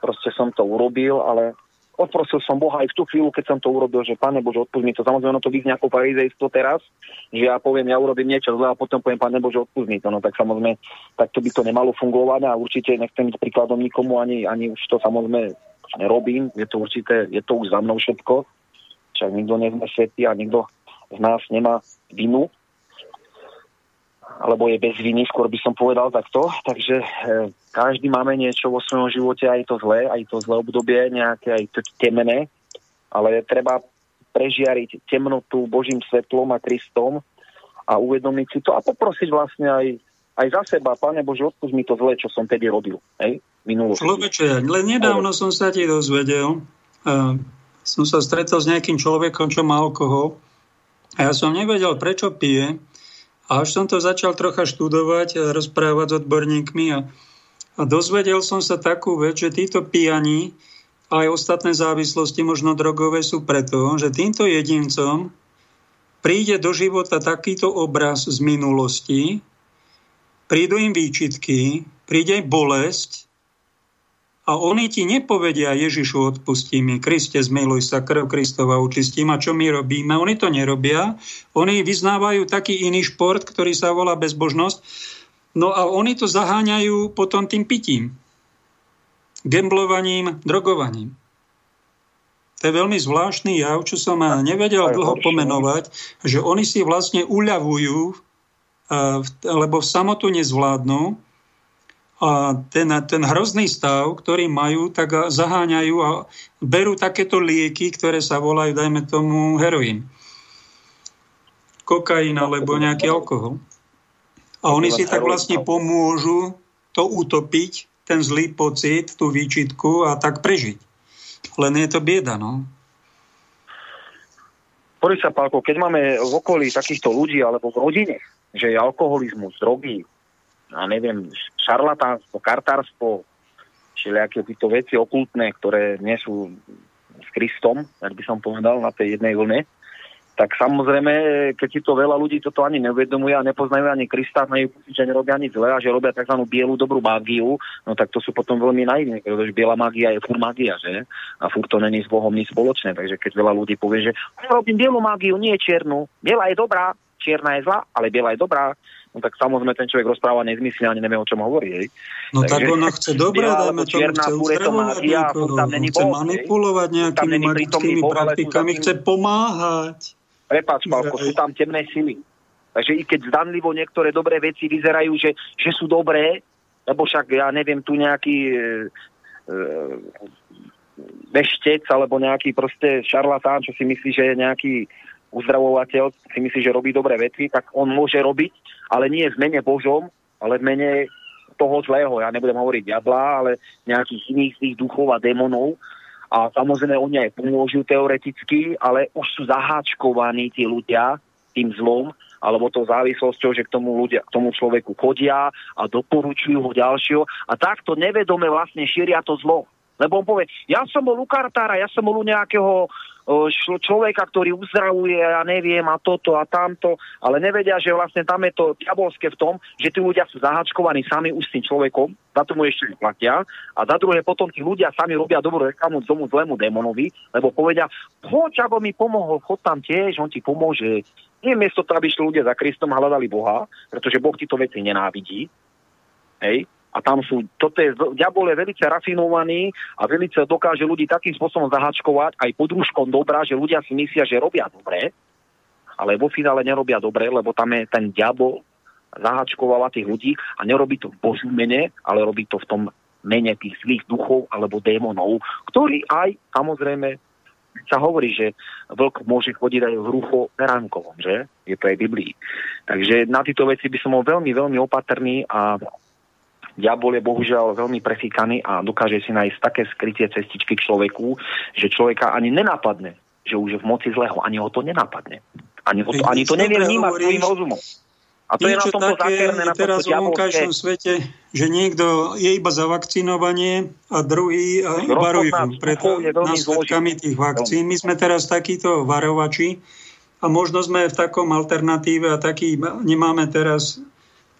proste som to urobil, ale odprosil som Boha aj v tú chvíľu, keď som to urobil, že Pane Bože, odpust mi to. Samozrejme, to vyznie ako farizejstvo teraz, že ja poviem, ja urobím niečo zle a potom poviem, Pane Bože, odpust mi to. No tak samozrejme, tak to by to nemalo fungovať a určite nechcem byť príkladom nikomu, ani, ani už to samozrejme robím, je to určité, je to už za mnou všetko, však nikto nie sme svetý a nikto z nás nemá vinu, alebo je bez viny, skôr by som povedal takto. Takže e, každý máme niečo vo svojom živote, aj to zlé, aj to zlé obdobie, nejaké aj to temné, ale treba prežiariť temnotu Božím svetlom a Kristom a uvedomiť si to a poprosiť vlastne aj, aj za seba, Pane Bože, odpúšť mi to zlé, čo som tedy robil. Hej? Človeče, len nedávno som sa ti dozvedel, uh, som sa stretol s nejakým človekom, čo má alkohol a ja som nevedel, prečo pije. A až som to začal trocha študovať a rozprávať s odborníkmi a, a dozvedel som sa takú vec, že títo pijani aj ostatné závislosti, možno drogové, sú preto, že týmto jedincom príde do života takýto obraz z minulosti, prídu im výčitky, príde bolesť a oni ti nepovedia Ježišu odpustí mi, Kriste zmiluj sa, krv Kristova učistím a čo my robíme. Oni to nerobia, oni vyznávajú taký iný šport, ktorý sa volá bezbožnosť, no a oni to zaháňajú potom tým pitím gemblovaním, drogovaním. To je veľmi zvláštny jav, čo som nevedel dlho pomenovať, že oni si vlastne uľavujú, lebo v samotu nezvládnu a ten, ten hrozný stav, ktorý majú, tak zaháňajú a berú takéto lieky, ktoré sa volajú, dajme tomu, heroín. Kokain alebo nejaký alkohol. A oni si tak vlastne pomôžu to utopiť ten zlý pocit, tú výčitku a tak prežiť. Len je to bieda, no. Pozri sa, Pálko, keď máme v okolí takýchto ľudí alebo v rodine, že je alkoholizmus, drogy, a neviem, šarlatánstvo, kartárstvo, všelijaké tieto veci okultné, ktoré nie sú s Kristom, tak by som povedal, na tej jednej vlne, tak samozrejme, keď si to veľa ľudí toto ani neuvedomuje a nepoznajú ani Krista, majú pocit, že nerobia nič zlé a že robia tzv. bielu dobrú mágiu, no tak to sú potom veľmi naivní, pretože biela mágia je furt mágia, že? A furt to není s Bohom nič spoločné, takže keď veľa ľudí povie, že robím bielu mágiu, nie čiernu, biela je dobrá, čierna je zlá, ale biela je dobrá, no tak samozrejme ten človek rozpráva nezmysle, ani nevie, o čom hovorí. Hej. No Takže, tak ona chce dobre, dajme tomu, chce uzdravovať niekoho, chce manipulovať nejakými magickými praktikami, chce pomáhať. Prepač, Palko, sú tam temné sily. Takže i keď zdanlivo niektoré dobré veci vyzerajú, že, že sú dobré, lebo však ja neviem, tu nejaký e, e, veštec alebo nejaký proste šarlatán, čo si myslí, že je nejaký uzdravovateľ, si myslí, že robí dobré veci, tak on môže robiť, ale nie v mene Božom, ale v mene toho zlého. Ja nebudem hovoriť diabla, ale nejakých iných tých duchov a démonov, a samozrejme oni aj pomôžu teoreticky, ale už sú zaháčkovaní tí ľudia tým zlom, alebo tou závislosťou, že k tomu, ľudia, k tomu človeku chodia a doporučujú ho ďalšieho a takto nevedome vlastne šíria to zlo. Lebo on povie, ja som bol u kartára, ja som bol u nejakého človeka, ktorý uzdravuje, ja neviem, a toto a tamto, ale nevedia, že vlastne tam je to diabolské v tom, že tí ľudia sú zahačkovaní sami už s tým človekom, za tomu ešte platia, a za druhé potom tí ľudia sami robia dobrú reklamu tomu zlému démonovi, lebo povedia, poď, ako mi pomohol, chod tam tiež, on ti pomôže. Nie miesto to, aby šli ľudia za Kristom a hľadali Boha, pretože Boh títo veci nenávidí. Hej, a tam sú, toto je, diabol je veľmi rafinovaný a veľmi dokáže ľudí takým spôsobom zahačkovať aj pod rúškom dobrá, že ľudia si myslia, že robia dobre, ale vo finále nerobia dobre, lebo tam je ten diabol zahačkovala tých ľudí a nerobí to v Božú mene, ale robí to v tom mene tých zlých duchov alebo démonov, ktorí aj samozrejme sa hovorí, že vlk môže chodiť aj v rúcho peránkovom, že? Je to aj v Biblii. Takže na tieto veci by som bol veľmi, veľmi opatrný a diabol je bohužiaľ veľmi prefíkaný a dokáže si nájsť také skrytie cestičky k človeku, že človeka ani nenapadne, že už je v moci zlého, ani ho to nenapadne. Ani, ho to, ani to nevie vnímať svojim rozumom. A to je na tomto také na teraz v vonkajšom svete, že niekto je iba za vakcinovanie a druhý varujú pred následkami tých vakcín. My sme teraz takíto varovači a možno sme v takom alternatíve a taký nemáme teraz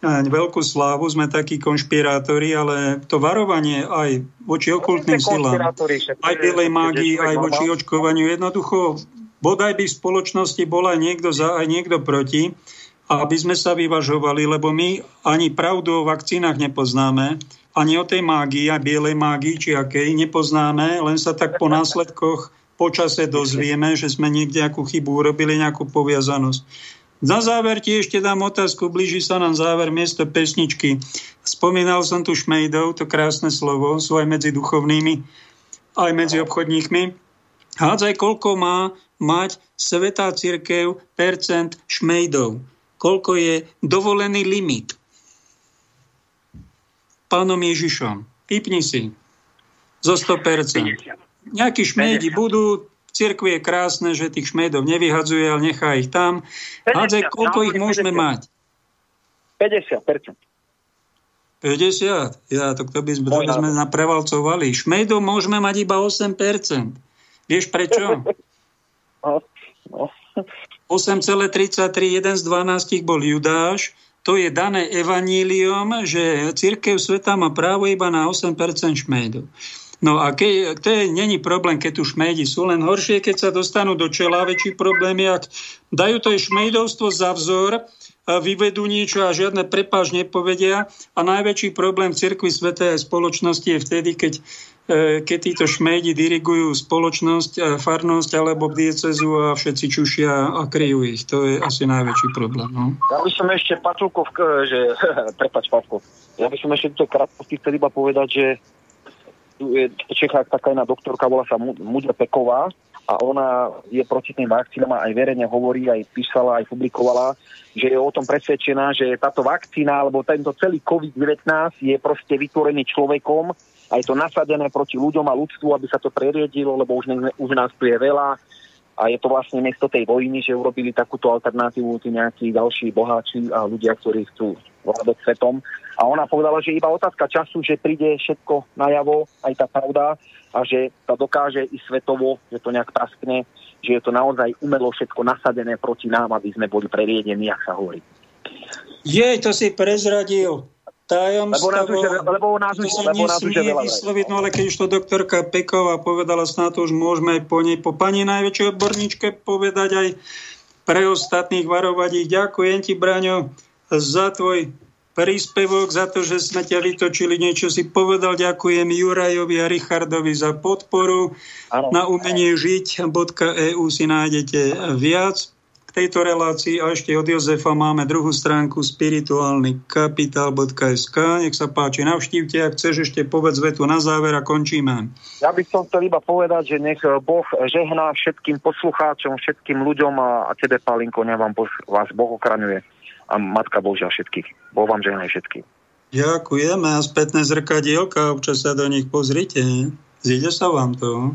veľkú slávu, sme takí konšpirátori, ale to varovanie aj voči okultným silám, aj bielej mágii, aj voči očkovaniu, jednoducho bodaj by v spoločnosti bol aj niekto za, aj niekto proti, aby sme sa vyvažovali, lebo my ani pravdu o vakcínach nepoznáme. ani o tej mágii a bielej mágii, či akej, nepoznáme, len sa tak po následkoch počase dozvieme, že sme niekde akú chybu urobili, nejakú poviazanosť. Na záver ti ešte dám otázku, blíži sa nám záver miesto pesničky. Spomínal som tu šmejdov, to krásne slovo, sú aj medzi duchovnými, aj medzi obchodníkmi. Hádzaj, koľko má mať Svetá církev percent šmejdov. Koľko je dovolený limit pánom Ježišom. Typni si. Zo 100%. Nejakí šmejdi budú, cirkvi je krásne, že tých šmejdov nevyhadzuje, ale nechá ich tam. Hádzaj, koľko ich môžeme 50. mať? 50%. 50? Ja, to kto by sme, to by sme naprevalcovali. Šmejdov môžeme mať iba 8%. Vieš prečo? 8,33, jeden z 12 bol Judáš, to je dané evaníliom, že církev sveta má právo iba na 8% šmejdov. No a ke, to je, není problém, keď tu šmejdi sú, len horšie, keď sa dostanú do čela, väčší problém je, ak dajú to šmejdovstvo za vzor, vyvedú niečo a žiadne prepáž nepovedia. A najväčší problém v cirkvi svetej spoločnosti je vtedy, keď E, keď títo šmejdi dirigujú spoločnosť, e, farnosť alebo diecezu a všetci čušia a kryjú ich. To je asi najväčší problém. No? Ja by som ešte, Pačulkov, že, prepač, Pavko, ja by som ešte túto krátkosti chcel iba povedať, že je v Čechách taká jedna doktorka, volá sa Mudra Peková a ona je proti tým vakcínám a aj verejne hovorí, aj písala, aj publikovala, že je o tom presvedčená, že táto vakcína alebo tento celý COVID-19 je proste vytvorený človekom, a je to nasadené proti ľuďom a ľudstvu, aby sa to preriedilo, lebo už, ne, už nás tu je veľa a je to vlastne miesto tej vojny, že urobili takúto alternatívu tí nejakí ďalší boháči a ľudia, ktorí chcú vládať svetom. A ona povedala, že iba otázka času, že príde všetko najavo, aj tá pravda, a že sa dokáže i svetovo, že to nejak praskne, že je to naozaj umelo všetko nasadené proti nám, aby sme boli preriedení, ak sa hovorí. Jej, to si prezradil tajomstvo, lebo nás už, lebo nás už, lebo nás už vysloviť, no ale keď už to doktorka Peková povedala, to už môžeme aj po nej, po pani najväčšej odborníčke povedať aj pre ostatných varovať ich. Ďakujem ti, Braňo, za tvoj príspevok, za to, že sme ťa vytočili, niečo si povedal. Ďakujem Jurajovi a Richardovi za podporu. Ano. Na umenie žiť.eu si nájdete viac tejto relácii a ešte od Jozefa máme druhú stránku spirituálny kapitál.sk. Nech sa páči, navštívte, ak chceš ešte povedz vetu na záver a končíme. Ja by som chcel iba povedať, že nech Boh žehná všetkým poslucháčom, všetkým ľuďom a, a tebe, Palinko, nech vám vás Boh ochraňuje a Matka Božia všetkých. Boh vám žehná všetkých. Ďakujeme a spätné zrkadielka, občas sa do nich pozrite. Zíde sa vám to.